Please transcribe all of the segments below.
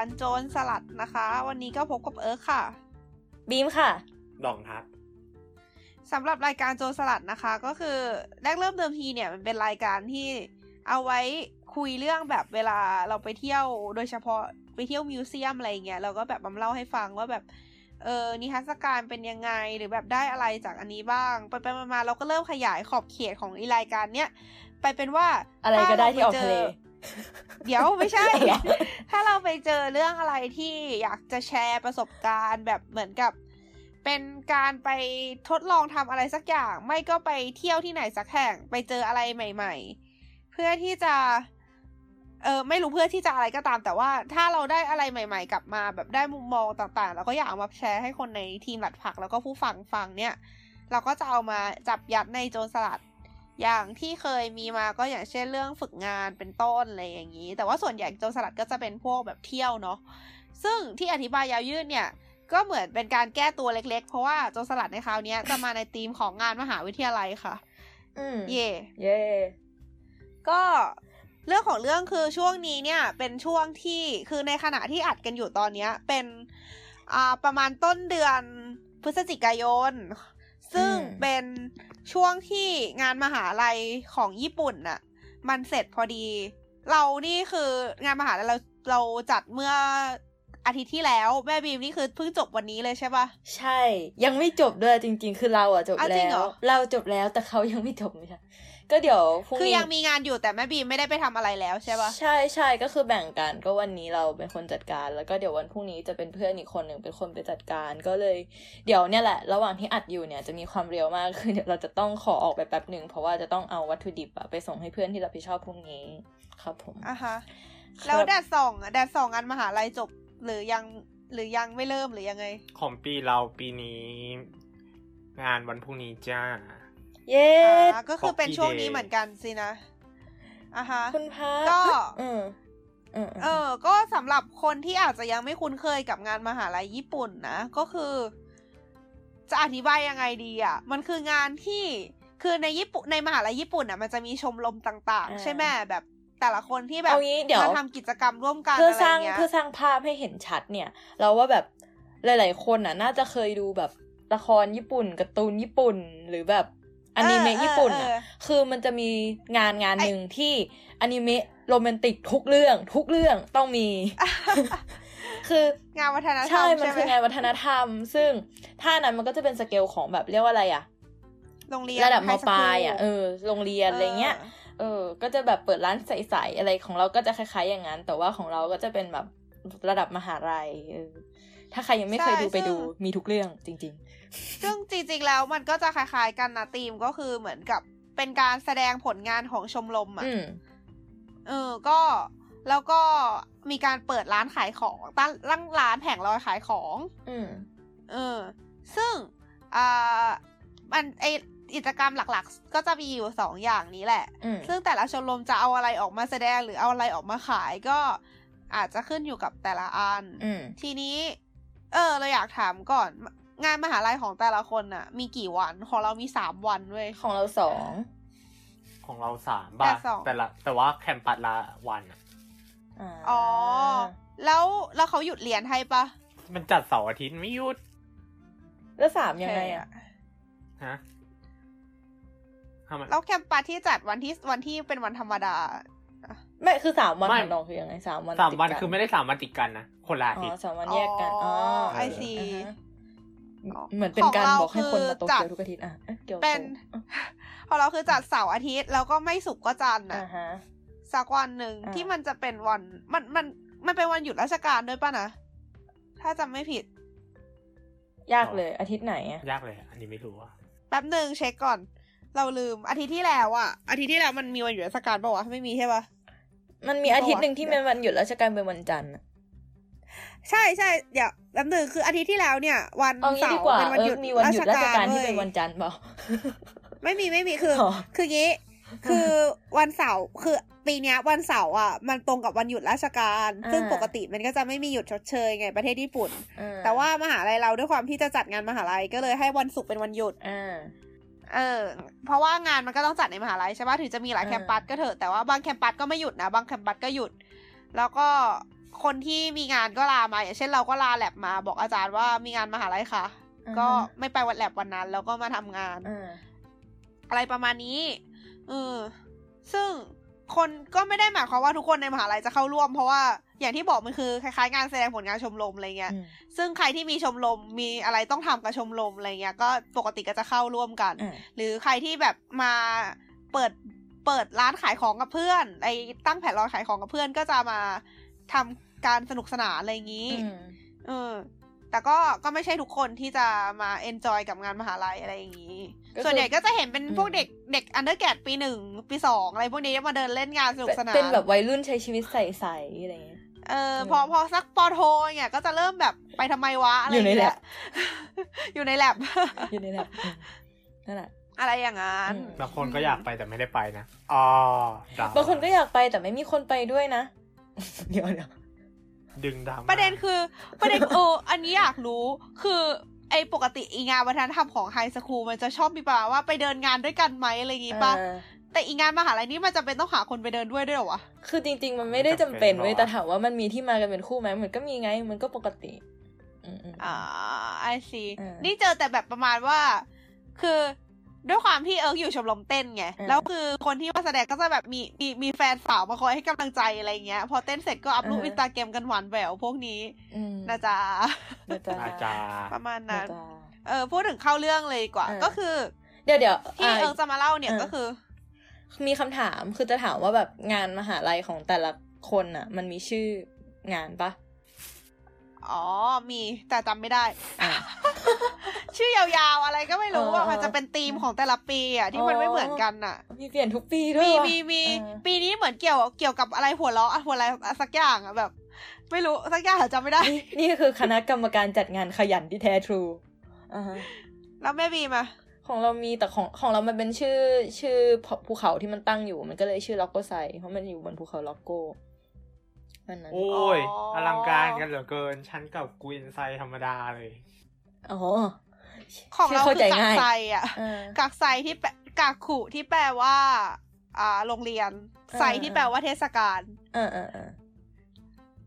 มาพบกับรายการโจรสลัดนะคะ วันนี้ก็พบกับเอิร์กค่ะ บีมค่ะ ดองครับสำหรับรายการโจรสลัดนะคะ ก็คือแรกเริ่มเดิมทีเนี่ยมันเป็นรายการที่เอาไว้คุยเรื่องแบบเวลาเราไปเที่ยวโดยเฉพาะไปเที่ยวมิวเซียมอะไรเงี้ยเราก็แบบมาเล่าให้ฟังว่าแบบเออนิทรรศการเป็นยังไงหรือแบบได้อะไรจากอันนี้บ้าง ไปไปมามาเราก็เริ่มขยายขอบเขตของอีรายการเนี้ยไปเป็นว่าอะไรก็ได้ที่ออกทะเล เดี๋ยวไม่ใช่เหรอถ้าเราไปเจอเรื่องอะไรที่อยากจะแชร์ประสบการณ์แบบเหมือนกับ เป็นการไปทดลองทำอะไรสักอย่าง ไม่ก็ไปเที่ยวที่ไหนสักแห่ง ไปเจออะไรใหม่ ๆ เพื่อที่จะ เออไม่รู้เพื่อที่จะอะไรก็ตาม แต่ว่าถ้าเราได้อะไรใหม่ ๆ กลับมาแบบได้มุมมองต่างๆเราก็อยากเอามาแชร์ให้คนในทีมหลัดผักแล้วก็ผู้ฟังฟังเนี่ย เราก็จะเอามาจับยัดในโจรสลัด อย่างที่เคยมีมาก็อย่างเช่นเรื่องฝึกงานเป็นต้นอะไรอย่างนี้ แต่ว่าส่วนใหญ่โจรสลัดก็จะเป็นพวกแบบเที่ยวเนาะซึ่งที่อธิบายยาวยืดเนี่ยก็เหมือนเป็นการแก้ตัวเล็กๆ เพราะว่าโจรสลัดในคราวเนี้ยจะมาในธีมของงานมหาวิทยาลัยค่ะอืมเย่เย่ก็เรื่องของเรื่องคือช่วงนี้เนี่ยเป็นช่วงที่คือในขณะที่อัดกันอยู่ตอนเนี้ย เป็นอ่าประมาณต้นเดือนพฤศจิกายน ซึ่งเป็นช่วงที่งานมหาลัยของญี่ปุ่นน่ะ มันเสร็จพอดี เรานี่คืองานมหาลัยเราเราจัดเมื่ออาทิตย์ที่แล้ว แม่บีมนี่คือเพิ่งจบวันนี้เลยใช่ปะใช่ ยังไม่จบด้วยจริง ๆ คือเราอะจบอ้าวจริแล้งเหรวอเราจบแล้วแต่เขายังไม่จบไม่ใช่ ก็เดี๋ยวพรุ่งคือนี้ยังมีงานอยู่แต่แม่บีมไม่ได้ไปทำอะไรแล้วใช่ปะใช่ใช่ก็คือแบ่งกันก็วันนี้เราเป็นคนจัดการ แล้วก็เดี๋ยววันพรุ่งนี้จะเป็นเพื่อนอีกคนหนึ่งเป็นคนไปจัดการก็เลย เดี๋ยวเนี่ยแหละ ระหว่างที่อัดอยู่เนี่ยจะมีความเร็วมากคือเดี๋ยวเราจะต้องขอออกไปแป๊บหนึ่งเพราะว่าจะต้องเอาวัตถุดิบอะไปส่งให้เพื่อนที่รับผิดชอบพรุ่งนี้ครับผมอะฮะครับแล้วแดดสองอะแดดสองงานมหาลัยจบหรือยังหรือยังไม่เริ่มหรือยังไง ของปีเราปีนี้ งานวันพรุ่งนี้จ้า เย้อ่าก็คือเป็น Coffee ช่วงนี้ Day เหมือนกันสินะอะฮะคุณพระก็เออเออเออ ก็สำหรับคนที่อาจจะยังไม่คุ้นเคยกับงานมหาลัยญี่ปุ่นนะ ก็คือ จะอธิบายยังไงดีอะ มันคืองานที่คือในญี่ปุ่นในมหาลัยญี่ปุ่นอะมันจะมีชมรมต่าง ๆ ใช่ไหมแบบแต่ละคนที่แบบเอางี้เดี๋ยวมาทำกิจกรรมร่วมกันเพื่ออะไรสร้างเงี้ยเพื่อสร้างภาพให้เห็นชัดเนี่ย เราว่าแบบหลาย ๆ คนอะ น่าจะเคยดูแบบละครญี่ปุ่นการ์ตูนญี่ปุ่นหรือแบบ อนิเมะเออญี่ปุ่นอะเออคือมันจะมีงานงานไอ้หนึ่งที่อนิเมะโรแมนติกทุกเรื่อง ทุกเรื่องต้องมี คืองานวัฒนธรรใช่มมันใช่ไหมคืองานวัฒนธรรม ซึ่งท่านั้นมันก็จะเป็นสเกลของแบบเรียกว่าอะไรอะโรงเรียนระดับม high school ปลายอะเออโรงเรียนอะไรเงี้ยเออ ก็จะแบบเปิดร้านใสๆอะไรของเราก็จะคล้ายๆอย่างนั้น แต่ว่าของเราก็จะเป็นแบบระดับมหาลัยเออ ถ้าใครยังไม่เคยดูไปดูมีทุกเรื่องจริงซึ่งจริง ๆ แล้วมันก็จะคล้าย ๆ กันนะธีมก็คือเหมือนกับเป็นการแสดงผลงานของชมรมๆอะอืมเออ ก็แล้วก็มีการเปิดร้านขายของตั้งตั้งร้านแผงลอยขายของอืมเออ ซึ่งอ่ามันไอกิจกรรมหลักๆ ก็จะมีอยู่สองอย่างนี้แหละอืมซึ่งแต่ละชมรมจะเอาอะไรออกมาแสดงหรือเอาอะไรออกมาขายก็อาจจะขึ้นอยู่กับแต่ละอันอืมทีนี้ เออเราอยากถามก่อน งานมหาลัยของแต่ละคนน่ะมีกี่วันของเรามีสามวันเว้ยของเราสองของเราสามแต่บาทสองแต่ละ แต่ว่าแคมปัสละวันอะาอ๋อ แล้วแล้วเขาหยุดเรียนให้ปะมันจัดเสาร์อาทิตย์ไม่หยุด แล้วสามยังไงอะฮะทำไมแล้วแคมปัสที่จัดวันที่วันที่เป็นวันธรรมดา ไม่คือสามวันไม่ของน้องคือยังไงสามวันสามวันติดกัคือไม่ได้สามวันติดกันนะคนละอาอ๋ทิตอย์สามวันแยกกันอ๋อไอซีอ่าฮะเหมือนเป็นการของเราบอกให้คนมาโตคือจัดเกียวทุกอาทิตย์อะเอ๊ะเกี่ยวเป็นอะพอเราคือจัดเสาร์อาทิตย์แล้วก็ไม่ศุกร์ก็จันทร์อ่านะฮะสักวันหนึ่งอ่าที่มันจะเป็นวันมันมันมันเป็นวันหยุดราชการด้วยป่ะนะถ้าจำไม่ผิด ยากเลย อาทิตย์ไหนอะยากเลย อันนี้ไม่รู้ว่าแป๊บหนึ่งเช็คก่อน เราลืมอาทิตย์ที่แล้วอะอาทิตย์ที่แล้วมันมีวันหยุดราชการป่าวะไม่มีใช่ปะ มันมีอาทิตย์หนึ่งที่เดี๋เป็ยวนวันหยุดราชการเป็นวันจันทร์อะใช่ใช่เดี๋ยวแป๊บหนึ่งคืออาทิตย์ที่แล้วเนี่ย วันเอางี้เสาดีร์กว่าเป็นวันเอหยุอดมีวันหยุดราชการที่ว้ยเป็นวันจันทร์เปล่าไม่มีไม่มีคืออ๋อคืองี้ คือวันเสาร์คือปีเนี้ยวันเสาร์อะมันตรงกับวันหยุดราชการอ่าซึ่งปกติมันก็จะไม่มีหยุดชดเชยไงประเทศญี่ปุ่นอ่แต่ว่ามหาลัยเราด้วยความที่จะจัดงานมหาลัยก็เลยให้วันศุกร์เป็นวันหยุดอ่า เออ เพราะว่างานมันก็ต้องจัดในมหาลัยใช่ปะถึงจะมีหลายอ่าแคมปัสก็เถอะแต่ว่าบางแคมปัสก็ไม่หยุดนะ บางแคมปัสก็หยุด แล้วก็คนที่มีงานก็ลามา อย่างเช่นเราก็ลาแลบมาบอกอาจารย์ว่ามีงานมหาลัยค่ะอ่าฮะก็ไม่ไปวันแลบวันนั้น แล้วก็มาทำงานอ่าอะไรประมาณนี้เออซึ่งคนก็ไม่ได้หมายความว่าทุกคนในมหาลัยจะเข้าร่วม เพราะว่า อย่างที่บอกมันคือคล้ายๆงานแสดงผลงานชมรมอะไรเงี้ยอืมซึ่งใครที่มีชมรมมีอะไรต้องทำกับชมรมอะไรเงี้ย ก็ปกติก็จะเข้าร่วมกันอ่าหรือใครที่แบบมาเปิดเปิดร้านขายของกับเพื่อนไอ้ตั้งแผงลอยขายของกับเพื่อนก็จะมาทำการสนุกสนานอะไรอย่างนี้อืมเออแต่ก็ก็ไม่ใช่ทุกคนที่จะมา enjoy กับงานมหาลัยอะไรอย่างนี้ก็คือส่วนใหญ่ก็จะเห็นเป็นอืมพวกเด็กเด็ก undergrad ปีหนึ่งปีสองอะไรพวกนี้มาเดินเล่นงานสนุกสนาน เป็นแบบวัยรุ่นใช้ชีวิตใสๆอะไรอย่างเงี้ย เอออืมพอพอสักปอโทเนี่ยก็จะเริ่มแบบไปทำไมวะอะไรอยู่ในางแลเงี้บอยู่ในแลบอยู่ในแบบนั่นแหละอะไรอย่างนั้นอืมบางคนก็อยากไปแต่ไม่ได้ไปนะอ๋อดรมบางคนก็อยากไปแต่ไม่มีคนไปด้วยนะเดี๋ยวเดี๋ยวดึงดราม่าประเด็นคือ ประเด็นเอออันนี้อยากรู้คือไอปกติอีงานวัฒนธรรมของไฮสคูลมันจะชอบมีป่าว่าไปเดินงานด้วยกันไหมอะไรอย่างงี้ป่ะเออ แต่อีงานมหาลัยนี่มันจะเป็นต้องหาคนไปเดินด้วยด้วยเหรอวะ คือจริง ๆ มันไม่ได้จำเป็นเว้ยแต่ถามว่ามันมีที่มากันเป็นคู่ไหมมันก็มีไง มันก็ปกติอืมอืมอ่า I see เออนี่เจอแต่แบบประมาณว่า คือด้วยความที่เอิร์กอยู่ชมรมเต้นไงเออแล้วคือคนที่มาแสดงก็จะแบบมีมีมีแฟนสาวมาคอยให้กำลังใจอะไรเงี้ย พอเต้นเสร็จก็ up รูปอินสตาแกรมกันหวานแหววพวกนี้อืมนะจ๊ะนะจ๊ะอาจารย์ประมาณนะนั้นจ๊ะเออพูดถึงเข้าเรื่องเลยดีกว่าเออก็คือ เดี๋ยวเดี๋ยวที่อะเอิร์กจะมาเล่าเนี่ยเออก็คือ มีคำถามคือจะถามว่าแบบงานมหาลัยของแต่ละคนอะมันมีชื่องานปะอ๋อ มีแต่จำไม่ได้อะชื่อยาวๆอะไรก็ไม่รู้อะเออมันจะเป็นธีมของแต่ละปีอะที่มันอ๋อไม่เหมือนกันอะ มีเปลี่ยนทุกปีด้วยมีเหรอมีมีเออปีนี้เหมือนเกี่ยวเกี่ยวกับอะไรหัวเราะอะหัวอะไรอะสักอย่างอะแบบ ไม่รู้สักอย่างจำไม่ได้ นี่นี่คือคณะกรรมการจัดงานขยันที่แท้ทรูอ่าฮะแล้วแม่บีมา ของเรามีแต่ของของเรามันเป็นชื่อชื่อภูเขาที่มันตั้งอยู่ มันก็เลยชื่อล็อกโกไซเพราะมันอยู่บนภูเขาล็อกโกมันนั้นโอ้ยอลังการกันเหลือเกินฉันกับกูอินไซธรรมดาเลยอ๋อของชื่อเราเข้าคืใจอกักง่ายไซอะเออกักไซที่แปลกักขุที่แปลว่า อ่า โรงเรียนเออไซที่แปลว่าเทศกาลเออเออเออ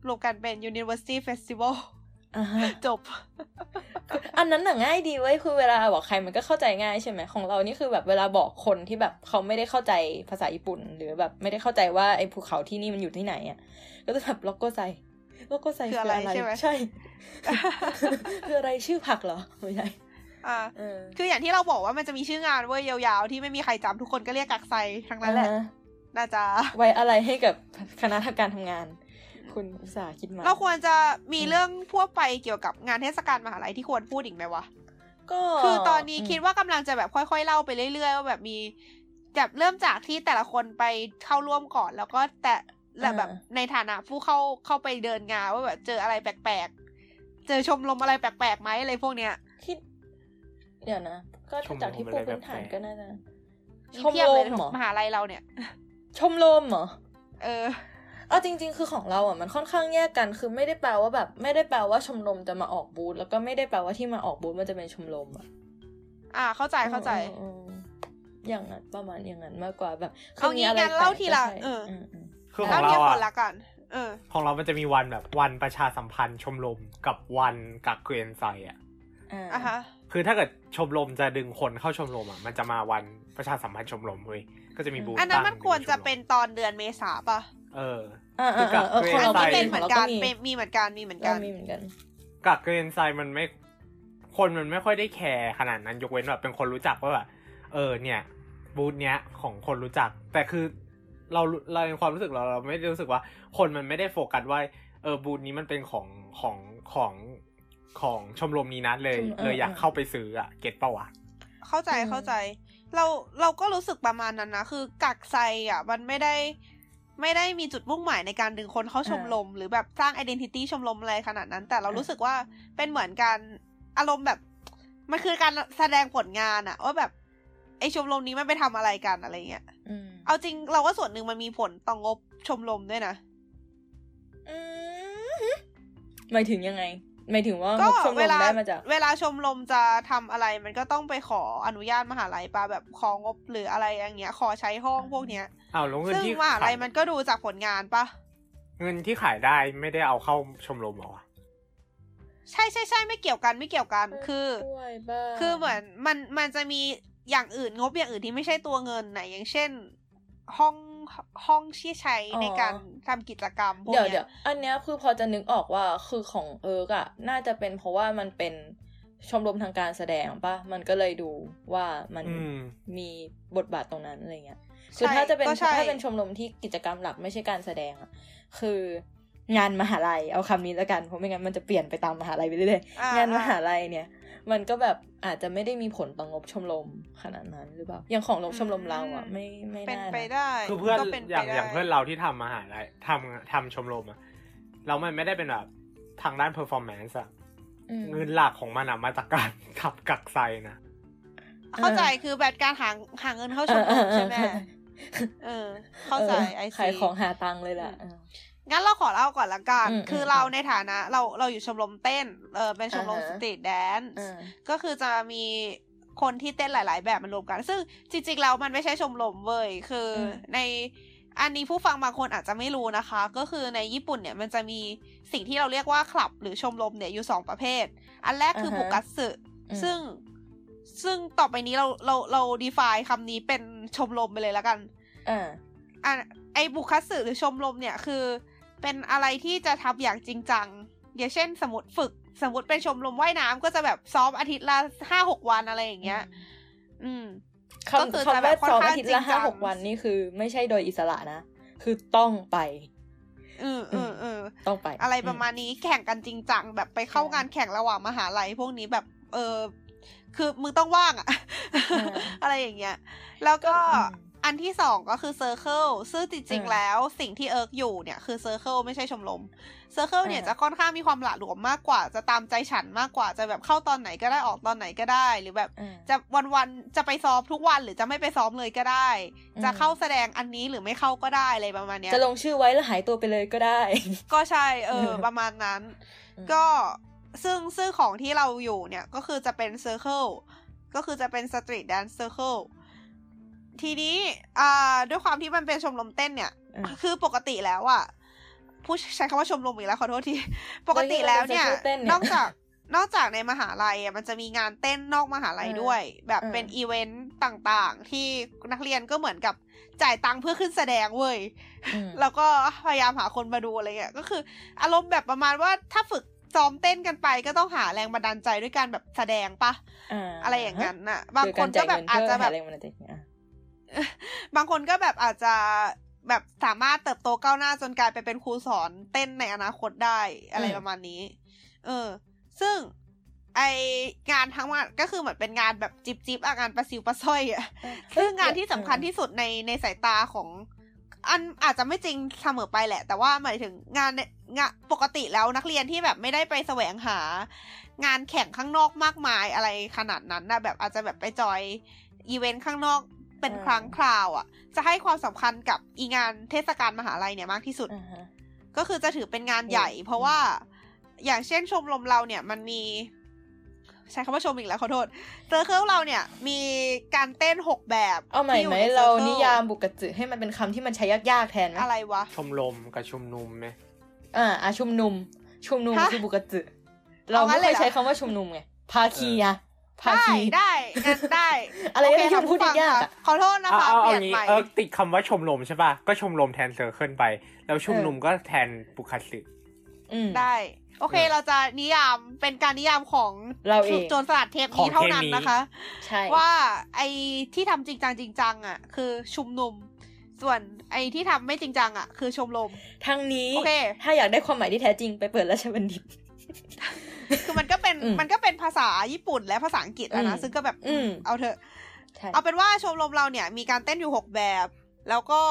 รวมกันเป็น University Festival อ่าฮะ จบคืออันนั้นน่ะง่ายดีเว้ยคือเวลาบอกใครมันก็เข้าใจง่ายใช่ไหมของเรานี่คือแบบเวลาบอกคนที่แบบเขาไม่ได้เข้าใจภาษาญี่ปุ่น หรือแบบไม่ได้เข้าใจว่าไอ้ภูเขาที่นี่มันอยู่ที่ไหนอะก็จะแบบล็อกโกไซล็อกโกไซคืออะไรใช่ไหมใช่คืออะไรชื่อผักเหรอไม่ใช่อ่าเออคืออย่างที่เราบอกว่ามันจะมีชื่องานเว้ยยาวๆ ที่ไม่มีใครจำทุกคนก็เรียกกักไซทั้งนั้นแหละอ่าฮะน่าจะไว้อะไรให้กับคณะทำการทำงาน คุณอุตสาห์คิดมา เราควรจะมีอืมเรื่องพวกไปเกี่ยวกับงานเทศกาลมหาลัยที่ควรพูดอีกไหมวะ ก็คือตอนนี้คิดมว่ากำลังจะแบบค่อยๆเล่าไปเรื่อยๆว่าแบบมีแบบเริ่มจากที่แต่ละคนไปเข้าร่วมก่อน แล้วก็แต่และแบบในฐานะผู้เข้าเข้าไปเดินงานว่าแบบเจออะไรแปลกๆ เจอชมรมอะไรแปลกๆไหมอะไรพวกเนี้ยคิดเดี๋ยวนะ ก็ชมรมจากที่ปูอะไรพื้นฐานแปลกๆก็น่าจะมีชมเพียบรเลมยเหรอมหาลัยเราเนี่ย ชมรมเหรอ เออ เอาจริง ๆ คือของเราอะมันค่อนข้างแยกกัน คือไม่ได้แปลว่าแบบ ไม่ได้แปลว่าชมรมจะมาออกบูธแล้วก็ไม่ได้แปลว่าที่มาออกบูธมันจะเป็นชมรมอะอ่าเข้าใจเข้าใจอออออย่างนั้นประมาณอย่างนั้นมากกว่าแบบเอางี้มีะไรงั้นเล่าแปกทีละก็ใช่เอออืมอืมคือขแล้อวงเนี่ยเราคนอะละกันเออของเรามันจะมีวันแบบวันประชาสัมพันธ์ชมรมกับวันกักเกวียนไซอะอ่าอะฮะคือถ้าเกิดชมรมจะดึงคนเข้าชมรมอะมันจะมาวันประชาสัมพันธ์ชมรมเว้ยก็จะมีบูธอันนั้นตั้งมันควรจะชมมเป็นตอนเดือนเมษาป่ะ เอออ่า คือกัอ่าบเออของอันเรานี้ก็เป็นมีเหมือนขงกัรานมีเป็นมีเหมือนกันมีเหมือนกัเรานมีเหมือนกัน กักเกวียนไซมันไม่คนมันไม่ค่อยได้แคร์ขนาดนั้นยกเว้นแบบเป็นคนรู้จักว่าแบบเออเนี่ย บูธเนี้ยของคนรู้จัก แต่คือเราเราในความรู้สึกเราเราไม่ได้รู้สึกว่า คนมันไม่ได้โฟกัสว่าเออบูธนี้มันเป็นของของของของชมรมนี้นะเลยชมเออเลยอยากเออเข้าไปซื้ออะเก็ตปะวะเข้าใจอืมเข้าใจ เราเราก็รู้สึกประมาณนั้นนะ คือกักไซอะ มันไม่ได้ ไม่ได้มีจุดมุ่งหมายในการดึงคนเข้าชมรมหรือแบบสร้างไอดีนิตี้ชมรมอะไรขนาดนั้น แต่เรารู้สึกว่าเป็นเหมือนการอารมณ์แบบ มันคือการแสดงผลงานอะว่าแบบไอชมรมนี้มันไปทำอะไรกันอะไรเงี้ยอืมเอาจริงเราว่าส่วนหนึ่งมันมีผลต่องบชมรมด้วยนะอืมหมายถึงยังไง หมายถึงว่าก็งบชมรเวมลาได้มาจากเวลาชมรมจะทำอะไรมันก็ต้องไปขออนุญาตมหาลัยปะแบบของบหรืออะไรอย่างเงี้ย ขอใช้ห้องพวกเนี้ยอ้าวแล้วเงินซึ่งที่มหาลัยขายมันก็ดูจากผลงานปะเงินที่ขายได้ไม่ได้เอาเข้าชมรมเหรอวะใช่ใช่ใช่ไม่เกี่ยวกันไม่เกี่ยวกันคือด้วยบ้างคือเหมือนมันมันจะมีอย่างอื่นงบอย่างอื่นที่ไม่ใช่ตัวเงินนะอย่างเช่น ห้อง ห้องที่ใช้ในการทำกิจกรรมพวกเดี๋ยวเนี้เดี๋ยยวอันเนี้ยคือพอจะนึกออกว่าคือของเอิร์กอะน่าจะเป็นเพราะว่ามันเป็นชมรมทางการแสดงปะมันก็เลยดูว่ามันอืมมีบทบาทตรงนั้นอะไรเงี้ยคือถ้าจะเป็นก็ใช่ถ้าเป็นชมรมที่กิจกรรมหลักไม่ใช่การแสดงอะคืองานมหาลัยเอาคำนี้แล้วกันเพราะไม่งั้นมันจะเปลี่ยนไปตามมหาลัยไปเรื่อยอ่ๆงานมหาลัยเนี่ย มันก็แบบอาจจะไม่ได้มีผลต่องบชมรมขนาดนั้นหรือเปล่าอย่างของชมรมเราอะไม่ไม่เป็นน่าไปนะได้คือเพื่อนก็ป็นอย่างไปได้อย่างเพื่อนเราที่ทำมหาลัยทำทำชมรมอะแล้วมันไม่ได้เป็นแบบทางด้าน performance อะอืมเงินหลักของมันอะมาจากการขับ 学祭นะเข้าใจคือแบบการหาหาเงินเข้าชมรมใช่ไหมเออ เข้าใจไอขายซีของหาตังค์เลยแหละ งั้นเราขอเล่าก่อนละกันอืมคือมเราในฐานะ เราเราอยู่ชมรมเต้น เออเป็นชมรมอ่าสฮะตรีทแดนซ์อ่าก็คือจะมีคนที่เต้นหลาย ๆ แบบมารวมกัน ซึ่งจริง ๆ แล้วมันไม่ใช่ชมรมเว้ย คืออมในอันนี้ผู้ฟังบางคนอาจจะไม่รู้นะคะ ก็คือในญี่ปุ่นเนี่ยมันจะมีสิ่งที่เราเรียกว่าคลับหรือชมรมเนี่ยอยู่สองประเภท อันแรกคือบุกัสสึอืมซึ่งซึ่งต่อไปนี้เราเราเรา define คำนี้เป็นชมรมไปเลยแล้วกันอ่าอะไอบุคัสสึหรือชมรมเนี่ยคือ เป็นอะไรที่จะทำอย่างจริงจังอย่างเช่น สมมติฝึก สมมติเป็นชมรมว่ายน้ำก็จะแบบซ้อมอาทิตย์ละห้าหกวันอะไรอย่างเงี้ย อืมก็คือคำจะคำแบว่าบค่อนซ้อมข้างอาทิตย์จริละงจัห้างหกวันนี่คือ ไม่ใช่โดยอิสระนะ คือต้องไปเออเออเออต้องไป อะไรประมาณนี้แข่งกันจริงจังแบบไปเข้าใช่งานแข่งระหว่างมหาลัยพวกนี้แบบ เออ คือมึงต้องว่างอะอ่าอะไรอย่างเงี้ย แล้วก็ อืมอันที่สองก็คือ circle ซึ่งจริงอ่าๆแล้วสิ่งที่เอิร์กอยู่เนี่ยคือ circle ไม่ใช่ชมรม circle เนี่ยอ่าจะค่อนข้างมีความหละหลวมมากกว่า จะตามใจฉันมากกว่าจะแบบเข้าตอนไหนก็ได้ออกตอนไหนก็ได้ หรือแบบอ่าจะวันๆจะไปซ้อมทุกวันหรือจะไม่ไปซ้อมเลยก็ได้อืมจะเข้าแสดงอันนี้หรือไม่เข้าก็ได้อะไรประมาณเนี้ยจะลงชื่อไว้แล้วหายตัวไปเลยก็ได้ ก็ใช่เออเออประมาณนั้นอืมก็ซึ่งซึ่งของที่เราอยู่เนี่ยก็คือจะเป็น circle ก็คือจะเป็น street dance circle ทีนี้อ่าด้วยความที่มันเป็นชมรมเต้นเนี่ยอ่าคือปกติแล้วอะผู้ใช้คำว่าชมรมอีกแล้วขอโทษที ปกติแล้วเนี่ยเราเรียกว่าเป็น circle เต้นเนี่ยนอกจากนอกจากในมหาลัยอะมันจะมีงานเต้นนอกมหาลัยอ่าด้วย แบบอ่าเป็นอีเวนต์ต่างๆ ที่นักเรียนก็เหมือนกับจ่ายตังค์เพื่อขึ้นแสดงเว้ยอืมแล้วก็พยายามหาคนมาดูอะไรเงี้ยก็คือ อารมณ์แบบประมาณว่าถ้าฝึกซ้อมเต้นกันไปก็ต้องหาแรงบันดาลใจด้วยการแบบแสดงปะาอะไรอย่างนั้นน่ะ บางคือคนจ่ก็ยแบบเงิอาจจะแบบเพื่หแรง บันดาลใจอะบางคนก็แบบอาจจะแบบสามารถเติบโตก้าวหน้าจนกลายไปเป็นครูสอนเต้นในอนาคตได้อะไรอืมประมาณนี้ เออ ซึ่งไอ้งานทั้งหมดก็คือเหมือนเป็นงานแบบจิ๊บจิ๊บๆอะงานปลาซิวปลาสร้อยอะซึ่งงานที่สำคัญที่สุดในในสายตาของ อันอาจจะไม่จริงเสมอไปแหละ แต่ว่าหมายถึงงานเนี่ยงานปกติแล้วนักเรียนที่แบบไม่ได้ไปแสวงหา งานแข่งข้างนอกมากมายอะไรขนาดนั้นนะแบบอาจจะแบบไป join event ข้างนอก เป็นอ่าครั้งคราวอะ จะให้ความสำคัญกับอีงานเทศกาลมหาลัยเนี่ยมากที่สุดอ่าฮะก็คือจะถือเป็นงานใหญ่อืมเพราะว่าอย่างเช่นชมรมเราเนี่ยมันมี ใช้คำว่าชมอีกแล้วขอโทษเซอร์เคิลเราเนี่ย มีการเต้นหกแบบเอาใหม่ที่ยู่ไหมในเรา circle นิยามบุกกะจึให้มันเป็นคำที่มันใช้ยากๆแทนไหมอะไรวะชมรมกับชุมนุมไหมอ่าอะชุมนุม ชุมนุมฮะคือบุกกะจึเราเอางั้ไม่นเลยเคยเหรอใช้คำว่าชุมนุมไงภาคีอะ ภาได้คีได้งั้นได้อะไรโเคที่ค่ะมันพูดผู้ฟังยากๆค่ะอะขอโทษนะเอาคะเอาเปเอาลี่ยนงี้ใหม่เออติดคำว่าชมรมใช่ป่ะ ก็ชมรมแทนเซอร์เคิลไป แล้วชุมนุมก็แทนบุคัสสึอืมได้ โอเคเออเราจะนิยามเป็นการนิยามของเราเองโจรสลัดเทปขอนี้งเท่าเทปนั้นนี้นะคะใช่ว่าไอ้ที่ทำจริงจังจริงจังอะ คือชุมนุม ส่วนไอ้ที่ทำไม่จริงจังอะ คือชมรมทั้งนี้โอเคถ้าอยากได้ความหมายที่แท้จริงไปเปิดราชบัณฑิต คือมันก็เป็นอืมมันก็เป็นภาษาญี่ปุ่นและภาษาอังกฤษแล้วนะอืมซึ่งก็แบบอืมเอาเถอะใช่เอาเป็นว่าชมรมเราเนี่ย มีการเต้นอยู่หกแบบ แล้วก็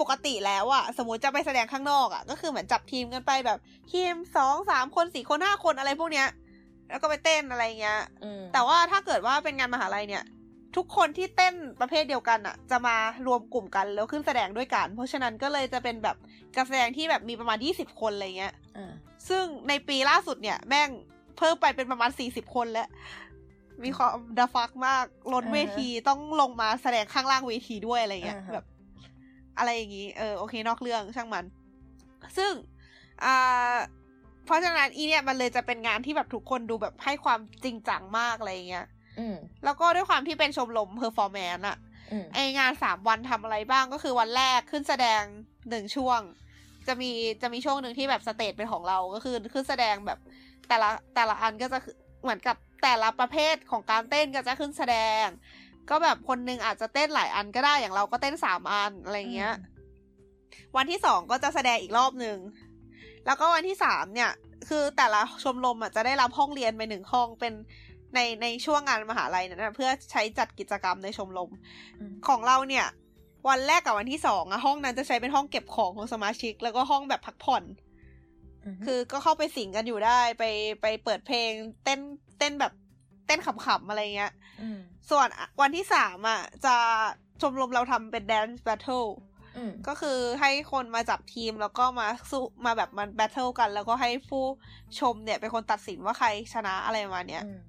ปกติแล้วอะสมมติจะไปแสดงข้างนอกอะก็คือเหมือนจับทีมกันไปแบบ ทีมสองสามคนสี่คนห้าคนอะไรพวกเนี้ย แล้วก็ไปเต้นอะไรเงี้ยอืมแต่ว่าถ้าเกิดว่าเป็นงานมหาลัยเนี่ย ทุกคนที่เต้นประเภทเดียวกันอะจะมารวมกลุ่มกันแล้วขึ้นแสดงด้วยกัน เพราะฉะนั้นก็เลยจะเป็นแบบการแสดงที่แบบมีประมาณยี่สิบคนอะไรเงี้ยอ่า ซึ่งในปีล่าสุดเนี่ย แม่งเพิ่มไปเป็นประมาณสี่สิบคนแล้ว มีความดาฟักมากล้นเวทีต้องลงมาแสดงข้างล่างเวทีด้วยอะไรเงี้ยอ่าฮะแบบ อะไรอย่างงี้ เออโอเคนอกเรื่องช่างมัน ซึ่งอ่าเพราะฉะนั้นอีเนี่ยมันเลยจะเป็นงานที่แบบทุกคนดูแบบให้ความจริงจังมากอะไรเงี้ยอืมแล้วก็ด้วยความที่เป็นชมรม performance อะอืมไองานสามวันทำอะไรบ้างก็คือวันแรกขึ้นแสดงหนึ่งช่วง จะมีจะมีช่วงหนึ่งที่แบบสเตจเป็นของเราก็คือขึ้นแสดงแบบแต่ละแต่ละอันก็จะคือเหมือนกับแต่ละประเภทของการเต้นก็จะขึ้นแสดง ก็แบบคนหนึงอาจจะเต้นหลายอันก็ได้อย่างเราก็เต้นสามอันอะไรเงี้ย วันที่สองก็จะแสดงอีกรอบหนึ่งแล้วก็วันที่สามเนี่ย คือแต่ละชมรมอะจะได้รับห้องเรียนไปหนึ่งห้องเป็นในในช่วงงานมหาลัยนั้นนะเพื่อใช้จัดกิจกรรมในชมรมอืมของเราเนี่ย วันแรกกับวันที่สองอะห้องนั้นจะใช้เป็นห้องเก็บของของสมาชิก แล้วก็ห้องแบบพักผ่อนมคือก็เข้าไปสิงกันอยู่ได้ไปไปเปิดเพลง เต้นเต้นแบบเต้นขำๆอะไรเงี้ยมส่วนวันที่สามอะจะชมรมเราทำเป็น dance battle อืมก็คือให้คนมาจับทีมแล้วก็มาสู้มาแบบมันแบทเทิลกัน แล้วก็ให้ผู้ชมเนี่ยเป็นคนตัดสินว่าใครชนะอะไรประมาณเนี้ยอืม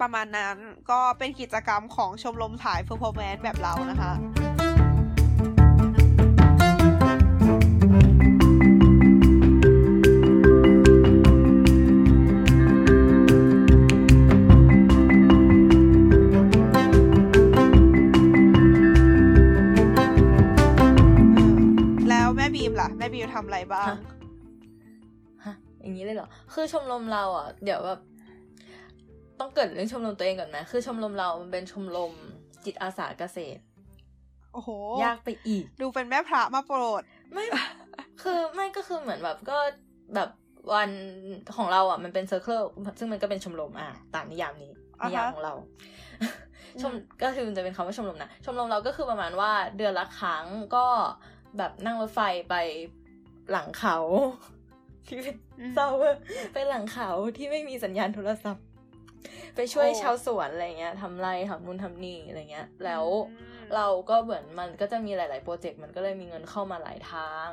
ประมาณนั้นก็เป็นกิจกรรมของชมรมถ่าย performance แบบเรานะคะ บีมล่ะแม่บีมทำอะไรบ้างฮะฮะ อย่างนี้เลยเหรอ คือชมรมเราอะ เดี๋ยวแบบต้องเกิดเรื่องชมรมตัวเองก่อนไหมคือชมรมเรา มันเป็นชมรมจิตอาสาเกษตร โอ้โห ยากไปอีก ดูเป็นแม่พระมาโปรด ไม่ คือไม่ก็คือเหมือนแบบก็แบบวันของเราอะมันเป็นเซอร์เคิลซึ่งมันก็เป็นชมรมอะตามนิยามนี้อ่าฮะนิยามของเราชมอืมก็คือมันจะเป็นคำว่าชมรมนะ ชมรมเราก็คือประมาณว่าเดือนละครั้งก็แบบนั่งรถไฟไป หลังเขาที่เป็นอืมเศร้าเว้ยไปหลังเขาที่ไม่มีสัญญาณโทรศัพท์ ไปช่วยโอ้ชาวสวนอะไรเงี้ยทำไรทำนู่นทำนี่อะไรเงี้ย แล้วอืมเราก็เหมือนมันก็จะมีหลาย ๆ โปรเจกต์มันก็เลยมีเงินเข้ามาหลายทาง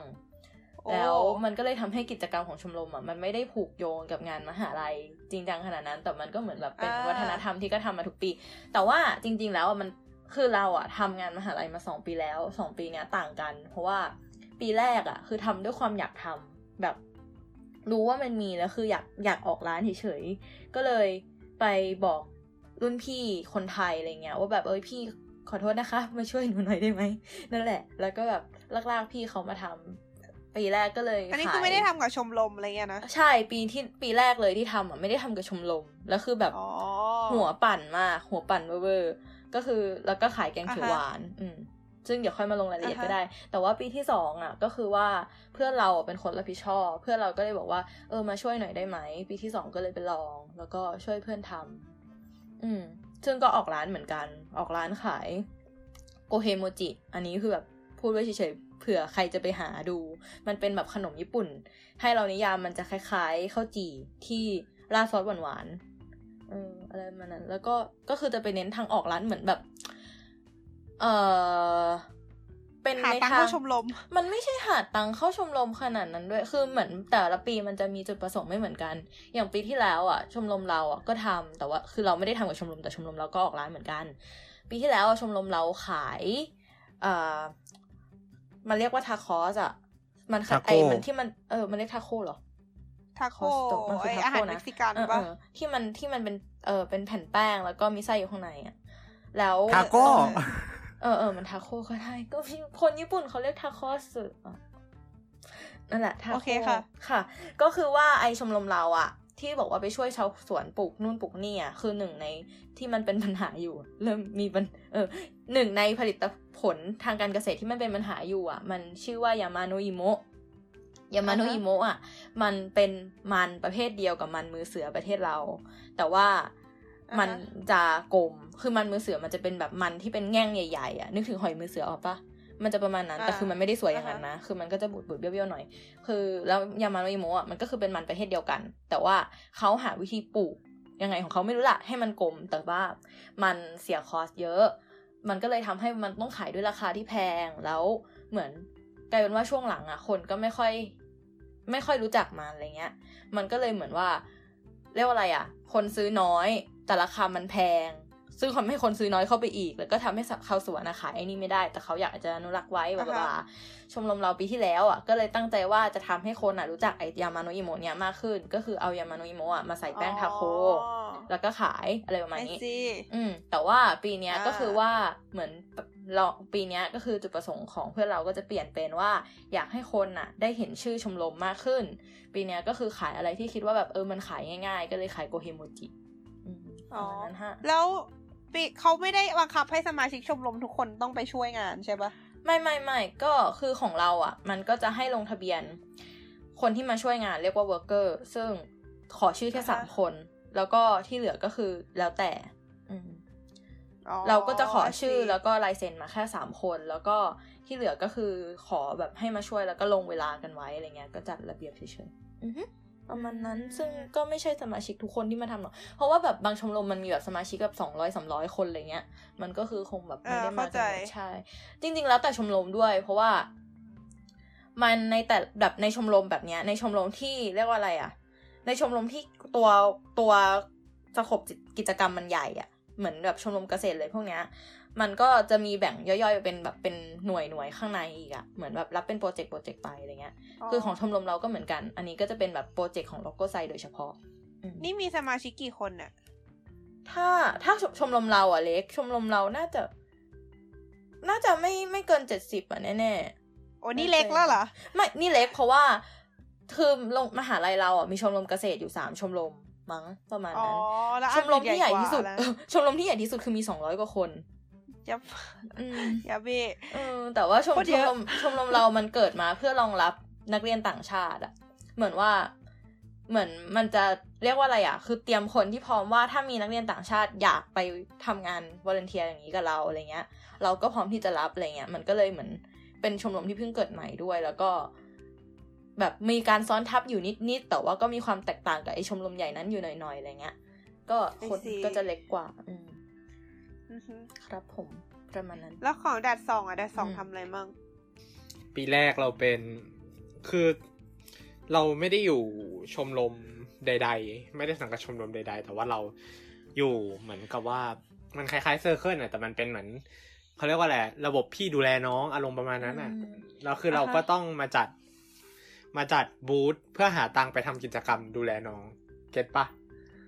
โอ้แล้วมันก็เลยทำให้กิจกรรมของชมรมอะมันไม่ได้ผูกโยงกับงานมหาลัยจริงจังขนาดนั้น แต่มันก็เหมือนแบบเป็นอ่าวัฒนธรรมที่ก็ทำมาทุกปี แต่ว่าจริง ๆ แล้วอะมันคือเราอะทำงานมหาลัยมาสองปีแล้วสองปีเนี้ยต่างกัน เพราะว่า ปีแรกอะ คือทำด้วยความอยากทำแบบ รู้ว่ามันมีแล้วคืออยากอยากออกร้านเฉยๆก็เลยไปบอกรุ่นพี่คนไทยอะไรเงี้ยว่าแบบเอ้ยพี่ขอโทษนะคะมาช่วยหนูหน่อยได้ไหมนั่นแหละ แล้วก็แบบลากๆพี่เขามาทำปีแรกก็เลยอันนี้ขายคือไม่ได้ทำกับชมรมอะไรเงี้ยนะใช่ปีที่ปีแรกเลยที่ทำอะไม่ได้ทำกับชมรมแล้วคือแบบอ๋อหัวปั่นมากหัวปั่นเวอร์ๆก็คือแล้วก็ขายแกงเขียวอ่าฮะหวาน อืม ซึ่งเดี๋ยวค่อยมาลงรายละเอียดอ่าฮะก็ได้ แต่ว่าปีที่สองอะก็คือว่าเพื่อนเราอะเป็นคนรับผิดชอบ เพื่อนเราก็เลยบอกว่าเออมาช่วยหน่อยได้ไหม ปีที่สองก็เลยไปลอง แล้วก็ช่วยเพื่อนทำอืม ซึ่งก็ออกร้านเหมือนกัน ออกร้านขายโกเฮโมจิ อันนี้คือแบบพูดไว้เฉยๆเผื่อใครจะไปหาดู มันเป็นแบบขนมญี่ปุ่น ให้เรานิยามมันจะคล้ายๆข้าวจี่ที่ราดซอสหวานๆเอออะไรประมาณนั้น แล้วก็ก็คือจะไปเน้นทางออกร้านเหมือนแบบ เออเป็นหาในตังค์ทางเข้าชมรม มันไม่ใช่หาตังค์เข้าชมรมขนาดนั้นด้วย คือเหมือนแต่ละปีมันจะมีจุดประสงค์ไม่เหมือนกัน อย่างปีที่แล้วอะ ชมรมเราอะก็ทำแต่ว่า คือเราไม่ได้ทำกับชมรมแต่ชมรมเราก็ออกร้านเหมือนกัน ปีที่แล้วอะชมรมเราขายเอ่อมันเรียกว่าทาคอสอะ มันขาย Taco ไอ้มันที่มันเออ มันเรียกทาโคเหรอทาโก้ Costo มันคือไอ taco อาหารนะเม็กซิกันเออปะเออที่มันที่มันเป็นเออเป็นแผ่นแป้งแล้วก็มีไส้อยู่ข้างในอะแล้วทาโก้ เออเออมันทาโคก็ได้ก็พี่คนญี่ปุ่นเขาเรียกทาโคสึอะนั่นแหละทาโคโอเคค่ะ ค่ะ ก็คือว่าไอชมรมเราอะที่บอกว่าไปช่วยชาวสวนปลูกนู่นปลูกนี่อะคือหนึ่งในที่มันเป็นปัญหาอยู่ เริ่มมีปัญเออหนึ่งในผลิตผลทางการเกษตรที่มันเป็นปัญหาอยู่อะ มันชื่อว่ายามาโนอิโมะยามาโนอิโมะอะ มันเป็นมันประเภทเดียวกับมันมือเสือประเทศเรา แต่ว่า มันอ่าฮะจะกลม คือมันมือเสือมันจะเป็นแบบมันที่เป็นแง่งใหญ่ๆอะ นึกถึงหอยมือเสือออกปะมันจะประมาณนั้น แต่คือมันไม่ได้สวยอย่างนั้นนะ คือมันก็จะบูดบูดๆเบี้ยวๆหน่อย คือแล้วยามาโนอิโมะอะมันก็คือเป็นมันประเภทเดียวกัน แต่ว่าเขาหาวิธีปลูกยังไงของเขาไม่รู้ละให้มันกลม แต่ว่ามันเสีย cost เยอะ มันก็เลยทำให้มันต้องขายด้วยราคาที่แพง แล้วเหมือนกลายเป็นว่าช่วงหลังอะ คนก็ไม่ค่อย ไม่ค่อยรู้จักมันอะไรเงี้ย มันก็เลยเหมือนว่าเรียกว่าอะไรอะ คนซื้อน้อย แต่ราคามันแพง ซึ่งทำให้คนซื้อน้อยเข้าไปอีก แล้วก็ทำให้ชาวสวนนะขายไอ้นี่ไม่ได้ แต่เขาอยากจะอนุรักษ์ไว้ blah blah blah ชมรมเราปีที่แล้วอะก็เลยตั้งใจว่าจะทำให้คนอะรู้จักไอยามาโนอิโมะเนี่ยมากขึ้น ก็คือเอายามาโนอิโมะอะมาใส่แป้งทาโคอ๋อแล้วก็ขายอะไรประมาณไอนี้ซีอืมแต่ว่าปีเนี้ยอ่าก็คือว่าเหมือนเราปีเนี้ยก็คือจุดประสงค์ของเพื่อนเราก็จะเปลี่ยนเป็นว่า อยากให้คนน่ะ ได้เห็นชื่อชมรมมากขึ้น ปีเนี้ยก็คือขายอะไรที่คิดว่าแบบเออมันขายง่ายๆ ก็เลยขายโกเฮโมจิ อืมประมาณนั้นฮะแล้วปีเขาไม่ได้บังคับให้สมาชิกชมรมทุกคนต้องไปช่วยงานใช่ปะไม่ไม่ไม่ก็คือของเราอะ มันก็จะให้ลงทะเบียน คนที่มาช่วยงานเรียกว่า worker ซึ่งขอชื่อแค่สามคน แล้วก็ที่เหลือก็คือแล้วแต่ อืมอ๋อเราก็จะขอชื่อ I see แล้วก็ลายเซ็นมาแค่สามคน แล้วก็ที่เหลือก็คือขอแบบให้มาช่วยแล้วก็ลงเวลากันไว้อะไรเงี้ย ก็จัดระเบียบเฉยๆอือฮึ ประมาณนั้นซึ่งก็ไม่ใช่สมาชิกทุกคนที่มาทำหรอก เพราะว่าแบบบางชมรมมันมีแบบสมาชิกแบบสองร้อยสามร้อยคนอะไรเงี้ย มันก็คือคงแบบไม่ได้มากันหมดใช่ จริง ๆ แล้วแต่ชมรมด้วย เพราะว่า มันในแต่แบบในชมรมแบบเนี้ย ในชมรมที่เรียกว่าอะไรอะในชมรมที่ตัวตัว scope กิจกรรมมันใหญ่อะเหมือนแบบชมรมเกษตรเลยพวกเนี้ย มันก็จะมีแบ่งย่อยๆเป็นแบบเป็นหน่วยหน่วยข้างในอีกอะเหมือนแบบรับเป็นโปรเจกต์โปรเจกต์ไปอะไรเงี้ย คือของชมรมเราก็เหมือนกัน อันนี้ก็จะเป็นแบบโปรเจกต์ของโลโก้ไซโดยเฉพาะอืมนี่มีสมาชิกกี่คนน่ะถ้าถ้าชชมรมเราอะเล็ก ชมรมเราน่าจะ น่าจะไม่ไม่เกินเจ็ดสิบอะแน่ๆโอ้นี่เล็กแล้วเหรอ ไม่นี่เล็กเพราะว่าคือลงมหาลัยเราอะมีชมรมเกษตรอยู่สามชมรมมั้งประมาณอ๋อนั้นแล้วชมรมที่ใหญ่ที่สุดแล้วเออชมรมที่ใหญ่ที่สุดคือมีสองร้อยกว่าคน ยับอืมยับเบ้เออแต่ว่าชมโคตรชเยมอะรมชมรมเรามันเกิดมาเพื่อรองรับนักเรียนต่างชาติอะเหมือนว่าเหมือนมันจะเรียกว่าอะไรอะคือเตรียมคนที่พร้อมว่าถ้ามีนักเรียนต่างชาติอยากไปทำงานวอร์เนเทียอย่างนี้กับเราอะไรเงี้ย เราก็พร้อมที่จะรับอะไรเงี้ย มันก็เลยเหมือนเป็นชมรมที่เพิ่งเกิดใหม่ด้วย แล้วก็ แบบมีการซ้อนทับอยู่นิดๆแต่ว่าก็มีความแตกต่างกับไอชมรมใหญ่นั้นอยู่หน่อยๆอะไรเงี้ย ก็คนก็จะเล็กกว่า อืมอือฮึ ครับผมประมาณนั้น แล้วของแดดสองอะแดดสองอืมทำอะไรมั่งปีแรกเราเป็นคือเราไม่ได้อยู่ชมรมใด ๆ ไม่ได้สังกัดชมรมใด ๆ แต่ว่าเราอยู่เหมือนกับว่ามันคล้ายๆเซอร์เคิลน่ะแต่มันเป็นเหมือนเขาเรียกว่าอะไรระบบพี่ดูแลน้องอารมณ์ประมาณนั้นน่ะอืมแล้วคือเราก็ต้องมาจัด มาจัดบูธเพื่อหาตังค์ไปทำกิจกรรมดูแลน้อง เก็ตปะ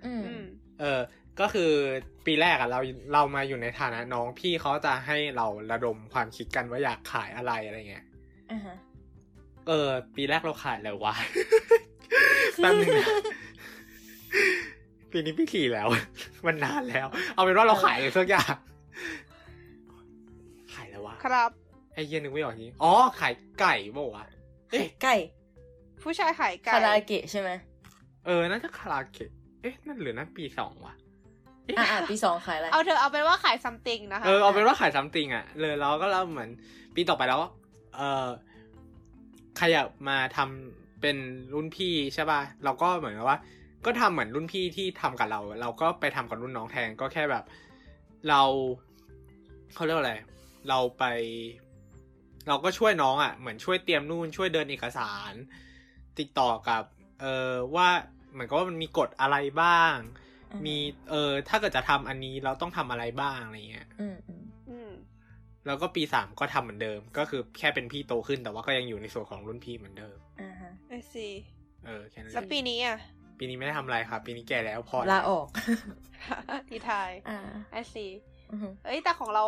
อืมอืมเออ ก็คือปีแรกอะเราเรามาอยู่ในฐานะน้องพี่เขาจะให้เราระดมความคิดกันว่าอยากขายอะไรอะไรเงี้ยอ่าฮะเออ ปีแรกเราขายอะไรวะแป๊บนึงนะปีนี้ปีขี่แล้ว มันนานแล้ว เอาเป็นว่าเราขายอะไรสักอย่างขายแล้ววะครับไอ้เหี้ย็นนึงไม่ออกทีอ๋อขายไก่เปล่าวะเอ๊ะไก่ ผู้ชายขายไก่คาราเกะใช่ไหมเออน่าจะคาราเกะเอ๊ะนั่นหรือนั่นปีสองวะเอ๊ะอ่าอ่าปีสองขายอะไร เอาเธอเอาเป็นว่าขายซัมติงนะคะ เออเอาเป็นว่าขายซัมติงอะ เลยเราก็เราเหมือนปีต่อไปแล้ว เออขยับมาทำเป็นรุ่นพี่ใช่ป่ะ เราก็เหมือนกับว่า ก็ทำเหมือนรุ่นพี่ที่ทำกับเรา เราก็ไปทำกับรุ่นน้องแทนก็แค่แบบ เราเขาเรียกว่าอะไร เราไป เราก็ช่วยน้องอะ เหมือนช่วยเตรียมนู่นช่วยเดินเอกสาร ติดต่อกับ เออว่าเหมือนกับว่ามันมีกฎอะไรบ้างอื มมีเออ ถ้าเกิดจะทำอันนี้เราต้องทำอะไรบ้างอะไรเงี้ยอืมอืมอืมแล้วก็ปีสามก็ทำเหมือนเดิม ก็คือแค่เป็นพี่โตขึ้นแต่ว่าก็ยังอยู่ในส่วนของรุ่นพี่เหมือนเดิมอ่าฮะไอซีเออแค่นั้นแล้วเองปีนี้อะปีนี้ไม่ได้ทำอะไรครับ ปีนี้แก่แล้วพอลาออกทีไทายอ่าไอซีอือฮึเอ้ยแต่ของเรา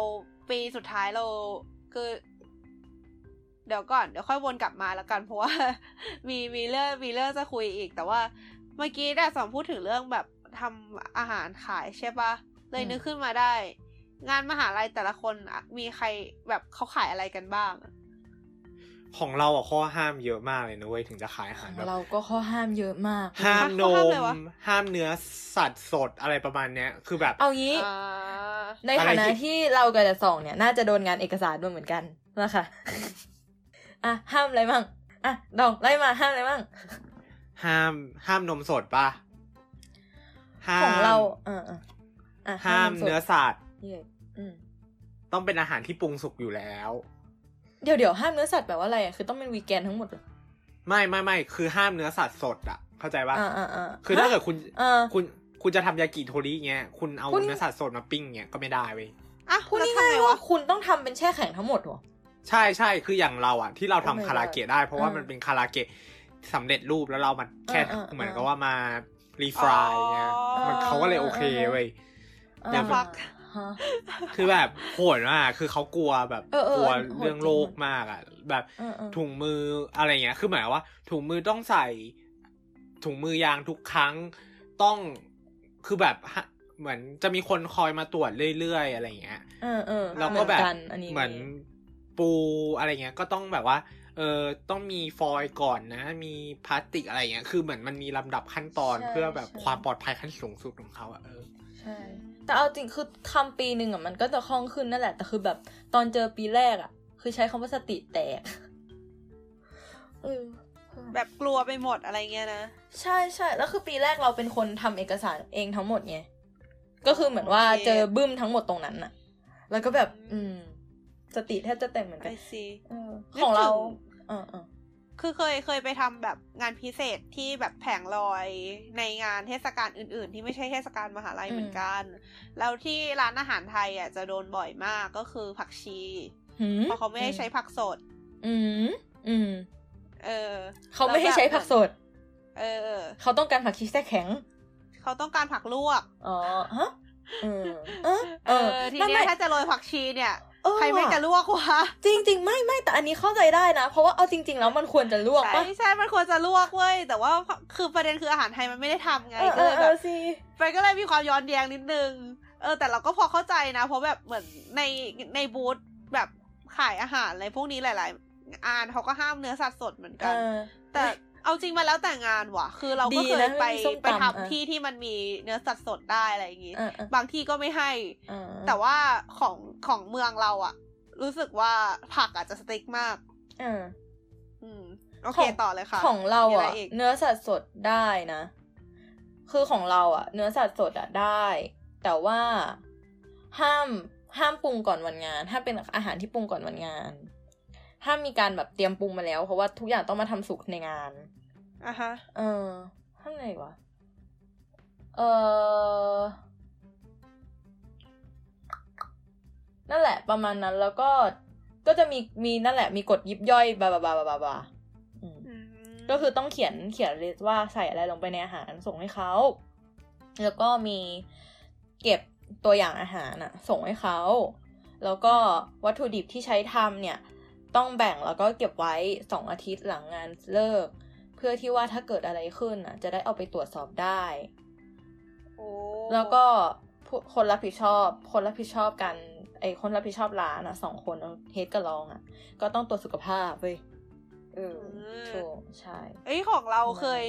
ปีสุดท้ายเราคือ เดี๋ยวก่อนเดี๋ยวค่อยวนกลับมาแล้วกัน เพราะว่า มีมีเรื่องมีเรื่องจะคุยอีก แต่ว่าเมื่อกี้ได้สอนพูดถึงเรื่องแบบ ทำอาหารขายใช่ปะเลยนึกขึ้นมาได้ งานมหาลัยแต่ละคนอะมีใครแบบเขาขายอะไรกันบ้างอะของเราอะข้อห้ามเยอะมากเลยนะเว้ยถึงจะขายอาหารแบบเราก็ข้อห้ามเยอะมาก ห้ามนข้อห้ามมเลยวะห้ามเนื้อสัตว์สดอะไรประมาณเนี้ยคือแบบเอางี้อ่าในฐานะอะไรที่ที่เรากับจะสองเนี่ย น่าจะโดนงานเอกสารด้วยเหมือนกันนะคะอะห้ามอะไรมั่งอะดองไล่มาห้ามอะไรมั่งห้ามห้ามนมสดปะ ห้ามของเราเออเอออะห้ามสดเนื้อสัตว์เย้อืมต้องเป็นอาหารที่ปรุงสุกอยู่แล้ว เดี๋ยวเดี๋ยวห้ามเนื้อสัตว์แปลว่าอะไรอะคือต้องเป็นวีแกนทั้งหมดเหรอไม่ไม่ไม่คือห้ามเนื้อสัตว์สดอะเข้าใจปะอ่าอ่าอ่าคือถ้าเกิดคุณอ่าคุณคุณจะทำยากิโทริเงี้ยคุณเอาคุณเนื้อสัตว์สดมาปิ้งเงี้ยก็ไม่ได้เว้ยอะพูดแล้วทำง่ายไงๆวะว่าคุณต้องทำเป็นแช่แข็งทั้งหมดเหรอใช่ใช่คืออย่างเราอะ ที่เราทำ Oh my คาราเกะได้ เพราะว่าอ่ามัมันเป็นคาราเกะสำเร็จรูปแล้วเรามันแค่อ่าอ่าเหมือนกับว่ามา รีฟรายเงี้ยอ๋อมันเขาก็เลยโอเคเว้ยอย่างฟักฮะคือแบบโหดมากคือเขากลัวแบบเออเออกลัวโหดเรื่องจริงโรคมากอะ แบบเออเออถุงมืออะไรเงี้ย คือหมายว่า ถุงมือต้องใส่ ถุงมือยางทุกครั้งต้องคือแบบฮะเหมือนจะมีคนคอยมาตรวจเรื่อยๆอะไรเงี้ยเออเออแล้วก็แบบเหมือนนอันนี้เหมือนปูอะไรเงี้ย ก็ต้องแบบว่าเออต้องมีฟอยล์ก่อนนะ มีพลาสติกอะไรเงี้ย คือเหมือนมันมีลำดับขั้นตอนเพื่อแบบความปลอดภัยขั้นสูงสุดของเขาอะเออใช่แต่เอาจริงคือทำปีหนึ่งอะมันก็จะคล่องขึ้นนั่นแหละ แต่คือแบบตอนเจอปีแรกอะคือใช้คำว่าสติแตกเออแบบกลัวไปหมดอะไรเงี้ยนะ ใช่ใช่แล้วคือปีแรกเราเป็นคนทำเอกสารเองทั้งหมดไงก็คือเหมือนว่าโอเคเจอบึ้มทั้งหมดตรงนั้นน่ะแล้วก็แบบ อืม สติแทบจะแตกเหมือนไอกันซีเออของเรานึกถึงเออเออคือเคยเคยไปทำแบบงานพิเศษที่แบบแผงลอยในงานเทศกาลอื่น ๆ ที่ไม่ใช่เทศกาลมหาลัยเหมือนกัน แล้วที่ร้านอาหารไทยอะจะโดนบ่อยมากก็คือผักชีหืมเพราะเขาไม่ให้ใช้ผักสด อืมอืมเออ เขาไม่ให้ใช้ผักสด เออ เขาต้องการผักชีแท้แข็ง เขาต้องการผักลวก อ๋อฮะเออ เออเออทีไม่เนี้ไม่ยถ้าจะโรยผักชีเนี่ยเออ ใครไม่จะลวกวะจริงจริงๆไม่ไม่แต่อันนี้เข้าใจได้นะ เพราะว่าเอาจริง ๆ แล้วมันควรจะลวกใช่ปะใช่มันควรจะลวกเว้ยแต่ว่าคือประเด็นคืออาหารไทยมันไม่ได้ทำไงเออก็เอเลอยเอแบอบสิมันก็เลยมีความย้อนแย้งนิดนึงเออแต่เราก็พอเข้าใจนะ เพราะแบบเหมือนในในบูธแบบขายอาหารอะไรพวกนี้หลาย ๆ อ่านเขาก็ห้ามเนื้อสัตว์สดเหมือนเอกันอแต่ เอาจริงมาแล้วแต่งานว่ะ คือเราก็ดีเคยนะไปไม่มีส้มตำไปอะทำที่ที่มันมีเนื้อสัตว์สดได้อะไรอย่างงี้เออเออบางที่ก็ไม่ให้เออแต่ว่าของของเมืองเราอะรู้สึกว่าผักอาจจะสติ๊กมากเอออืมโอเคของต่อเลยค่ะ ของเรามีะอะไกเนื้อสัตว์สดได้นะ คือของเราอะเนื้อสัตว์สดอะได้ แต่ว่าห้ามห้ามปรุงก่อนวันงาน ถ้าเป็นอาหารที่ปรุงก่อนวันงาน ห้ามมีการแบบเตรียมปรุงมาแล้ว เพราะว่าทุกอย่างต้องมาทำสุกในงานอะฮะ เออข้างในวะเออนั่นแหละประมาณนั้นแล้วก็ก็จะมีมีนั่นแหละมีกฎยิบย่อยบาบาบาบาบาบาอืมอืมก็คือต้องเขียนเขียนลิสต์ว่าใส่อะไรลงไปในอาหารส่งให้เขา แล้วก็มีเก็บตัวอย่างอาหารอะส่งให้เขา แล้วก็วัตถุดิบที่ใช้ทำเนี่ย ต้องแบ่งแล้วก็เก็บไว้สองอาทิตย์หลังงานเลิก เพื่อที่ว่าถ้าเกิดอะไรขึ้นอะ จะได้เอาไปตรวจสอบได้โอ้แล้วก็ผู้คนรับผิดชอบ คนรับผิดชอบกันไอคนรับผิดชอบร้านอะสองคนเฮดกับรองอะ ก็ต้องตรวจสุขภาพเว้ยเออถูกใช่ เอ้ยของเราประมาณเคย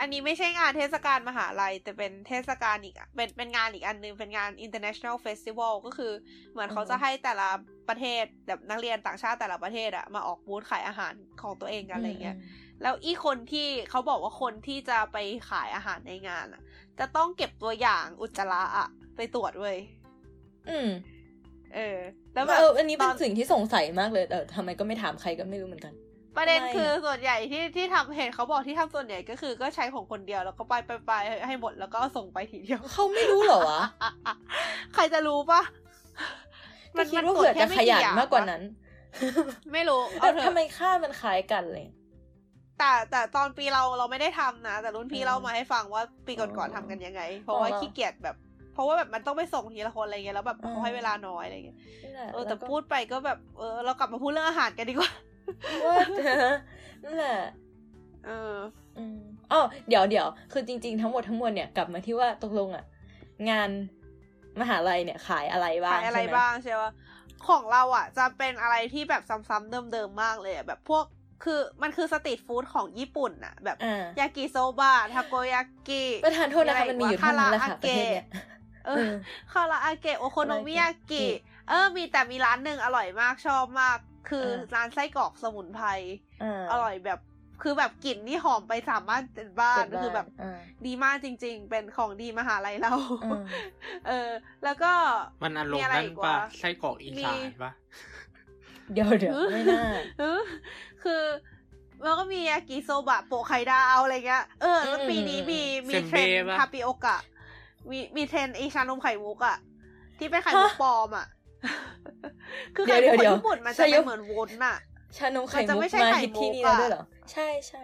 อันนี้ไม่ใช่งานเทศกาลมหาลัย แต่เป็นเทศกาลอีกอะเป็นเป็นงานอีกอันนึง เป็นงาน international festival ก็คือเหมือนเขาจะให้แต่ละประเทศแบบนักเรียนต่างชาติแต่ละประเทศอะมาออกบูธขายอาหารของตัวเองกันอะไรเงี้ยแล้วอีคนที่เขาบอกว่าคนที่จะไปขายอาหารในงานอะจะต้องเก็บตัวอย่างอุจจาระอะไปตรวจเว้ยอืม เออ แล้วแบบเอออันนี้เป็นตสิ่งที่สงสัยมากเลยแต่ทำไมก็ไม่ถามใครก็ไม่รู้เหมือนกัน ประเด็นทำไมอะคือส่วนใหญ่ที่ที่ทำเห็นเขาบอกที่ทำส่วนใหญ่ก็คือก็ใช้ของคนเดียวแล้วก็ไปไปไปให้หมดแล้วก็ส่งไปทีเดียวเขาไม่รู้เหรอวะใครจะรู้ปะก็คิดว่าเผื่อจะขยันมากกว่านั้น ไม่รู้แต่เอาเถทำไมอะค่ามันคล้ายกันเลย แต่แต่ตอนปีเราเราไม่ได้ทำนะ แต่รุ่นพี่อืมเล่ามาให้ฟังว่าปีก่อนอ๋อๆทำกันยังไง เพราะว่าอ๋อขี้เกียจแบบเพราะว่าแบบมันต้องไปส่งทีละคนอะไรเงี้ยแล้วแบบอืมเขาให้เวลาน้อยอะไรเงี้ยนี่แหละเออแต่ล้วก็พูดไปก็แบบเออเรากลับมาพูดเรื่องอาหารกันดีกว่า ว่านั่นแหละเอออืมอ๋อเดี๋ยวเดี๋ยวคือจริง ๆ ทั้งหมดทั้งมวลเนี่ยกลับมาที่ว่าตกลงอะ งานมหาลัยเนี่ยขายอะไรบ้างขายอะไรใช่หมบ้างใช่ปะของเราอะ จะเป็นอะไรที่แบบซ้ำๆเดิมๆมากเลยอะแบบพวกคือมันคือสตรีทฟู้ดของญี่ปุ่นอะแบบอ่ายากิโซบะทาโกยากิประธานโทษนะคะมีมันมีอยู่ไรเท่านั้นแหละคาค่ะราประเทศเนี้ยเอเอออคาราอาเกะโอโคโนมิยากิโอโคโนมิยากิ เออ มีแต่มีร้านหนึ่งอร่อยมากชอบมาก คือเออร้านไส้กรอกสมุนไพรอ่าอร่อยแบบคือแบบกลิ่นนี่หอมไปสามารถเป็นบ้านเปิดคือแบบอ่าดีมากจริง ๆ เป็นของดีมหาลัยเราอืมเออ แล้วก็มันอารมมีณ์อะไรนั่นอีกปะวะไส้กรอกอีสานปะเดี๋ยวเดี๋ยวไม่น่าเออคือแล้วก็มียากิโซบะโปะไข่ดาวอะไรเงี้ย เออ แล้วอืมปีนี้มีมีเซมเทรเบ้นด์ปะทาปิโอกะ มีมีเทรนด์ไอชานมไข่มุกอะที่เป็นไข่มุกฮะปลอมอะ คือเดี๋ไข่ยวมุกเดี๋ยวญี่ปุ่นมันใช่จะยุเป็นคเหมือนวุ้นอะชานมไข่มันจะมุกไม่ใช่มาไข่ฮิตที่มุกนี่แล้วอะด้วยเหรอ ใช่ใช่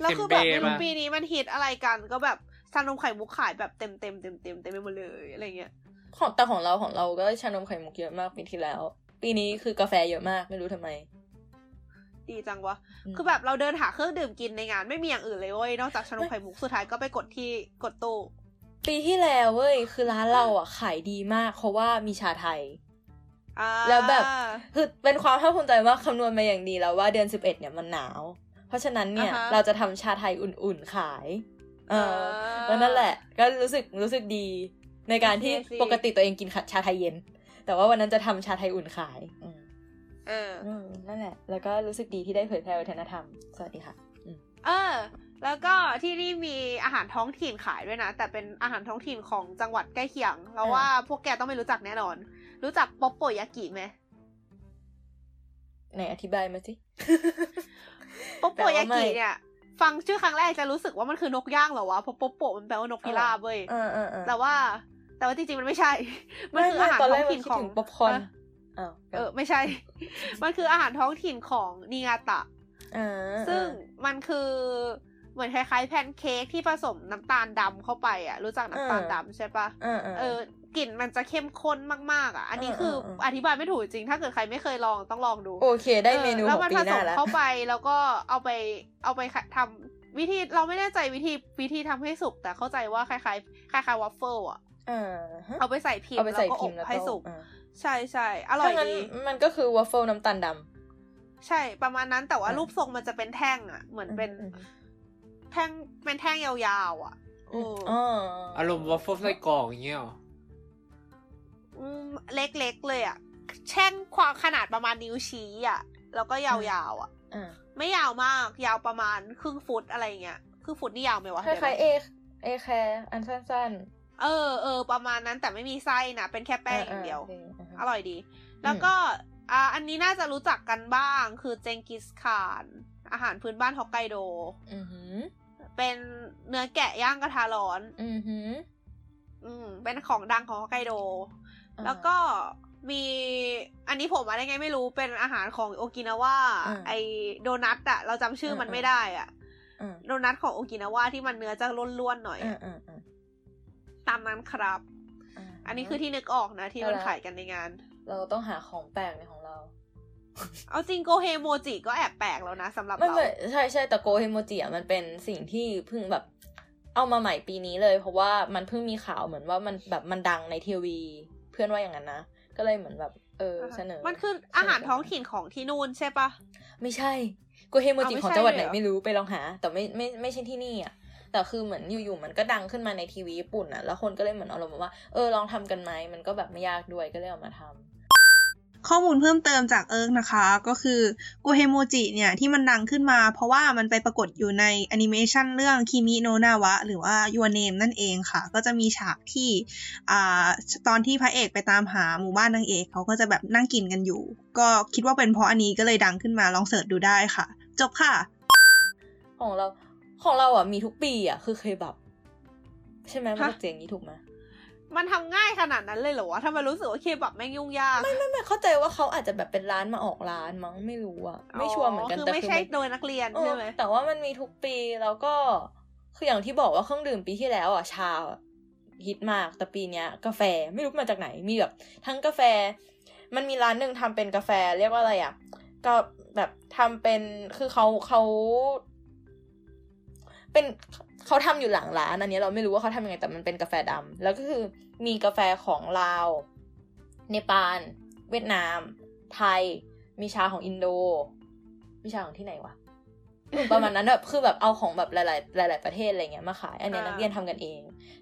แล้วคือแบบเทมเบ้ไม่รู้ปะปีนี้มันฮิตอะไรกันก็แบบชานมไข่มุกขายแบบเต็มเต็มเต็มเต็มเต็มไปหมดเลยอะไรเงี้ยของแต่ของเราของเราก็ชานมไข่มุกเยอะมากปีที่แล้ว ปีนี้คือกาแฟเยอะมากไม่รู้ทำไม ดีจังวะอืมคือแบบเราเดินหาเครื่องดื่มกินในงานไม่มีอย่างอื่นเลยเว้ยนอกจากชานมไข่มุกสุดท้ายก็ไปกดที่กดตู้ ปีที่แล้วเว้ยคือร้านเราอะขายดีมากเพราะว่ามีชาไทยอ่าแล้วแบบคือเป็นความภาคภูมิใจว่าคำนวณมาอย่างดีแล้วว่าเดือนสิบเอ็ดเนี่ยมันหนาว เพราะฉะนั้นเนี่ยอ่าฮะเราจะทำชาไทยอุ่นๆขาย เอออ่าแล้วนั่นแหละ ก็รู้สึกรู้สึกดี ในการที่โอเคสิปกติตัวเองกินชาไทยเย็น แต่ว่าวันนั้นจะทำชาไทยอุ่นขายอืมเอออืมนั่นแหละ แล้วก็รู้สึกดีที่ได้เผยแพร่วัฒนธรรม สวัสดีค่ะอืมเออ แล้วก็ที่นี่มีอาหารท้องถิ่นขายด้วยนะ แต่เป็นอาหารท้องถิ่นของจังหวัดใกล้เคียงเราว่าพวกแกต้องไม่รู้จักแน่นอน รู้จักป๊อปโปยากิไหมไหนอธิบายมาสิป๊อปโปยาแปลว่ากิไม่เนี่ย ฟังชื่อครั้งแรกจะรู้สึกว่ามันคือนกย่างเหรอวะเพราะป๊อปโปมันแปลว่านกพิราบเว้ยเออเออเออแต่ว่า แต่ว่าจริงๆมันไม่ใช่ มันคือไไอาหารตอนแรท้อกงเราถิ่นคิดของถึงป๊อปคอร์นฮะอ้าวเออ ไม่ใช่ มันคืออาหารท้องถิ่นของนิงาตะอ่าซึ่งมันคือ เหมือนคล้ายๆแพนเค้กที่ผสมน้ำตาลดำเข้าไปอะ รู้จักน้ำตาลดำใช่ปะเออเออเออกลิ่นมันจะเข้มข้นมากๆอะ อันนี้เออคือเออเอออธิบายไม่ถูกจริง ถ้าเกิดใครไม่เคยลองต้องลองดู โอเค ได้เมนูออขแล้วองมันปีผหสน้ามแล้วเข้าไปแล้วก็เอาไปเอาไปทำวิธีเราไม่แน่ใจวิธีวิธีทำให้สุกแต่เข้าใจว่าคล้ายๆคล้ายๆวัฟเฟิลอะอ่าฮะเอาไปใส่พิมเอาพ์ไปแล้วใส่ก็อพิมบพ์แล้วก็ให้สุกอ่าใช่ใช่อร่อยถ้างั้นดีมันก็คือวัฟเฟิลน้ำตาลดำใช่ประมาณนั้นแต่ว่าอ่ารูปทรงมันจะเป็นแท่งอะ เหมือนเป็นอืม แท่งเป็นแท่งยาวๆอะอืโอ้มอ๋ออารมณ์วอฟเฟิลไส้กรอกอย่างเงี้ยหรออืมเล็กๆเลยอะ แช่งความขนาดประมาณนิ้วชี้อะ แล้วก็ยาวๆอะอ่าไม่ยาวมาก ยาวประมาณครึ่งฟุตอะไรเงี้ย ครึ่งฟุตนี่ยาวไหมวะคล้ายๆเอเดี๋วนะเอแคร์อันสั้นเออเออประมาณนั้นแต่ไม่มีไส้นะ เป็นแค่ๆแป้งอย่างเดียวโคอ่าฮะอร่อยดี แล้วก็อ่าอันนี้น่าจะรู้จักกันบ้าง คือเจงกิสคาน อาหารพื้นบ้านฮอกไกโดอือหือเป็นเนื้อแกะย่างกระทะร้อนอือหืออืมเป็นของดังของฮอกไกโดอ่าแล้วก็มีอันนี้ผมอะไรไงไม่รู้เป็นอาหารของโอกินาวาอ่าไอโดนัทอะเราจำชื่อมันอ่าไม่ได้อะอ่าโดนัทของโอกินาวาที่มันเนื้อจะล้วนๆหน่อยอ่าอะอ่าอ่าตามนั้นครับาอันนี้คือที่นึกออกนะที่มันเอาละขายกันในงาน เราต้องหาของแปลกในของ เราเอาจริงโกเฮโมจิก็แอบแปลกแล้วนะสำหรับไม่เราไม่ใช่ใช่แต่โกเฮโมจิอะมันเป็นสิ่งที่เพิ่งแบบเอามาใหม่ปีนี้เลย เพราะว่ามันเพิ่งมีข่าวเหมือนว่ามันแบบมันดังในทีวี เพื่อนว่าอย่างนั้นนะก็เลยเหมือนแบบเออเสนอ มันคืออาหารท้องถิ่นของที่นู่นใช่ปะไม่ใช่โกเฮโมจิอ้าวไม่ของใช่จังหวัดไหนเลยเหรอไม่รู้ไปลองหา แต่ไม่ไม่ไม่ใช่ที่นี่อะแต่คือเหมือนอยู่ๆมันก็ดังขึ้นมาในทีวีญี่ปุ่นอะแล้วคนก็เลยเหมือนเอาลงมาว่าเออลองทำกันไหมมันก็แบบไม่ยากด้วยก็เลยเอามาทำ ข้อมูลเพิ่มเติมจากเอิร์กนะคะ ก็คือโกเฮโมจิเนี่ยที่มันดังขึ้นมา เพราะว่ามันไปปรากฏอยู่ในแอนิเมชันเรื่องคิมิโนะนาวะหรือว่า Your Name นั่นเองค่ะ ก็จะมีฉากที่อ่าตอนที่พระเอกไปตามหาหมู่บ้านนางเอกเขาก็จะแบบนั่งกินกันอยู่ ก็คิดว่าเป็นเพราะอันนี้ก็เลยดังขึ้นมาลองเสิร์ชดูได้ค่ะ จบค่ะ ของเราของเราอะมีทุกปีอะคือเคยแบบ ใช่ไหมมันฮะจะเสียงนี้ถูกไหม มันทำง่ายขนาดนั้นเลยเหรอวะทำไมรู้สึกว่าเคบับแม่งยุ่งยากไม่ไม่เข้าใจว่าเขาอาจจะแบบเป็นร้านมาออกร้านมั้งไม่รู้อะไม่ชัวร์เหมือนกันคือแต่ไม่คือใช่มันโดยนักเรียนเออใช่ไหมแต่ว่ามันมีทุกปีแล้วก็คืออย่างที่บอกว่าเครื่องดื่มปีที่แล้วอะชาฮิตมากแต่ปีเนี้ย กาแฟไม่รู้มาจากไหนมีแบบทั้งกาแฟ มันมีร้านหนึ่งทำเป็นกาแฟเรียกว่าอะไรอะก็แบบทำเป็นคือเขาเขาเป็น เขาทำอยู่หลังร้านอันนี้เราไม่รู้ว่าเขาทำยังไงแต่มันเป็นกาแฟดำแล้วก็คือมีกาแฟของลาว เนปาล เวียดนาม ไทย มีชาของอินโด มีชาของที่ไหนวะประมาณนั้นแบบคือแบบเอาของแบบหลายๆหลาย ๆประเทศอะไรเงี้ยมาขาย อันเนี้ยอ่านันักเรียนทำกันเอง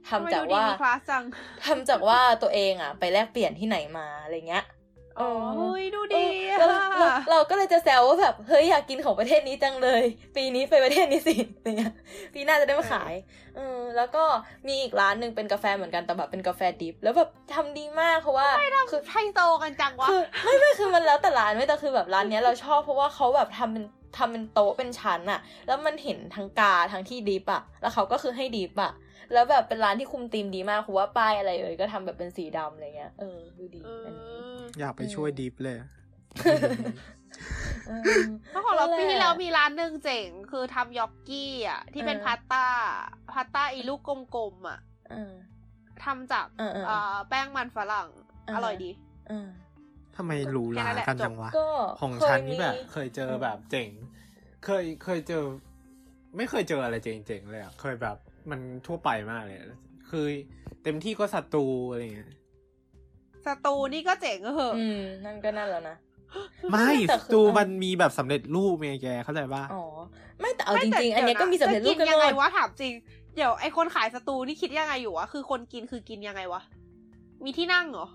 ทำทำไมจากดูดีว่ามีคลาสจังทำจากว่าตัวเองอะ ไปแลกเปลี่ยนที่ไหนมาอะไรเงี้ยอ๋อ เออเฮ้ยดูเอดีออะแล้วเราเราก็เลยจะแซวว่าแบบเฮ้ยอยากกินของประเทศนี้จังเลย ปีนี้ไปประเทศนี้สิอะไรเงี้ยปีหน้าจะได้มาขายเออแล้วก็มีอีกร้านหนึ่งเป็นกาแฟเหมือนกันแต่แบบเป็นกาแฟดิบแล้วแบบทำดีมากเพราะว่าคือไฮโซกันจังวะคือไม่ไม่คือมันแล้วแต่ร้านไม่แต่คือแบบร้านเนี้ยเราชอบเพราะว่าเขาแบบทำเป็นทำเป็นโต๊ะเป็นชั้นอะแล้วมันเห็นทั้งกาทั้งที่ดิฟอะแล้วเขาก็คือให้ดิฟอะแล้วแบบเป็นร้านที่คุมธีมดีมากคือว่าป้ายอะไรเอ่ยก็ทำแบบเป็นสีดำอะไรเงี้ยเออดูดีเออันนี้ ออยากไปช่วยดิฟเลยเออเพราะของเรานั่นแหละปีที่แล้วมีร้านหนึ่งเจ๋ง คือทำยอกกี้อะ ที่เป็นเออพาสต้าพาสต้าอีลูกกลมๆอะเออทำจากเออเออเอ่อแป้งมันฝรั่งอ่าอร่อยดีเออทำไมรู้แค่ลานั้นแหละกันจบจังวะก็ของเคฉัยนมีนี่แบบ เคยเจอแบบเจ๋ง เคยเคยเจอ ไม่เคยเจออะไรเจ๋งๆเลยอะ เคยแบบมันทั่วไปมากเลยอะคือเต็มที่ก็ศัตรูอะไรเงี้ย สตูนี่ก็เจ๋งเหอะอืมนั่นก็นั่นแล้วนะไม่แต่ศัคือตรูอะมันมีแบบสำเร็จรูปไงแกเข้าใจป่ะอ๋อไม่แต่เอาไม่จแต่ริงๆอันเนี้ยก็มีสำเร็จรูปจะกันกินหยังมไงดวะถามจริงเดี๋ยวไอคนขายสตูนี่คิดยังไงอยู่วะคือคนกินคือกินยังไงวะมีที่นั่งเหรอ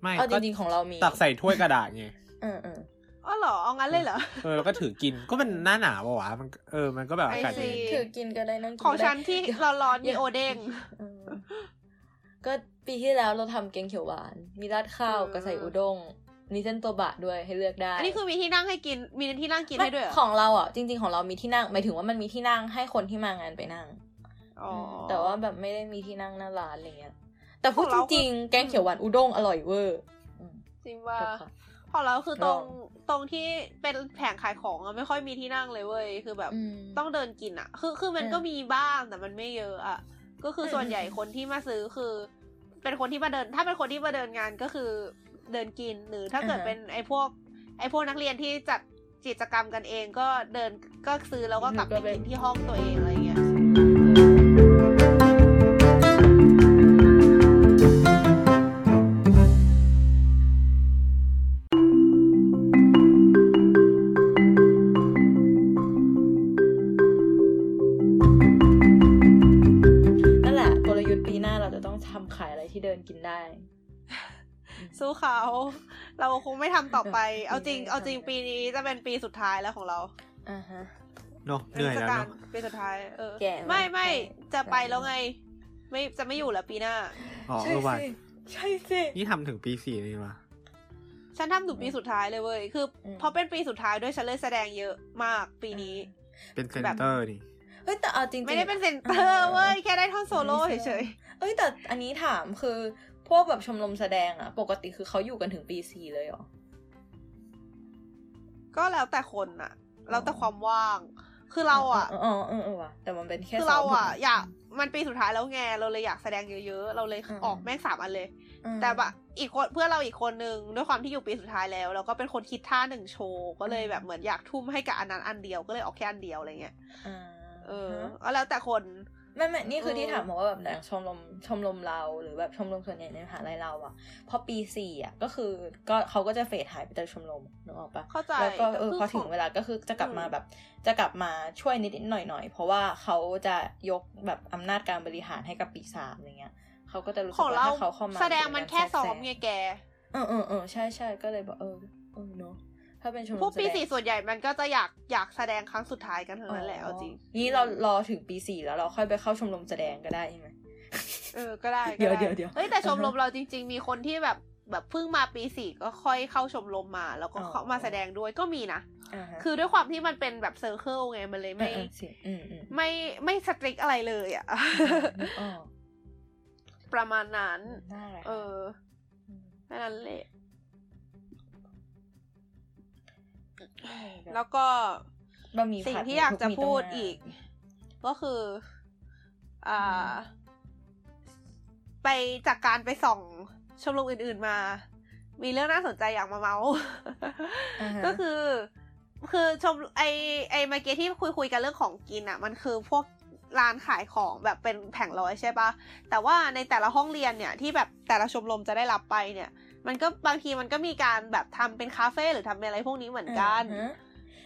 ไม่เอาจก็ริงๆของเรามีตักใส่ถ้วยกระดาษไงเออเอออ๋อเหรอเอางั้นเลยเหรอเออแล้วก็ถือกินก็มันหน้าหนาวอะวะมันเออมันก็แบบอากาศ I เย็ see นถือกินก็ได้นั่งกินของก็ได้ฉันที่เดี๋ยวร้อนๆมีโอเด้งเออ ก็ปีที่แล้วเราทำแกงเขียวหวาน มีราดข้าวเออกับใส่อุด้งมีเส้นตัวบะด้วยให้เลือกได้ อันนี้คือมีที่นั่งให้กิน มีที่นั่งกินให้ด้วยเหรอของเราอะจริง ๆของเรามีที่นั่งหมายถึงว่ามันมีที่นั่งให้คนที่มางานไปนั่งอ๋อแต่ว่าแบบไม่ได้มีที่นั่งหน้าร้านอะไรเงี้ย แต่พูดของจเราริงๆแกงเขียวหวานอุด้งอร่อยเวอร์อืมจริงว่าจบค่ะของเราคือตรงลองตรงที่เป็นแผงขายของอะไม่ค่อยมีที่นั่งเลยเว้ยคือแบบอืมต้องเดินกินอะคือคือมันอืมก็มีบ้างแต่มันไม่เยอะอะก็คืออมส่วนใหญ่อืมคนที่มาซื้อคือ เป็นคนที่มาเดิน ถ้าเป็นคนที่มาเดินงานก็คือเดินกินหรือถ้าเกิดอ่าฮะเป็นไอ้พวก ไอ้พวกนักเรียนที่จัดกิจกรรมกันเองก็เดินก็ซื้อแล้วก็กลับไปกินที่ห้องตัวเองอะไรเงี้ย ต่อไป เอาจริงไม่ทำเอาจริงปีนี้จะเป็นปีสุดท้ายแล้วของเราอ่าฮะเนาะเหนื่อยแล้วเทศกาเนาะปีสุดท้ายเออแก่มากไม่ไม่ใช่จะไปแล้วไง ไม่จะไม่อยู่แล้วปีหน้าอ๋อใช่เออว่ะสิใช่สินี่ทำถึงปีสี่นี่วะฉันทำถึงปีสุดท้ายเลยเว้ยคืออืมเพราะเป็นปีสุดท้ายด้วยฉันเลยแสดงเยอะมากปีนี้ เป็นแบบเซนเตอร์นี่เฮ้ยแต่เอาจริงๆไม่ได้เป็นเซนเตอร์เว้ยแค่ได้ท่อนโซโล่เฉยเอ้ยแต่อันนี้ถามคือพวกแบบชมรมแสดงอะปกติคือเขาอยู่กันถึงปีสี่เลยเหรอๆ ก็แล้วแต่คนอะแล้วแต่ความว่าง คือเราอะอ๋ออ๋อเออเออว่ะแต่มันเป็นแค่คือเราสงอะถูกไหมอยากมันปีสุดท้ายแล้วไงเราเลยอยากแสดงเยอะๆ เราเลยอืมออกแม่งสามอันเลยอืมแต่แบบอีกคนเพื่อนเราอีกคนนึงด้วยความที่อยู่ปีสุดท้ายแล้วแล้วก็เป็นคนคิดท่าหนึ่งโชว์ก็เลยแบบเหมือนอยากทุ่มให้กับอันนั้นอันเดียวก็เลยออกแค่อันเดียวอะไรเงี้ยอ่าเออฮะก็แล้วแต่คน ไม่ไม่นี่คือที่เออถามมาว่าแบบอย่างชมรมชมรมเราหรือแบบชมรมส่วนใหญ่ในมหาลัยเราอะพอปีสี่อะก็คือก็เขาก็จะเฟดหายไปจากชมรมนึกออกปะเข้าใจแล้วก็เออแต่พอถึงขเวลาก็คือจะกลับมาอืมแบบ จะกลับมาช่วยนิดนิดหน่อยหน่อยๆเพราะว่าเขาจะยกแบบอำนาจการบริหารให้กับปีสามอะไรเงี้ยเขาก็จะรู้สึขกองว่าเราถ้าเขาเข้ามาแสดงมันแค่ซ้อมจะไงเป็นารแกเออเออเออใช่ใช่ก็เลยบอกเออเออเนาะ ถ้าเป็นชมรมพวกปีแสดงสี่ส่วนใหญ่มันก็จะอยากอยากแสดงครั้งสุดท้ายกันทั้งนั้นแหละเอาจริงนี่เรารอถึงปีสี่แล้วเราค่อยไปเข้าชมรมแสดงก็ได้ใช่ไหมเออก็ได้เดี๋ยวก็ไเดี๋ยวเดี๋ยวเฮ้ยแต่ชมรมอ่าฮะเราจริง ๆ มีคนที่แบบแบบเพิ่งมาปีสี่ก็ค่อยเข้าชมรมมา แล้วก็อ๋อเข้ามาแสดงด้วยก็มีนะอ่าฮะคือด้วยความที่มันเป็นแบบเซอร์เคิลไงมันเลยไม่เออเออสิอืมอืมไม่ไม่สตริกอะไรเลยอะนึกออกประมาณนั้นได้เลยเออแค่นั้นแหละ แล้วก็บะหมี่สิ่งผัดที่อยากจะมีพูดต้งมาอีก ก็คืออ่าอืมไปจากการไปส่องชมรมอื่น ๆมา มีเรื่องน่าสนใจอยากมาเมาส์าฮะก็คือ คือชมไอไอเมื่อกี้ที่คุยคุยกันเรื่องของกินอะ มันคือพวกร้านขายของแบบเป็นแผงร้อยใช่ปะแต่ว่าในแต่ละห้องเรียนเนี่ยที่แบบแต่ละชมรมจะได้รับไปเนี่ย มันก็บางทีมันก็มีการแบบทำเป็นคาเฟ่หรือทำเป็นอะไรพวกนี้เหมือนกันอ่าฮะ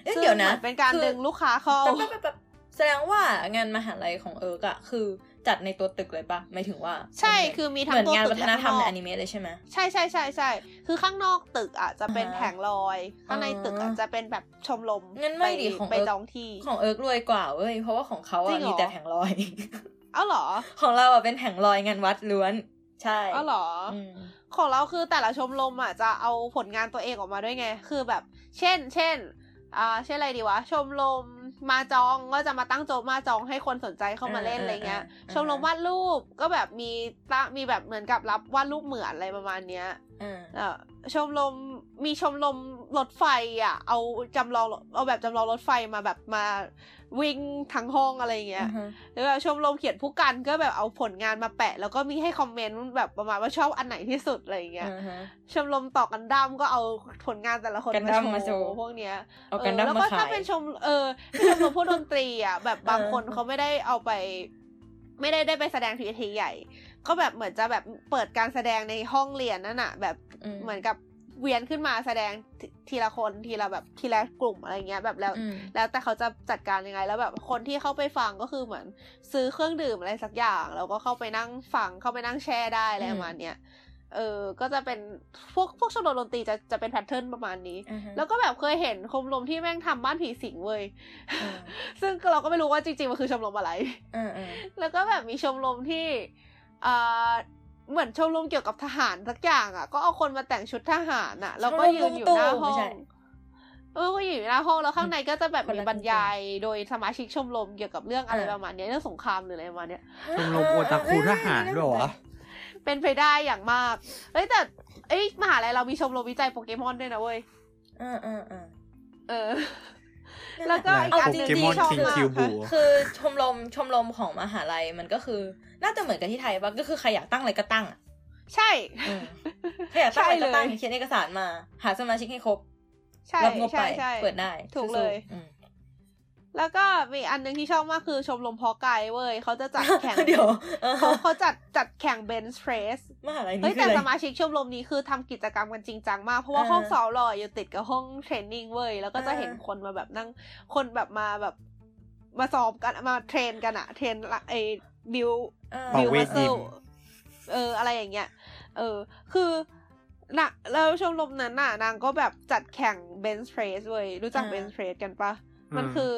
เอ๊ะซึ่งเดี๋ยวนะหมือเป็นการคือดึงลูกค้าเข้าแป๊บแป๊บแป๊บแสดงว่างานมหาลัยของเอิร์กอะคือจัดในตัวตึกเลยปะหมายถึงว่า ใช่เป็นคือมีทั้งเหมือนตัวงานตึวักฒและนธรรมข้างนในอกอนิเมะเลยใช่ไหมใช่ใช่ใช่ใช่คือข้างนอกตึกอะจะเป็นอ่าฮะแผงลอยข้างในตึกอะอ๋อจะเป็นแบบชมรมงั้นไม่ดิของไปเอิร์กจองที่ของเอิร์กรวยกว่าเว้ยเพราะว่าของเขาจริอะงเหรอมีแต่แผงลอยเอ้าเหรอ ของเราอะเป็นแผงลอยงานวัดล้วน ใช่เอ้าเหรออืมของเราคือแต่ละชมรมอะจะเอาผลงานตัวเองออกมาด้วยไง คือแบบ เช่น เช่นอ่าเช่นอะไรดีวะ ชมรมมาจองก็จะมาตั้งโจ๊กมาจองให้คนสนใจเข้ามาเล่นอะไรเงี้ย ชมรมวาดรูปก็แบบมีตั้งมีแบบเหมือนกับรับวาดรูปเหมือนอะไรประมาณเนี้ยอ่าเออชมรม มีชมรมรถไฟอะ เอาจำลองเอาแบบจำลองรถไฟมาแบบมาวิ่งทั้งห้องอะไรเงี้ยอือฮะหรือแบบชมรมเขียนผู้กันก็แบบเอาผลงานมาแปะ แล้วก็มีให้คอมเมนต์แบบประมาณว่าชอบอันไหนที่สุดอะไรเงี้ยอ่าฮะชมรมต่อกันดั้มก็เอาผลงานแต่ละคนกันดั้มมามาโชโชว์ว์พวกเนี้ยเอากันดั้มแล้วมาก็ขาถ้ายเป็นชมเออชมรมพวกดนตรีอะแบบบางคนเออเขาไม่ได้เอาไป ไม่ได้ได้ไปแสดงทีทีใหญ่ ก็แบบเหมือนจะแบบเปิดการแสดงในห้องเรียนนั่นน่ะ แบบอืมเหมือนกับ เวียนขึ้นมาแสดงททีละคนทีละแบบทีละกลุ่มอะไรเงี้ยแบบแล้วอืมแล้วแต่เขาจะจัดการยังไง แล้วแบบคนที่เข้าไปฟังก็คือเหมือน ซื้อเครื่องดื่มอะไรสักอย่าง แล้วก็เข้าไปนั่งฟังเข้าไปนั่งแช่ได้อะไรอืมประมาณเนี้ยเออ ก็จะเป็นพวกพวกชมรมดนตรีจะจะเป็นแพทเทิร์นประมาณนี้อ่าฮะแล้วก็แบบเคยเห็นชมรมที่แม่งทำบ้านผีสิงเว้ยอืมซึ่งเราก็ไม่รู้ว่าจริงๆมันคือชมรมอะไรอ่าอ่าแล้วก็แบบมีชมรมที่อ่า เหมือนชมรมเกี่ยวกับทหารสักอย่างอะ ก็เอาคนมาแต่งชุดทหารอะ แล้วก็ยืนอยู่หน้าห้องเออก็อยู่หน้าห้องแล้วข้างในก็จะแบบคนมีละบรรยาย โดยสมาชิกชมรมเกี่ยวกับเรื่องอะไรอ่าประมาณเนี้ยเรื่องสงครามหรืออะไรประมาณเนี้ยชมรมโอตาคุทหารด้วยเหรอวะเป็นไปได้อย่างมากเอ้ยแต่เอ้ยมหาลัยเรามีชมรมวิจัยโปเกมอนด้วยนะเว้ยอ่าอ่าอ่าเออแล้วก็อีกอันหนึ่งโปเกมที่อนชอบคิงมากคิวบูคือชมรมชมรมของมหาลัยมันก็คือ น่าจะเหมือนกับที่ไทยปะก็คือใครอยากตั้งอะไรก็ตั้งอะใช่อืมใครอยากตั้งอะไรก็ตั้งใช่เลยเขียนเอกสารมา หาสมาชิกให้ครบใช่รับงบไปใช่ใช่เปิดได้ถูกเลยอืมแล้วก็มีอันหนึ่งที่ชอบมากคือชมรมเพอกายเว้ยเขาจะจัดแข่งเดี๋ยวเออเขาเขาจัดจัดแข่งเบนส์เพรสมหาลัยเฮ้นี้ยคือแต่อะไรสมาชิกชมรมนี้คือทำกิจกรรมกันจริงจังมากเพราะว่าอ่าห้องสาวหล่ออยู่ติดกับห้องเทรนนิ่งเว้ยแล้วก็จะอ่าเห็นคนมาแบบนั่งคนแบบมาแบบมาซ้อมกันมา train กันอะ train ละไอ้ build อ่าเปล่า build muscle เอออะไรอย่างเงี้ย เออ คือนะแล้วชมรมนั้นน่ะ นางก็แบบจัดแข่ง bench press เว้ยรู้จักอ่า bench press กันปะมันอืมคือ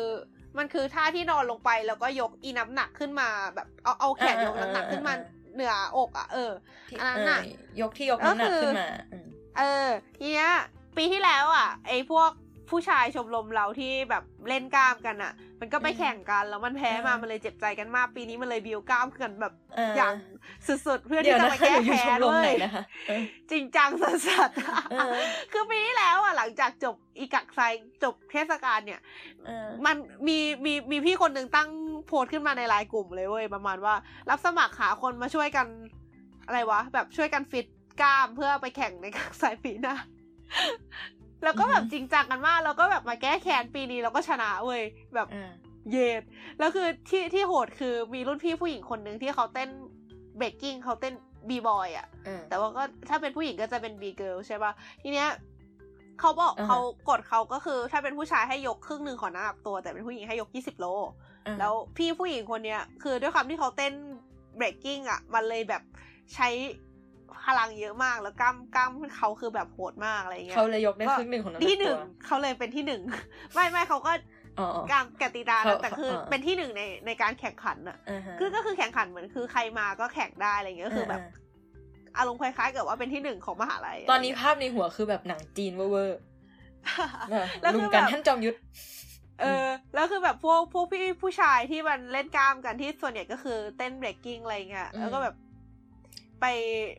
มันคือท่าที่นอนลงไปแล้วก็ยกอีน้ำหนักขึ้นมาแบบเอาเอาแขนยกน้ำหนักขึ้นมาเหนืออกอะเออที่อันนั้นน่ะเออยกที่ยกน้ำหนักก็คือขึ้นมาอืมเออทีเนี้ยปีที่แล้วอะ ไอ้พวก ผู้ชายชมรมเราที่แบบเล่นกล้ามกันอะ มันก็ไปแข่งกันแล้วมันแพ้มามันเลยเจ็บใจกันมากปีนี้มันเลยบิวกล้ามกันแบบเอออย่างสุดๆเพื่อเดี๋ที่ยวจะนะมาคะแก้อยู่ชแค้มนรมเว้ไหนยนะคะเออจริงจังสัสๆเออคือปีที่แล้วอะหลังจากจบอีกักไซจบเทศกาลเนี่ยเออมันมีมีมีพี่คนหนึ่งตั้งโพสต์ขึ้นมาในไลน์กลุ่มเลยเว้ยประมาณว่า รับสมัครหาคนมาช่วยกันอะไรวะแบบช่วยกันฟิตกล้ามเพื่อไปแข่งใน学祭ปีหน้า แล้วก็แบบจริงจังกันมากแล้วก็แบบมาแก้แค้นปีนี้เราก็ชนะเว้ยแบบอ่าเย็ดแล้วคือที่ที่โหดคือมีรุ่นพี่ผู้หญิงคนหนึ่งที่เขาเต้น breaking เขาเต้น b-boy อะอืมแต่ว่าก็ถ้าเป็นผู้หญิงก็จะเป็น b-girl ใช่ป่ะทีเนี้ยเขาบอกอ่าฮะเขากฎเขาก็คือ ถ้าเป็นผู้ชายให้ยกครึ่งหนึ่งของน้ำหนักตัว แต่เป็นผู้หญิงให้ยก20โลอ่าแล้วพี่ผู้หญิงคนเนี้ย คือด้วยความที่เขาเต้นเบรกกิ้งอะ มันเลยแบบใช้ พลังเยอะมากแล้วกล้ามกล้ามเขาคือแบบโหดมากอะไรเงี้ยเขาเลยยกได้ครึ่งหนึ่งของน้ำหนักที่หนึ่งตัวเขาเลยเป็นที่หนึ่งไม่ไม่เขาก็อ๋ออ๋อการกติกาเขานะแต่คือเขาอ่าเป็นที่หนึ่งในในการแข่งขันอะอ่าฮะคือก็คือแข่งขันเหมือนคือใครมาก็แข่งได้อะไรเงี้ยก็คือแบบาอารมณ์คล้ายๆกับว่าเป็นที่หนึ่งของมหาลัยๆตอนนี้ภาพในหัวคือแบบหนังจีนเวอร์ๆแบบแล้วลุคืมอกันแบบท่านจอมยุทธเออ แล้วคือแบบพวกพวกพี่ผู้ชายที่มันเล่นกล้ามกันที่ส่วนใหญ่ก็คือเต้นเบรกกิ้งอะไรเงี้ยอืมแล้วก็แบบ ไป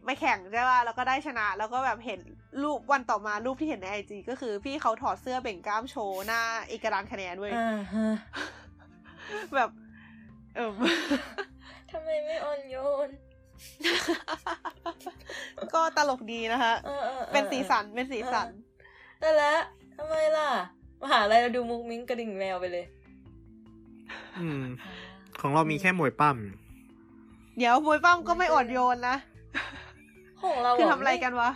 ไปแข่งใช่ป่ะแล้วก็ได้ชนะ แล้วก็แบบเห็นรูปวันต่อมารูปที่เห็นในไอจีก็คือพี่เขาถอดเสื้อเบ่งกล้ามโชว์หน้าอีกกระดานคะแนนเว้ยอ่าฮะแบบ เออทำไมไม่อ่อนโยน ก็ตลกดีนะคะออออออเป็นสีสันเป็นสีสันแต่ละทำไมล่ะมหาลัยเราดูมุกมิ้งกระดิ่งแมวไปเลย อืม ของเรามีแค่มวยปั้มเดี๋ยวมวยปั้มก็ไม่อ่อนโยนนะ ของเราคือทำอะไรกันวะ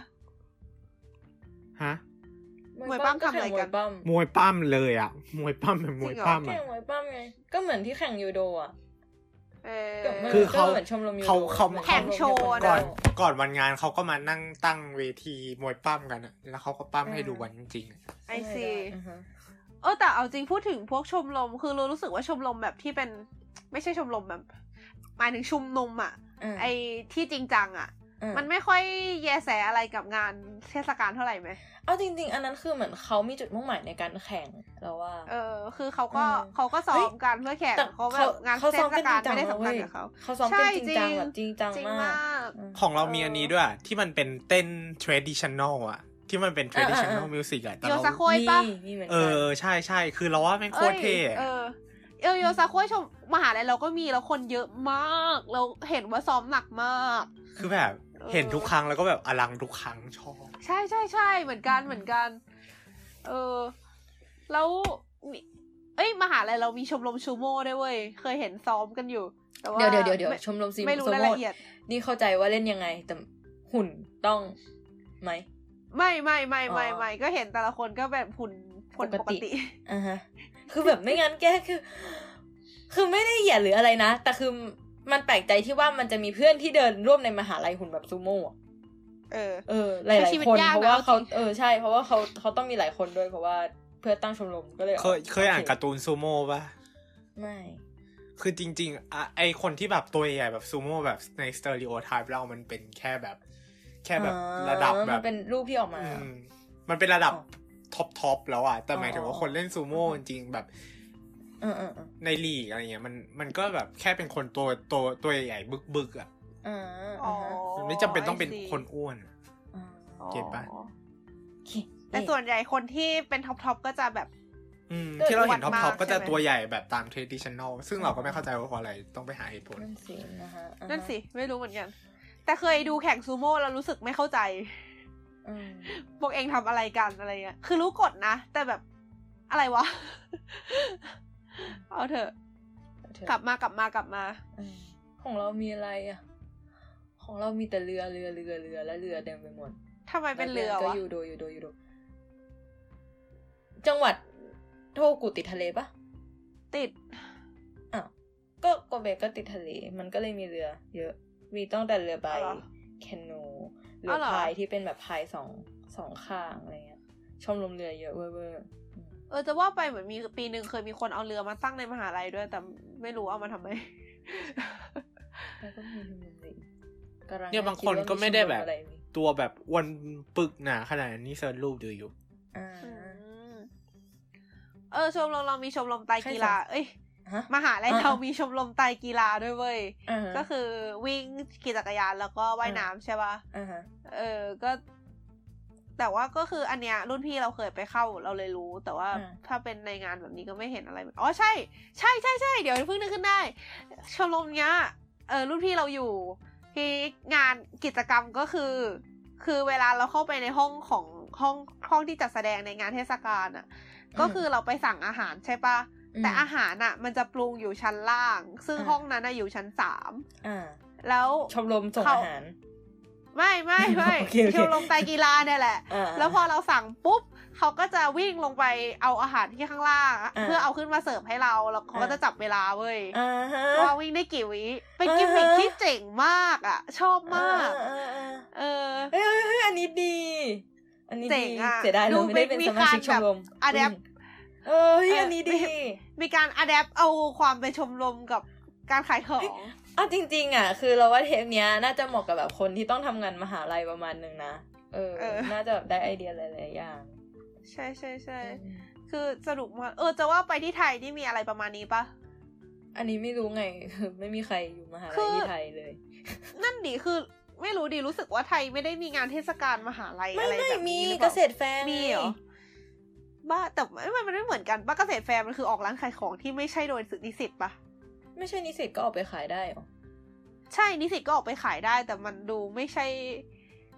ฮะมวยปั้มทำอะไรกันมวยปั้มมวยปั้มเลยอะมวยปั้มเป็นมวยปั้มแข่อะงมวยปั้มไงก็เหมือนที่แข่งยูโดอะเออก็มันคือเขาก็เหมือนชมรมยูโดเขาเขาหมือนแข่งโชว์นะก่อนก่อนวันงานเขาก็มานั่งตั้งเวทีมวยปั้มกันอะแล้วเขาก็ปั้มให้ดูวันจริงๆอะไอซีอือฮะเออแต่เอาจริงพูดถึงพวกชมรมคือเรารู้สึกว่าชมรมแบบที่เป็น ไม่ใช่ชมรมแบบหมายถึงชุมนุมอะอืม ไอที่จริงจังอะอืมมันไม่ค่อยแยแสอะไรกับงานเทศกาลเท่าไหร่ไหม เอาจริง ๆ อันนั้นคือเหมือนเขามีจุดมุ่งหมายในการแข่งแล้วว่า เออ คือเขาก็อืมเขาก็ซ้อเฮ้มยกันเพื่อแข่งแต่เขาแบบงานเขาเทซ้อมศกันจการิลงจังไม่ได้นะสำคัเว้ญยกับเขาเขาซ้อมกันจริงจังแบบจริงจังจริงมามากกอืมของเรามีอันนี้ด้วย ที่มันเป็นเต้น traditional อะที่มันเป็น traditional อ่า music อะแต่โยเราซาโคยปะมีมีเหมือนเอกันอใช่ใช่ คือเราว่าแม่งโคตรเท่ เอ้ยอะเออเออโยซาโคยชมมหาลัยเราก็มีแล้วคนเยอะมาก เราเห็นว่าซ้อมหนักมาก คือแบบเออเห็นทุกครั้งแล้วก็แบบอลังทุกครั้งชอบ ใช่ใช่ใช่เหมือนกันเหมือนกัน เออ แล้วมีเอ้ยมหาลัยเรามีชมรมชูโม่ด้วยเว้ย เคยเห็นซ้อมกันอยู่แต่ว่าเดี๋ยวเดี๋ยวเดี๋ยวเดี๋ยวไม่ชมรมซีไม่รู้โซรายโมละเอียด นี่เข้าใจว่าเล่นยังไง แต่หุ่นต้องไหมไม่ไม่ไม่ไม่อ๋อไม่ก็เห็นแต่ละคนก็แบบหุ่นหุ่นปปกกติติอ่าฮะ คือแบบไม่งั้นแกคือ คือไม่ได้เหยียดหรืออะไรนะ แต่คือมันแปลกใจที่ว่ามันจะมีเพื่อนที่เดินร่วมในมหาลัยหุ่นแบบซูโม่อะเออ เออ หลายใช้หลาชียวิตคนยากนะเพราะว่าเอาเขาจริงเออใช่ เพราะว่าเขาเขาต้องมีหลายคนด้วยเพราะว่าเพื่อตั้งชมรมก็เลย เคยเคอ่านการ์ตูนซูโม่ปะไม่ คือจริงๆอะไอคนที่แบบตัวใหญ่แบบซูโม่แบบใน stereotype เรามันเป็นแค่แบบ แค่แบบอ๋อระดับแบบมันเป็นรูปที่ออกมาอืมมันเป็นระดับอ๋อ top top แล้วอะแต่หมายถึงอ๋ว่าคนเล่นซูโม่จริงๆแบบเออเออเออในลีกอะไรเงี้ยมันมันก็แบบแค่เป็นคนตัวตัวตัวใหญ่บึกบึกๆอะอ่าอ๋อมันไม่จำเป็นต้องเป็น I see คนอ้วนอะอ่า get ปะอ๋อโอเคแต่ส่วนใหญ่คนที่เป็น top top ก็จะแบบอืมก็ที่เราเห็นอ้ท็อวนมาก top top ก็จะใช่ไหมตัวใหญ่แบบตาม traditional ซึ่งเราก็ไม่เข้าใจว่าเพราะอะไรต้องไปหาเหตุผลนั่นสินะฮะอ่าฮะนั่นสิ ไม่รู้เหมือนกัน แต่เคยดูแข่งซูโม่แล้วรู้สึกไม่เข้าใจอืม พวกเองทำอะไรกันอะไรเงี้ย คือรู้กฎนะ แต่แบบอะไรวะ เอาเถอะเอาเถอะกลับมากลับมากลับมาอืมของเรามีอะไรอะ ของเรามีแต่เรือเรือเรือเรือและเรือเต็มไปหมดทำไมเป็นเรือก็วะยูโดยูโดยูโด จังหวัดโทกุติดทะเลปะติดอ้าวก็โกเบก็ติดทะเล มันก็เลยมีเรือ เยอะ มีตั้งแต่เรือใบอ๋อเหรอแคนู เรืออ๋อเหรอพายที่เป็นแบบพายสองสองข้างอะไรเงี้ยชมรมเรือเยอะเวอร์เวอร์อืมเออจะว่าไปเหมือนมีปีหนึ่งเคยมีคนเอาเรือมาตั้งในมหาลัยด้วย แต่ไม่รู้เอามาทำไมแล้วก็มีชมรมเรือกำลังเนี่ยบางคิคนว่ก็ไม่ได้แบบชรอะรมีตัวแบบอ้วนปึกหนาขนาดนี้เซิร์ชรูปดูอยู่อ่าเออชมรมเรามีชมรมไตรกีฬาใครสอนเอ้ยฮะ มหาลัยอ่าเรามีชมรมไตรกีฬาด้วยเว้ยอ่าฮะก็คือวิ่งขี่จักรยานแล้วก็ว่ายน้ำใช่ปะอ่าฮะเออ ก็ แต่ว่าก็คืออันเนี้ย รุ่นพี่เราเคยไปเข้าเราเลยรู้ แต่ว่าอ่าถ้าเป็นในงานแบบนี้ก็ไม่เห็นอะไรอ๋อใช่ ใช่ใช่ใช่เดี๋ยวเพิ่งนึกขึ้นได้ ชมรมเนี้ย เออ รุ่นพี่เราอยู่ที่งานกิจกรรมก็คือ คือเวลาเราเข้าไปในห้องของห้องห้องที่จัดแสดงในงานเทศกาลอะ ก็คือเราไปสั่งอาหารใช่ปะอืม แต่อาหารอะมันจะปรุงอยู่ชั้นล่าง ซึ่งอ่าห้องนั้นน่ะอยู่ชั้นสามอ่าแล้วชมรมส่งเขาอาหาร ไม่ไม่ไม่โอเคโอเคชมรมไตรกีฬาเนี่ยแหละอ่าแล้วพอเราสั่งปุ๊บเขาก็จะวิ่งลงไปเอาอาหารที่ข้างล่างอะอ่าเพื่อเอาขึ้นมาเสิร์ฟให้เราแล้วเขาก็อ่าจะจับเวลาเว้ยอ่าฮะว่าวิ่งได้กี่วิเป็นกิมมิคอ่าฮะที่เจ๋งมากอะ ชอบมากอ่าอ่าเออเฮ้ยเฮ้ยเฮ้ยอันนี้ดี อันนี้เจ๋ดีงอะเสียดายดูเราไม่ได้เป็นมีสมาชิกชการมแบบรม adapt เออเฮ้ย เอออัอันนี้ดี มีการอัดแอปเอาความเป็นชมรมกับการขายของอะจริง ๆ อะ คือเราว่าเทปเนี้ยน่าจะเหมาะกับแบบคนที่ต้องทำงานมหาลัยประมาณหนึ่งนะเออเออ น่าจะแบบได้ไอเดียหลายๆอย่าง ใช่ใช่ใช่คือสนุกมากเออจะว่าไปที่ไทยนี่มีอะไรประมาณนี้ปะอันนี้ไม่รู้ไงคือไม่มีใครอยู่มหาคืลัยที่ไทยเลยคือ นั่นดิคือไม่รู้ดิรู้สึกว่าไทยไม่ได้มีงานเทศกาลมหาลัยไม่อะไรไม่แบบมีนี้หรือเกปล่าเกษตรแฟร์มีเหรอ บ้าแต่ไม่มันไม่เหมือนกันบ้าเกษตรแฟร์มันคือออกร้านขายของที่ไม่ใช่โดยนิสิตปะไม่ใช่นิสิตก็ออกไปขายได้เหรอใช่นิสิตก็ออกไปขายได้ แต่มันดูไม่ใช่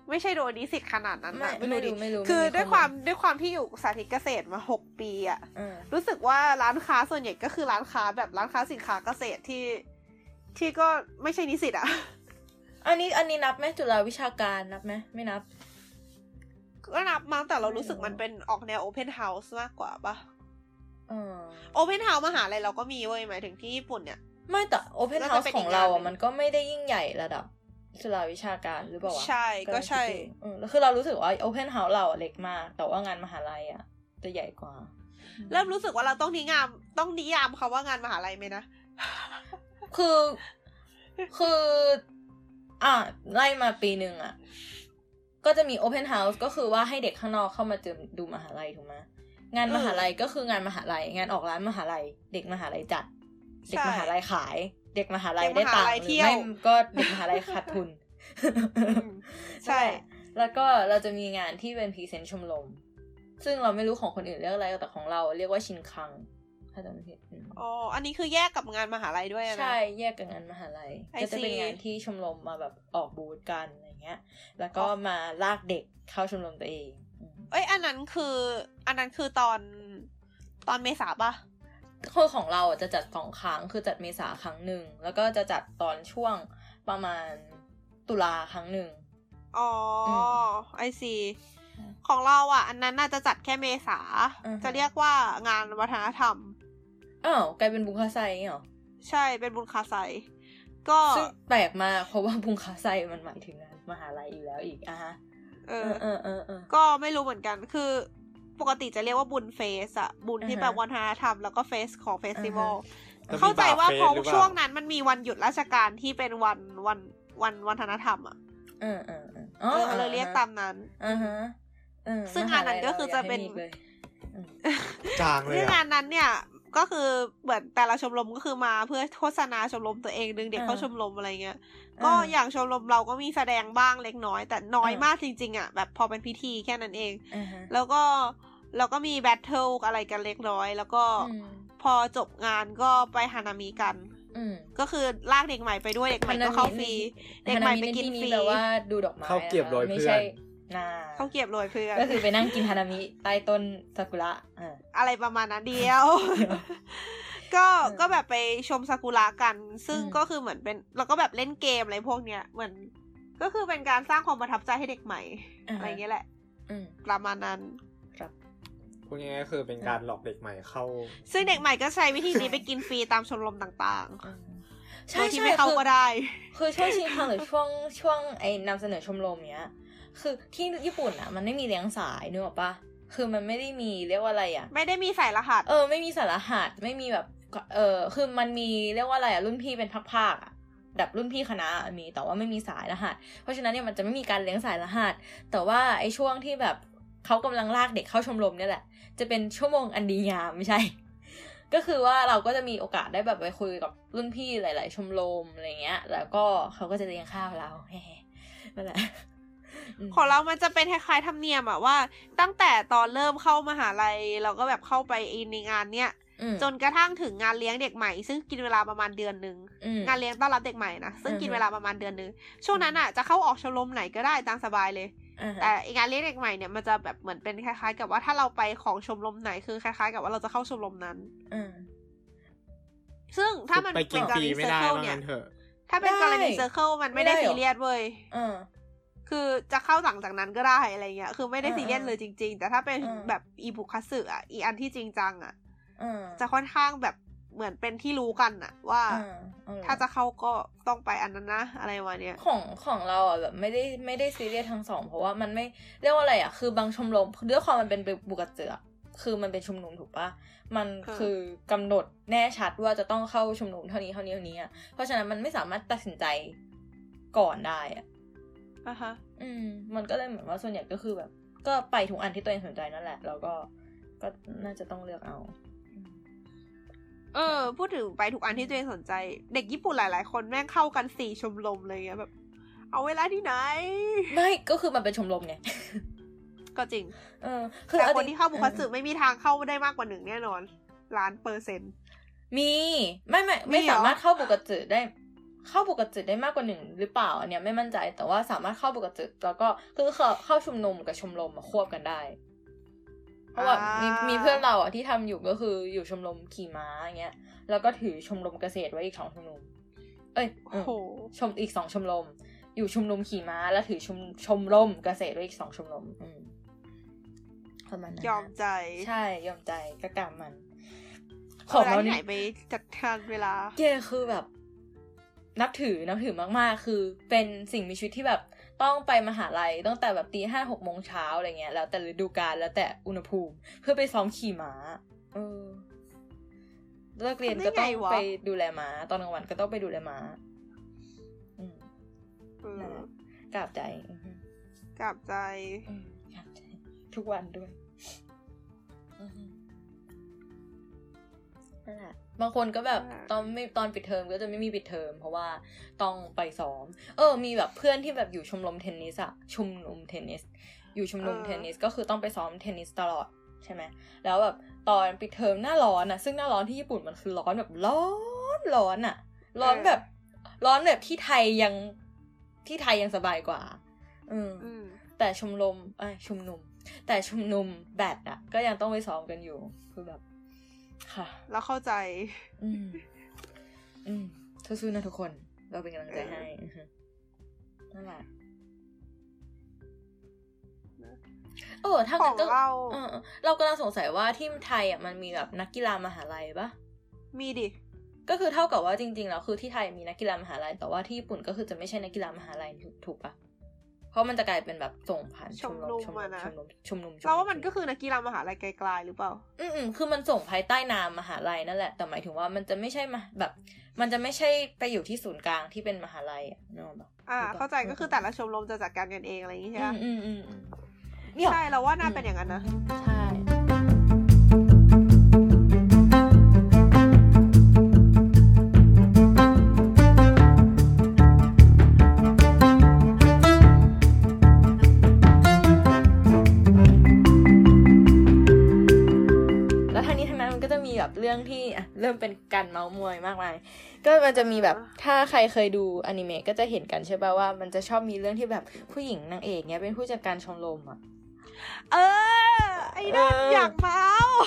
ไม่ใช่โดยนิสิตขนาดนั้นไม่นะไม่ดิรู้ไม่รู้คือไม่มีด้วยข้คอมูลวามด้วยความที่อยู่สาธิตเกษตรมาหกปีอะอ่ารู้สึกว่าร้านค้าส่วนใหญ่ก็คือร้านค้าแบบร้านค้าสินค้าเกษตรที่ที่ก็ไม่ใช่นิสิตอะอันนี้อันนี้นับไหมจุฬาวิชาการนับไหมไม่นับ ก็นับมั้งแต่เรารู้สึกมันเป็นออกแนว open house มากกว่าปะเออ open house มหาลัยเราก็มีเว้ยหมายถึงที่ญี่ปุ่นเนี่ย ไม่แต่โอเพนแล้วเฮาก็ส์เป็นขอีองกเรางานหนึ่อะงมันก็ไม่ได้ยิ่งใหญ่ระดับจุฬาวิชาการหรือเปล่าวะใช่ก็ใช่ำลังคิดอยู่เออแล้วคือเรารู้สึกว่าโอเพนเฮาส์เราอะเล็กมาก แต่ว่างานมหาลัยอะ จะใหญ่กว่า เริ่มรู้สึกว่าเราต้องนิยามต้องนิยามคำว่างานมหาลัยไหมนะคือคือ อะไล่มาปีหนึ่งอะ ก็จะมี Open House ก็คือว่าให้เด็กข้างนอกเข้ามาเจอดูมหาลัยถูกไหมงานมหาลัยก็คืองานมหาลัย งานออกร้านมหาลัย เด็กมหาลัยจัด เด็กมหาลัยขาย เด็กมหาลัยได้ตังค์หรือไม่ก็เด็กมหาลัยขาดทุน ใช่ แล้วก็เราจะมีงานที่เป็นพรีเซนต์ชมรมซึ่งเราไม่รู้ของคนอื่นเรียกอะไรแต่ของเราเรียกว่าชินคังถ้าจำไม่ผิดอืมอ๋อ อันนี้คือแยกกับงานมหาลัยด้วยอะนะ ใช่ แยกกับงานมหาลัย I ก็จะเป็น see งานที่ชมรมมาแบบออกบูธกันอะไร เงี้ย แล้วก็มาลากเด็กเข้าชมรมตัวเองอืมเอ้ย อันนั้นคือ อันนั้นคือตอนตอนเมษาปะคือของเราอะจะจัดสองครั้ง คือจัดเมษาครั้งหนึ่ง แล้วก็จะจัดตอนช่วงประมาณตุลาครั้งหนึ่ง อ๋ออืไอซีของเราอะ อันนั้นน่าจะจัดแค่เมษาอือฮะจะเรียกว่างานวัฒนธรรมอ้าวกลายเป็นบุงคาไซเหรอ ใช่เป็นบุญคาไซ ก็ซึ่งแปลกมากเพราะว่าบุงคาไซมันหมายถึงงาน มหาลัยอยู่แล้วอีกอะฮะเอเอออเออเออเออก็ไม่รู้เหมือนกันคือปกติจะเรียกว่าบุญเฟสอะบุญที่อ่าฮะแบบวัฒนธรรมแล้วก็เฟสของเฟสติวัลแล้วมีเข้าใจว่าบาร์เฟสเพราะหรือเปล่าช่วงนั้นมันมีวันหยุดราชการที่เป็นวันวันวันวัฒนธรรมอะเออเออเออเออเลยเรียกตามนั้นอ่าฮะเออซึ่งงานนั้นก็คือจะเป็นมหาลัยราอยากให้มีอีกเลยอืมจางเลยซึ่งอะงานนั้นเนี่ย ก็คือเหมือนแต่ละชมรมก็คือมาเพื่อโฆษณาชมรมตัวเองดึงเด็กเข้าชมรมอะไรเงี้ย ก็อย่างชมรมเราก็มีแสดงบ้างเล็กน้อย แต่น้อยมากจริง ๆ อะ แบบพอเป็นพิธีแค่นั้นเองอ่าฮะแล้วก็แล้วก็มี battle อะไรกันเล็กน้อย แล้วก็อืมพอจบงานก็ไปฮานามิกันอืมก็คือลากเด็กใหม่ไปด้วยเด็กใหม่ก็เข้าฟรี เด็กใหม่ไปกินฟรีแปลว่าดูดอกไม้เข้าเก็บโดยไม่เพื่อใช่นนา เขาเก็บโรยเพื่อนก็คือไปนั่งกินฮานามิใต้ต้นซากุระอ่าอะไรประมาณนั้นเดียว ก็เออก็แบบไปชมซากุระกัน ซึ่งอืมก็คือเหมือนเป็นแล้วก็แบบเล่นเกมอะไรพวกเนี้ยเหมือน ก็คือเป็นการสร้างความประทับใจให้เด็กใหม่ อะไรเงี้ยแหละอืมประมาณนั้นครับพูดง่ายๆก็คือเป็นการหลอกเด็กใหม่เข้า ซึ่งเด็กใหม่ก็ใช้วิธีนี้ไปกินฟรีตามชมรมต่างอืมๆใช่โดยที่ใช่ไม่เข้าคือก็ได้ คือช่วงชิงคังหรือช่วงช่วงไอ้นำเสนอชมรมเนี้ย คือที่ญี่ปุ่นอะมันไม่มีเลี้ยงสายนึกออกปะคือมันไม่ได้มีเรียกว่าอะไรอะไม่ได้มีสายรหัส เออ ไม่มีสารหัสไม่มีแบบ เออคือมันมีเรียกว่าอะไรอะรุ่นพี่เป็นภาคๆอะแบบรุ่นพี่คณะมีแต่ว่าไม่มีสายรหัส เพราะฉะนั้นเนี่ยมันจะไม่มีการเลี้ยงสายรหัส แต่ว่าไอ้ช่วงที่แบบเขากำลังลากเด็กเข้าชมรมเนี่ยแหละ จะเป็นชั่วโมงอันดีงามไม่ใช่ ก็คือว่าเราก็จะมีโอกาสได้แบบไปคุยกับรุ่นพี่หลาย ๆ ชมรมอะไรเงี้ย แล้วก็เขาก็จะเลี้ยงข้าวเราแฮนั่นแหละม ของเรามันจะเป็นคล้ายๆธรรมเนียมอะว่า ตั้งแต่ตอนเริ่มเข้ามหาลัยเราก็แบบเข้าไปในงานเนี้ยอืมจนกระทั่งถึงงานเลี้ยงเด็กใหม่ ซึ่งกินเวลาประมาณเดือนหนึ่งอืมงานเลี้ยงต้อนรับเด็กใหม่นะซึ่งอือฮึกินเวลาประมาณเดือนหนึ่งช่วงนั้นอะจะเข้าออกชมรมไหนก็ได้ตามสบายเลยอ่าฮะแต่อีกงานเลี้ยงเด็กใหม่เนี่ยมันจะแบบเหมือนเป็นคล้าย ๆ กับว่าถ้าเราไปของชมรมไหนคือคล้าย ๆ กับว่าเราจะเข้าชมรมนั้นอืมซึ่งถ้ามันไปกินเป็นฟรีรีไม่เซอได้ร์เคิลว่าเนี่ยงั้นเถอะถ้าเป็นได้กรณีเซอร์เคิลมันไม่ได้ไม่ได้เหรอซีเรียสเว้ยอืม คือจะเข้าหลังจากนั้นก็ได้อะไรเงี้ย คือไม่ได้อ่าซีเรียสเลยจริง ๆ แต่ถ้าเป็นอ่าแบบอีบุคัตสึอะ อีอันที่จริงจังอะอืมจะค่อนข้างแบบเหมือนเป็นที่รู้กันอะว่าอืมอืมถ้าจะเข้าก็ต้องไปอันนั้นนะ อะไรวะเนี้ยของของเราอะแบบไม่ได้ไม่ได้ซีเรียสทั้งสองเพราะว่ามันไม่เรียกว่าอะไรอะคือบางชมรมด้วยความมันเป็นบุกเจือคือมันเป็นชุมนุมถูกปะมันค่ะคือกำหนดแน่ชัดว่าจะต้องเข้าชุมนุมเท่านี้เท่านี้เท่านี้อะเพราะฉะนั้นมันไม่สามารถตัดสินใจก่อนได้อะ อะฮะ อืม มันก็เลยเหมือนว่าส่วนใหญ่ก็คือแบบ ก็ไปทุกอันที่ตัวเองสนใจนั่นแหละ แล้วก็ก็น่าจะต้องเลือกเอาอืมเออ พูดถึงไปทุกอันที่ตัวเองสนใจ เด็กญี่ปุ่นหลาย ๆ คนแม่งเข้ากันสี่ชมรมเลยเงี้ยแบบ เอาเวลาที่ไหน ไม่ก็คือมันเป็นชมรมไงก็จริง เออ คือแต่อคนที่เข้าบุคัตสึออไม่มีทางเข้าได้มากกว่าหนึ่งแน่นอนล้านเปอร์เซ็นต์มี ไม่ไม่มีไม่เหรอสามารถเข้าบุกจืดได้ เข้าบุกจืดได้มากกว่าหนึ่งหรือเปล่าอันเนี้ยไม่มั่นใจแต่ว่าสามารถเข้าบุกจืดแล้วก็คือเข้าเข้าชุมนุมกับชมรมมาควบกันได้ เพราะว่ามีมีเพื่อนเราอะที่ทำอยู่ก็คืออยู่ชมรมขี่ม้าอย่างเงี้ย แล้วก็ถือชมรมเกษตรไว้อีกสองชมรมเอ้ยโอ้โหชมอีกสองชมรมอยู่ชมรมขี่ม้า แล้วถือชมชมรมเกษตรไว้อีกสองชมรมอืมประมาณนั้นนะยอมใจ ใช่ยอมใจก็กรรมมันขขอองงเราเราที่นี่ไหนไปจัดการเวลาเกคือแบบ นับถือนับถือมากๆ คือเป็นสิ่งมีชีวิตที่แบบต้องไปมหาลัยตั้งแต่แบบตีห้าหกโมงเช้าอะไรเงี้ยแล้วแต่ฤดูกาลแล้วแต่อุณหภูมิ เพื่อไปซ้อมขี่ม้า เออเลิกเรียนก็ต้องทำได้ไงวะไปดูแลม้า ตอนกลางวันก็ต้องไปดูแลม้าอืมเออนั่นแหละกราบใจอือฮึกลับใจอืมกราบใจ ทุกวันด้วยอือฮึนั่นแหละ บางคนก็แบบอ่าตอนไม่ตอนปิดเทอมก็จะไม่มีปิดเทอมเพราะว่าต้องไปซ้อม เออ มีแบบเพื่อนที่แบบอยู่ชมรมเทนนิสอะชุมนุมเทนนิส อยู่ชุมนุมเทนนิสก็คือต้องไปซ้อมเทนนิสตลอดใช่ไหมแล้วแบบตอนปิดเทอมหน้าร้อนอะซึ่งหน้าร้อนที่ญี่ปุ่นมันคือร้อนแบบร้อนร้อนอะร้อนแบบร้อนแบบที่ไทยยังที่ไทยยังสบายกว่าอืมอืมแต่ชมรมไอยชุมนุม แต่ชุมนุมแบดอะก็ยังต้องไปซ้อมกันอยู่คือแบบ ค่ะ แล้วเข้าใจ อืม อืมสู้ๆนะทุกคน เราเป็นกำลังใจให้อือฮึนั่นแหละเออถ้าขงั้อนงก็เราเออเออเรากำลังสงสัยว่าที่ไทยอะมันมีแบบนักกีฬามหาลัยปะมีดิ ก็คือเท่ากับว่าจริงๆแล้วคือที่ไทยมีนักกีฬามหาลัย แต่ว่าที่ญี่ปุ่นก็คือจะไม่ใช่นักกีฬามหาลัยถูกถูกปะ เพราะมันจะกลายเป็นแบบส่งผ่านชมรมชมรมชมรมชมรมชมรมเราว่ามันก็คือนักกีฬามหาลัยไกลๆหรือเปล่า อืมอืมคือมันส่งภายใต้นามมหาลัยนั่นแหละ แต่หมายถึงว่ามันจะไม่ใช่มาแบบ มันจะไม่ใช่ไปอยู่ที่ศูนย์กลางที่เป็นมหาลัยอะนึกออกปะอ่า เข้าใจก็คือแต่ละชมรมจะจัดการกันเองอะไรอย่างงี้ใช่ไหมอืมอืมอืมอืมเนี่ยใช่เราว่าน่าเป็นอย่างนั้นนะใช่ ริ่มเป็นการเมาส์มอยมากมาย ก็มันจะมีแบบถ้าใครเคยดูอนิเมะก็จะเห็นกันใช่ป่ะว่า มันจะชอบมีเรื่องที่แบบผู้หญิงนางเอกเนี้ยเป็นผู้จัดการชมรมอะ เออ ไอ้นั่นเออออยากเมาส์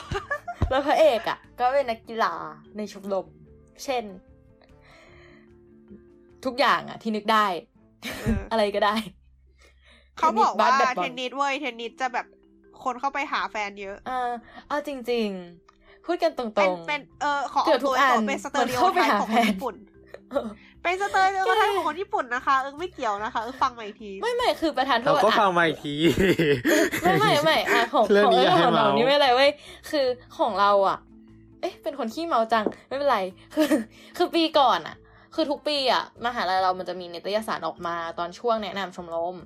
แล้วพระเอกอะ ก็เป็นนักกีฬาในชมรมเช่น ทุกอย่างอะ ที่นึกได้เอออะไรก็ได้ เขาบอกว่าทนนิสบสแบดบอลเทนนิสเว้ยเทนนิสจะแบบคนเข้าไปหาแฟนเยอะอ่าเอาจริงๆ พูดกันตรงเป็นๆเป็นเออขอเกือบทุกอันเป็นสเตอริโอมันเข้าไปไทป์หาของแฟคนนญี่ปุ่นเออเป็นสเตอริโอไทป์แกของคนญี่ปุ่นนะคะ เออไม่เกี่ยวนะคะ เออฟังมาอีกที ไม่ไม่คือประธานโทเราษก็อะฟังมาอีกที ไม่ไม่ไม่อะของเรื่องของนี้เรื่องให้ของเราเมานี่ไม่เป็นไรเว้ย คือของเราอะ เอ๊ะ เป็นคนขี้เมาจัง ไม่เป็นไร คือ คือปีก่อนอะ คือทุกปีอะ มหาลัยเรามันจะมีนิตยสารออกมาตอนช่วงแนะนำชมรม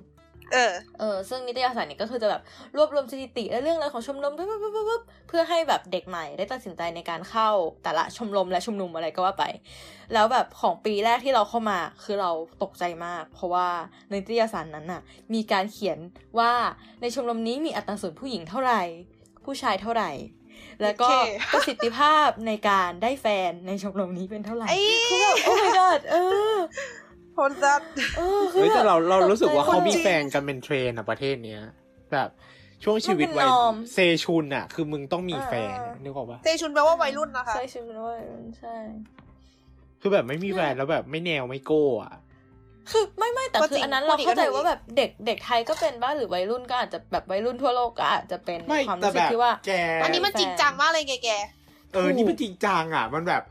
เออ เออ ซึ่งนิตยสารเนี่ยก็คือจะแบบรวบรวมสถิติและเรื่องราวของชมรมปุ๊บปุ๊บปุ๊บปุ๊บเพื่อให้แบบเด็กใหม่ได้ตัดสินใจในการเข้าแต่ละชมรมและชุมนุมอะไรก็ว่าไป แล้วแบบของปีแรกที่เราเข้ามาคือเราตกใจมาก เพราะว่าในนิตยสารนั้นน่ะ มีการเขียนว่าในชมรมนี้มีอัตราส่วนผู้หญิงเท่าไหร่ ผู้ชายเท่าไหร่แล้วก็โอเคประสิทธิภาพในการได้แฟนในชมรมนี้เป็นเท่าไหร่ไอ้คือแบบโอ้ my god เออ คนจัดเออคือเฮ้ยแต่เราเราตใจรู้สึกว่าเขามีคนจริงแฟนกันเป็นเทรนอะประเทศเนี้ยแบบช่วงชีวิตมันเป็นวัยนอร์มเซชุนอะคือมึงต้องมีแฟนเออนึกออกปะเซชุนแปลว่าวัยรุ่นนะคะใช่ใช่ไหมว่าใช่ คือแบบไม่มีแฟนแล้วแบบไม่แนวไม่โก้อะคือไม่ไม่แต่ก็จคืริองอันนั้นเราพูดอีกเข้าใจก็ถูกว่าแบบเด็กเด็กไทยก็เป็นบ้างหรือวัยรุ่นก็อาจจะแบบวัยรุ่นทั่วโลกก็อาจจะเป็นไม่ความแต่รู้สึแบกบที่ว่าแกอันนี้มันจริงจังมากเลยแกแกเออนี่มันจริงจังอะ มันแบบ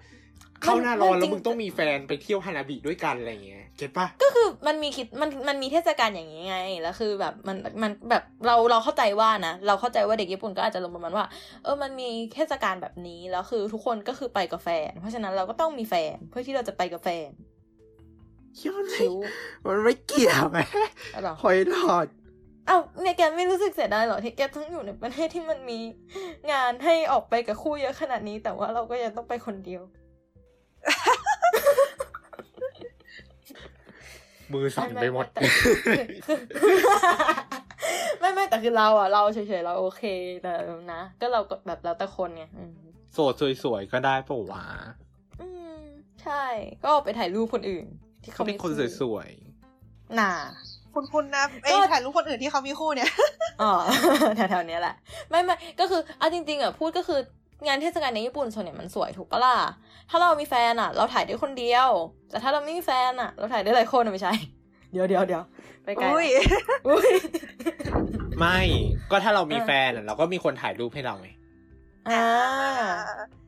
เข้าหน้าร้อนมันจริแล้วงมึงต้องมีแฟนไปเที่ยวฮานาบิด้วยกันอะไรเงี้ยเก็ตปะก็คือมันมีคิดมันมันมีเทศกาลอย่างนี้ไง แล้วคือแบบมันมันแบบเราเราเข้าใจว่านะ เราเข้าใจว่าเด็กญี่ปุ่นก็อาจจะลงประมาณว่า เออมันมีเทศกาลแบบนี้แล้วคือทุกคนก็คือไปกับแฟน เพราะฉะนั้นเราก็ต้องมีแฟนเพื่อที่เราจะไปกับแฟนเหี้ยมันไม่คิ้วมันไม่เกี่ยวไหมอะไรหรอหอยหลอดเอ้าเนี่ยแกไม่รู้สึกเสียดายเหรอที่แกต้องอยู่ในประเทศที่มันมี งานให้ออกไปกับคู่เยอะขนาดนี้ แต่ว่าเราก็ยังต้องไปคนเดียว มือสั่นไปหมดแต่คือไม่ไม่แต่คือเราอะ เราเฉยๆเราโอเคแต่นะ ก็เราก็แบบแล้วแต่คนไงอืมโสดสวยๆ ก็ได้ปะวะอืม ใช่ ก็ไปถ่ายรูปคนอื่น ที่เขาเขาเป็นคนสวยๆ น่าคุณคุณนะไอ้ก็ถ่ายรูปคนอื่นที่เขามีคู่เนี่ย อ๋อแถวๆเนี้ยแหละ ไม่ไม่ก็คือเอาจริง ๆ อะ พูดก็คือ งานเทศกาลในญี่ปุ่นส่วนใหญ่มันสวยถูกปะล่ะ ถ้าเรามีแฟนอะเราถ่ายได้คนเดียว แต่ถ้าเราไม่มีแฟนอะเราถ่ายได้หลายคนอะไม่ใช่ เดี๋ยวเดี๋ยวเดี๋ยวไปไกลอุ้ยอุ้ยๆไม่ ก็ถ้าเรามีแฟนอะเราก็มีคนถ่ายรูปให้เราไงอ่า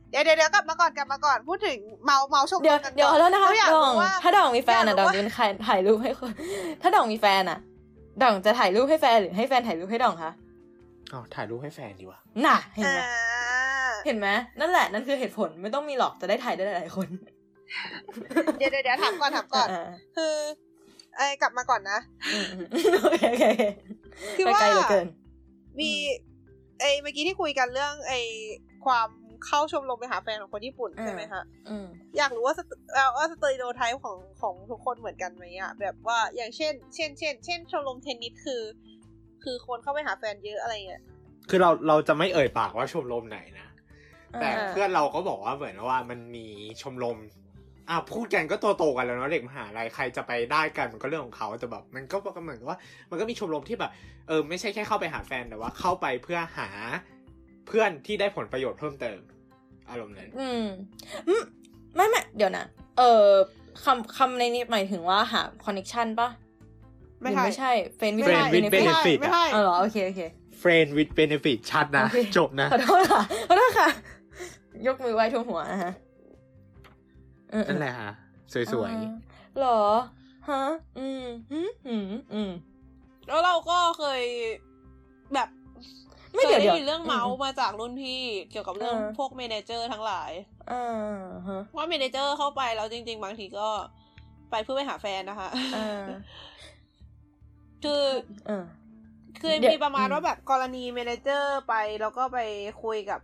เดี๋ยวเดี๋ยวเดี๋ยวกลับมาก่อนกลับมาก่อนพูดถึงเมาเมาชมเดี๋ยวกันก่อนเดี๋ยวแล้วนะคะเราอยากดอรู้งว่าถ้าดองมีแฟนอะอดยาอกงรู้ว่าจะเป็นใครถ่ายรูปให้คน ถ้าดองมีแฟนอะดองจะถ่ายรูปให้แฟนหรือให้แฟนถ่ายรูปให้ดองคะอ๋อถ่ายรูปให้แฟนดีวะน่ะเห็นอ่าไหม เห็นไหมนั่นแหละนั่นคือเหตุผลไม่ต้องมีหรอกจะได้ถ่ายได้หลายๆคนเดี๋ยวเดี๋ยวเดี๋ยวถามก่อนถามก่อนอ่าคือไอ้กลับมาก่อนนะอืมอืมโอเคโอเคโอเคคือไปว่าไกลเหลือเกินมีไอ้เมื่อกี้ที่คุยกันเรื่องไอ้ความเข้าชมรมไปหาแฟนของคนญี่ปุ่นอ่าใช่ไหมคะอืมอยากรู้ว่า ste- เอ่อว่า stereotype ของของทุกคนเหมือนกันไหมอะแบบว่าอย่างเช่น เช่น เช่น เช่นชมรมเทนนิสคือ คือคนเข้าไปหาแฟนเยอะอะไรเงี้ย คือเราเราจะไม่เอ่ยปากว่าชมรมไหนนะ แต่อ่าเพื่อนเราก็บอกว่าเหมือนว่ามันมีชมรมอะพูดกันก็ตัวโตกันแล้วเนาะเด็กมหาลัยใครจะไปได้กันมันก็เรื่องของเขาแต่แบบมันก็เหมือนกับว่า มันก็มีชมรมที่แบบเออไม่ใช่แค่เข้าไปหาแฟนแต่ว่าเข้าไปเพื่อหาเพื่อนที่ได้ผลประโยชน์เพิ่มเติม อารมณ์นั้น อืมอืมไม่ไม่เดี๋ยวนะเออคำคำในนี้หมายถึงว่าหาคอนเน c t ชันปะหรือไม่ใช่เฟนวิไม่ดใช่ Friend with ไม่ใช่ benefit ไม่ใช่เออเหรอโอเคโอเค friend with benefit ชัดนะโอเคจบนะขอโทษค่ะขอโทษค่ะ ยกมือไหว้ทุ่มหัวนะฮะเออเออนั่นแหละฮะสวยอ่าเหรอ ฮะ อืมอืมอืมอืมแล้วเราก็เคยแบบไม่เคเดี๋ยได้เดี๋ยวเดี๋ยวเรื่องเมาท์อืมมาจากรุ่นพี่เกี่ยวกับเรื่องเออพวก manager ทั้งหลายอ่าฮะว่า manager เข้าไปแล้วจริง ๆ บางทีก็ไปเพื่อไปหาแฟนนะคะอ่าคือเออคือเดี๋ยวมีประมาณอืมว่าแบบกรณี manager ไปแล้วก็ไปคุยกับ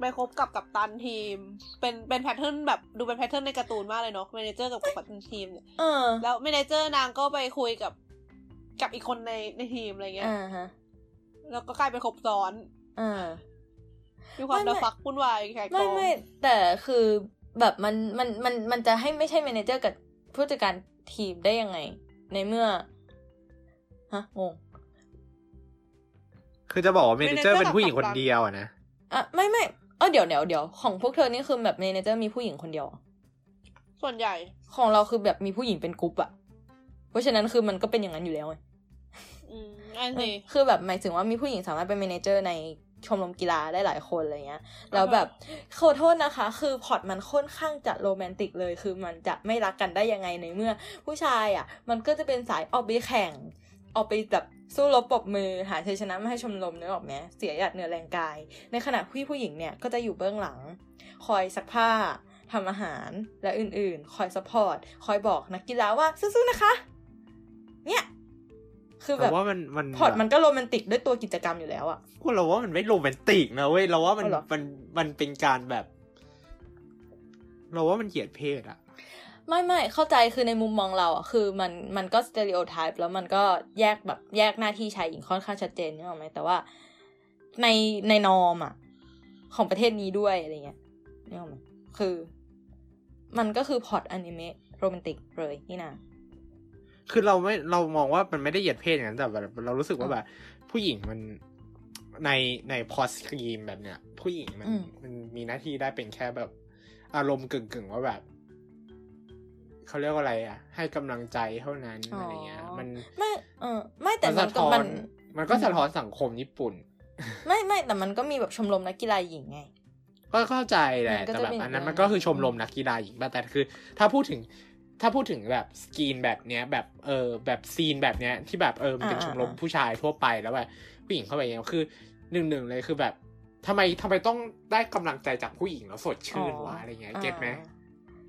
ไปคบกับกัปตันทีม เป็นเป็น pattern แบบดูเป็น pattern ในการ์ตูนมากเลยเนาะ manager กับกัปตันทีมเนี่ยเออแล้ว manager นางก็ไปคุยกับกับอีกคนในในทีมอะไรเงี้ยอ่าฮะแล้วก็กลายเป็นคบซ้อนอ่ามีความไม่ไม่ระฟักวุ่นวายแขกกไม่องไม่แต่คือแบบมันมันมันมันจะให้ไม่ใช่ m ม n นเจอร์กับผู้จัดการทีมได้ยังไง ในเมื่อฮะงงๆคือจะบอกว่า manager เป็นผู้หญิงคนเดียวอะนะอะไม่ไม่ เออเดี๋ยวเดี๋ยวเดี๋ยวของพวกเธอนี่คือแบบ m ม n เจอร์มีผู้หญิงคนเดียวเหรอส่วนใหญ่ ของเราคือแบบมีผู้หญิงเป็นกรุ๊ปอะเพราะฉะนั้นคือมันก็เป็นอย่างนั้นอยู่แล้วไงอืมอันนี้คือแบบหมายถึงว่ามีผู้หญิงสามารถเป็น m ม n เจอร์ในชมรมกีฬาได้หลายคนอะไรเงี้ย แล้วแบบขอโทษนะคะ คือพล็อตมันค่อนข้างจะโรแมนติกเลย คือมันจะไม่รักกันได้ยังไงในเมื่อ ผู้ชายอะ มันก็จะเป็นสายออกไปแข่ง ออกไปแบบสู้รบปรบมือหาชัยชนะมาให้ชมรมเนื้อออกไหมเสียหยัดเหนือแรงกาย ในขณะพี่ผู้หญิงเนี่ยก็จะอยู่เบื้องหลัง คอยซักผ้าทำอาหารและอื่นๆ คอย support คอยบอกนักกีฬาว่าสู้ๆนะคะ เนี่ยคือแบบแต่ว่ามันมันพล็อตมันก็โรแมนติกด้วยตัวกิจกรรมอยู่แล้วอะพวกเราว่ามันไม่โรแมนติกนะเว้ยเราว่ามันเอาเหรอมันมันเป็นการแบบ เราว่ามันเหยียดเพศอะ ไม่ไม่เข้าใจคือในมุมมองเราอะคือมันมันก็ stereotype แล้วมันก็แยกแบบแยกหน้าที่ชายหญิงค่อนข้างชัดเจนนึกออกไหมแต่ว่าในในนอมอะของประเทศนี้ด้วยอะไรเงี้ยนึกออกไหมคือ มันก็คือพล็อตอนิเมะโรแมนติกเลยนี่นะคือเราไม่เรามองว่ามันไม่ได้เหยียดเพศอย่างนั้นแต่แบบเรารู้สึกว่าอืมแบบ ผู้หญิงมันในในพอสครีมแบบเนี้ยผู้หญิงมันอืมมันมีหน้าที่ได้เป็นแค่แบบ อารมณ์กึ่งกึ่งๆว่าแบบ เขาเรียกว่าอะไรอะ ให้กำลังใจเท่านั้นอะไรเงี้ย มันไม่เออไม่แต่มันมัสะนก็ท้อมันนมันก็สะท้อนสังคมญี่ปุ่น ไม่ไม่แต่มันก็มีแบบชมรมนักกีฬาหญิงไง ก็เข้าใจแหละมันก็แต่จะแบบมีอันนั้นเออมันก็คือชมรมนักกีฬาหญิงแต่คือ ถ้าพูดถึงถ้าพูดถึงแบบสกรีนแบบเนี้ยแบบเออแบบซีนแบบเนี้ยที่แบบเออมันเป็นชมรมผู้ชายทั่วไปแล้วแบบผู้หญิงเข้าไปอย่างเงี้ยคือหนึ่งหนึ่งเลยคือแบบทำไมทำไมต้องได้กำลังใจจากผู้หญิงแล้วสดชื่นวะอะไรเงี้ยเก็ตไหมอ่า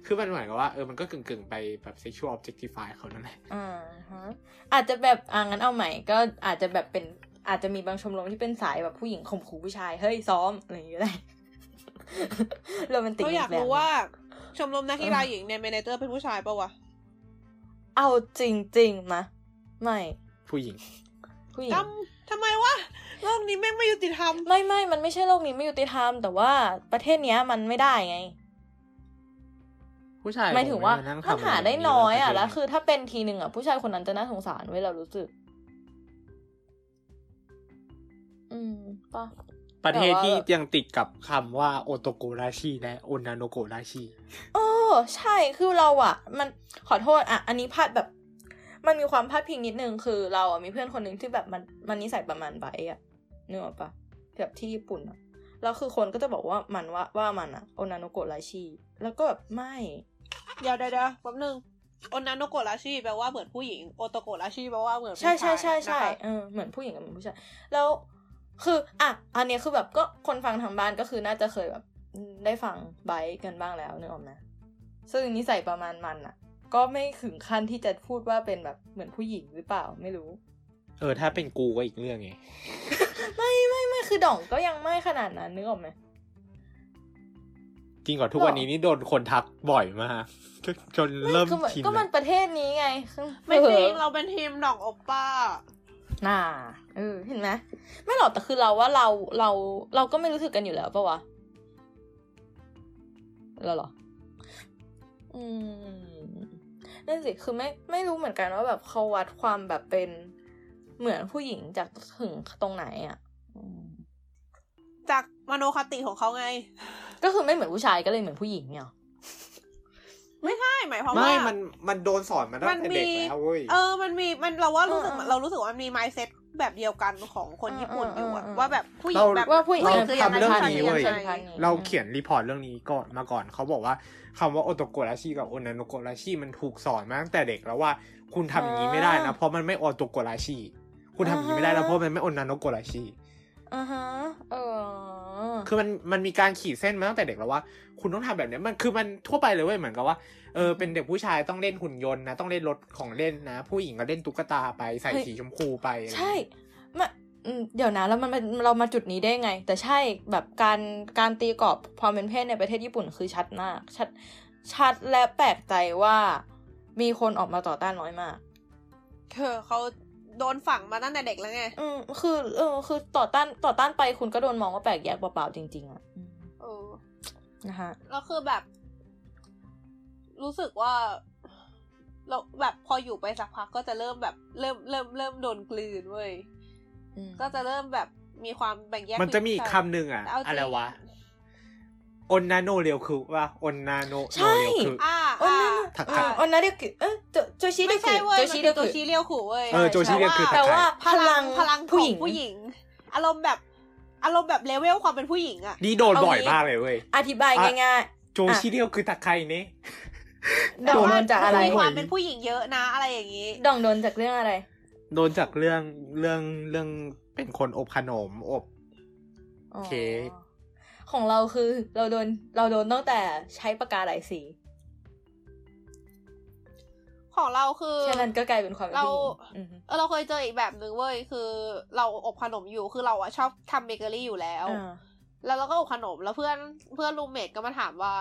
คือมันเหมือนกับว่าเออมันก็กึ่งกึ่งๆ ไปแบบ sexual objectify เขานั่นแหละอ่าฮะอาจจะแบบอ่างั้นเอาใหม่ก็อาจจะแบบเป็นอาจจะมีบางชมรมที่เป็นสายแบบผู้หญิงข่มขู่ผู้ชาย เฮ้ยซ้อมอะไรอย่างเงี้ยได้โรแมนติกเขาอยากแบบรู้ว่า ชมรมนักกีฬาหญิงในเมเนเจอร์เป็นผู้ชายปะวะ เอาจริงๆมะไม่ ผู้หญิง ผู้หญิงทำทำไมวะโลกนี้แม่งไม่ยุติธรรม ไม่ไม่มันไม่ใช่โลกนี้ไม่ยุติธรรม แต่ว่าประเทศเนี้ยมันไม่ได้ไง ผู้ชายหมายถึงว่าคไมันทำหาอะไรได้น้อยอะบบแล้วคือถ้าเป็นทีหนึ่งอะผู้ชายคนนั้นจะน่าสงสารเว้ยเรารู้สึก อืมปะประเทศที่แต่ว่ายังติดกับคำว่า男らしい และ 女の子らしいเออ ใช่คือเราอะ มันขอโทษอะ อันนี้พลาดแบบ มันมีความพลาดพิงนิดนึงคือเราอะมีเพื่อนคนหนึ่งที่แบบมันมันนิสัยประมาณไบร์ทอะนึกออกปะแบบที่ญี่ปุ่นอะ แล้วคือคนก็จะบอกว่ามันว่าว่ามันอะ女の子らしいแล้วก็แบบไม่เดี๋ยวเดี๋ยวเดี๋ยวแป๊บนึง女の子らしいแปลว่าเหมือนผู้หญิง男らしいแปลว่าเหมือนผู้ใช่ใช่ชายใช่ใช่นะคะเออเหมือนผู้หญิงกับเหมือนผู้ชายแล้วคืออะอันเนี้ยคือแบบก็คนฟังทางบ้านก็คือน่าจะเคยแบบได้ฟังไบร์ทกันบ้างแล้วนึกออกไหมซึ่งนิสัยประมาณมันอะก็ไม่ถึงขั้นที่จะพูดว่าเป็นแบบเหมือนผู้หญิงหรือเปล่าไม่รู้ เออถ้าเป็นกูก็อีกเรื่องไง ไม่ไม่ไม่คือด่องก็ยังไม่ขนาดนั้นนึกออกไหมจริงกว่าทุกวันนี้นี่โดนคนทักบ่อยมากจนจนเริ่มคือมันชินก็มันแล้วประเทศนี้ไงคือไม่จริงออเราเป็นทีมดอกโอป้าน่าเออเห็นไหมไม่หรอกแต่คือเราว่าเราเราเราก็ไม่รู้สึกกันอยู่แล้วปะวะแล้วเหรอ อืมนั่นสิคือไม่ไม่รู้เหมือนกันว่าแบบเขาวัดความแบบเป็น เหมือนผู้หญิงจากถึงตรงไหนอะอืมจากมโนคติของเขาไง ก็คือไม่เหมือนผู้ชายก็เลยเหมือนผู้หญิงเนี่ยหรอไม่ใช่หมายความไม่ว่ามันมันโดนสอนมาตั้งมันแต่มีเด็กแล้วเว้ยเออมันมีมันเราว่ารู้สึกเออเออเรารู้สึกว่ามันมี mindset แบบเดียวกันของคนญี่ปุ่นอยู่อะเออเออเออว่าแบบผู้หญิงแบบว่าผู้หญิงคือยังไงทำเรื่องผู้ชายนี้คือเว้ยยังไงเราเขียน report เรื่องนี้ก่อนมาก่อนเขาบอกว่าคำว่าโอโตโกราชิกับโอนาโนโกราชิมันถูกสอนมาตั้งแต่เด็กแล้วว่า คุณทำอย่างนี้ไม่ได้นะเพราะมันไม่โอโตโกราชิ คุณทำอย่างนี้ไม่ได้นะเพราะมันไม่โอนาโนโกราชิอ่าฮะเออคือมันมันมีการขีดเส้นมาตั้งแต่เด็กแล้วว่า คุณต้องทำแบบเนี้ยมันคือมันทั่วไปเลยเว้ยเหมือนกับว่าเออเป็นเด็กผู้ชายต้องเล่นหุ่นยนต์นะต้องเล่นรถของเล่นนะ ผู้หญิงก็เล่นตุ๊กตาไปใส่เฮ้ยสีชมพูไปอะไรใช่มาอืมเดี๋ยวนะแล้วมันมันเรามาจุดนี้ได้ไง แต่ใช่แบบการการตีกรอบความเป็นเพศในประเทศญี่ปุ่นคือชัดมากชัดชัดและแปลกใจว่ามีคนออกมาต่อต้านน้อยมากคือเขา โดนฝังมาตั้งแต่เด็กแล้วไง อืมคือเออคือต่อต้านต่อต้านไปคุณก็โดนมองว่าแปลกแยกเปล่าๆจริง ๆอะอืมเออนะฮะแล้วคือแบบ รู้สึกว่าเราแบบพออยู่ไปสักพักก็จะเริ่มแบบเริ่มเริ่มเริ่มโดนกลืนเว้ยอืมก็จะเริ่มแบบมีความแบ่งแยกมันจะมีอีกผู้ชายคำหนึ่งอะแต่เอาจริงอะไรวะ อนนาโนเรียวคือว่าอนนาโนโนเรียวคืออ่าโอ้ยอ่าถักอ่าขัดโอนนาเรียกเออโจโจชิเรีไม่ยกใช่เว้ยโจมันชิเป็เรียนกตัวชี้เลี้ยวขู่เว้ยเออโจชิเรียวคือแต่ว่าพลังพลังผู้หญิงของผู้หญิง อารมณ์แบบอารมณ์แบบเลเวลความเป็นผู้หญิงอะนี่โดนเอาบ่อยงี้มากเลยเว้ยอธิบายง่ายโจชิเรียวคือตะไคเนะๆดองโดนจากอะไรมีความเป็นผู้หญิงเยอะนะอะไรอย่างนี้ดองโดนจากเรื่องอะไร โดนจากเรื่องเรื่องเรื่องเป็นคนอบขนมอบอ๋อเค้ก ของเราคือเราโดนเราโดนตั้งแต่ใช้ปากกาหลายสี ของเราคือแค่นั้นก็กลายเป็นความเป็นเราผู้หญิงอือฮึเออเราเคยเจออีกแบบหนึ่งเว้ยคือ เราอบขนมอยู่คือเราอะชอบทำเบเกอรี่อยู่แล้วอ่าแล้วเราก็อบขนมแล้วเพื่อนเพื่อนรูมเมทก็มาถามว่า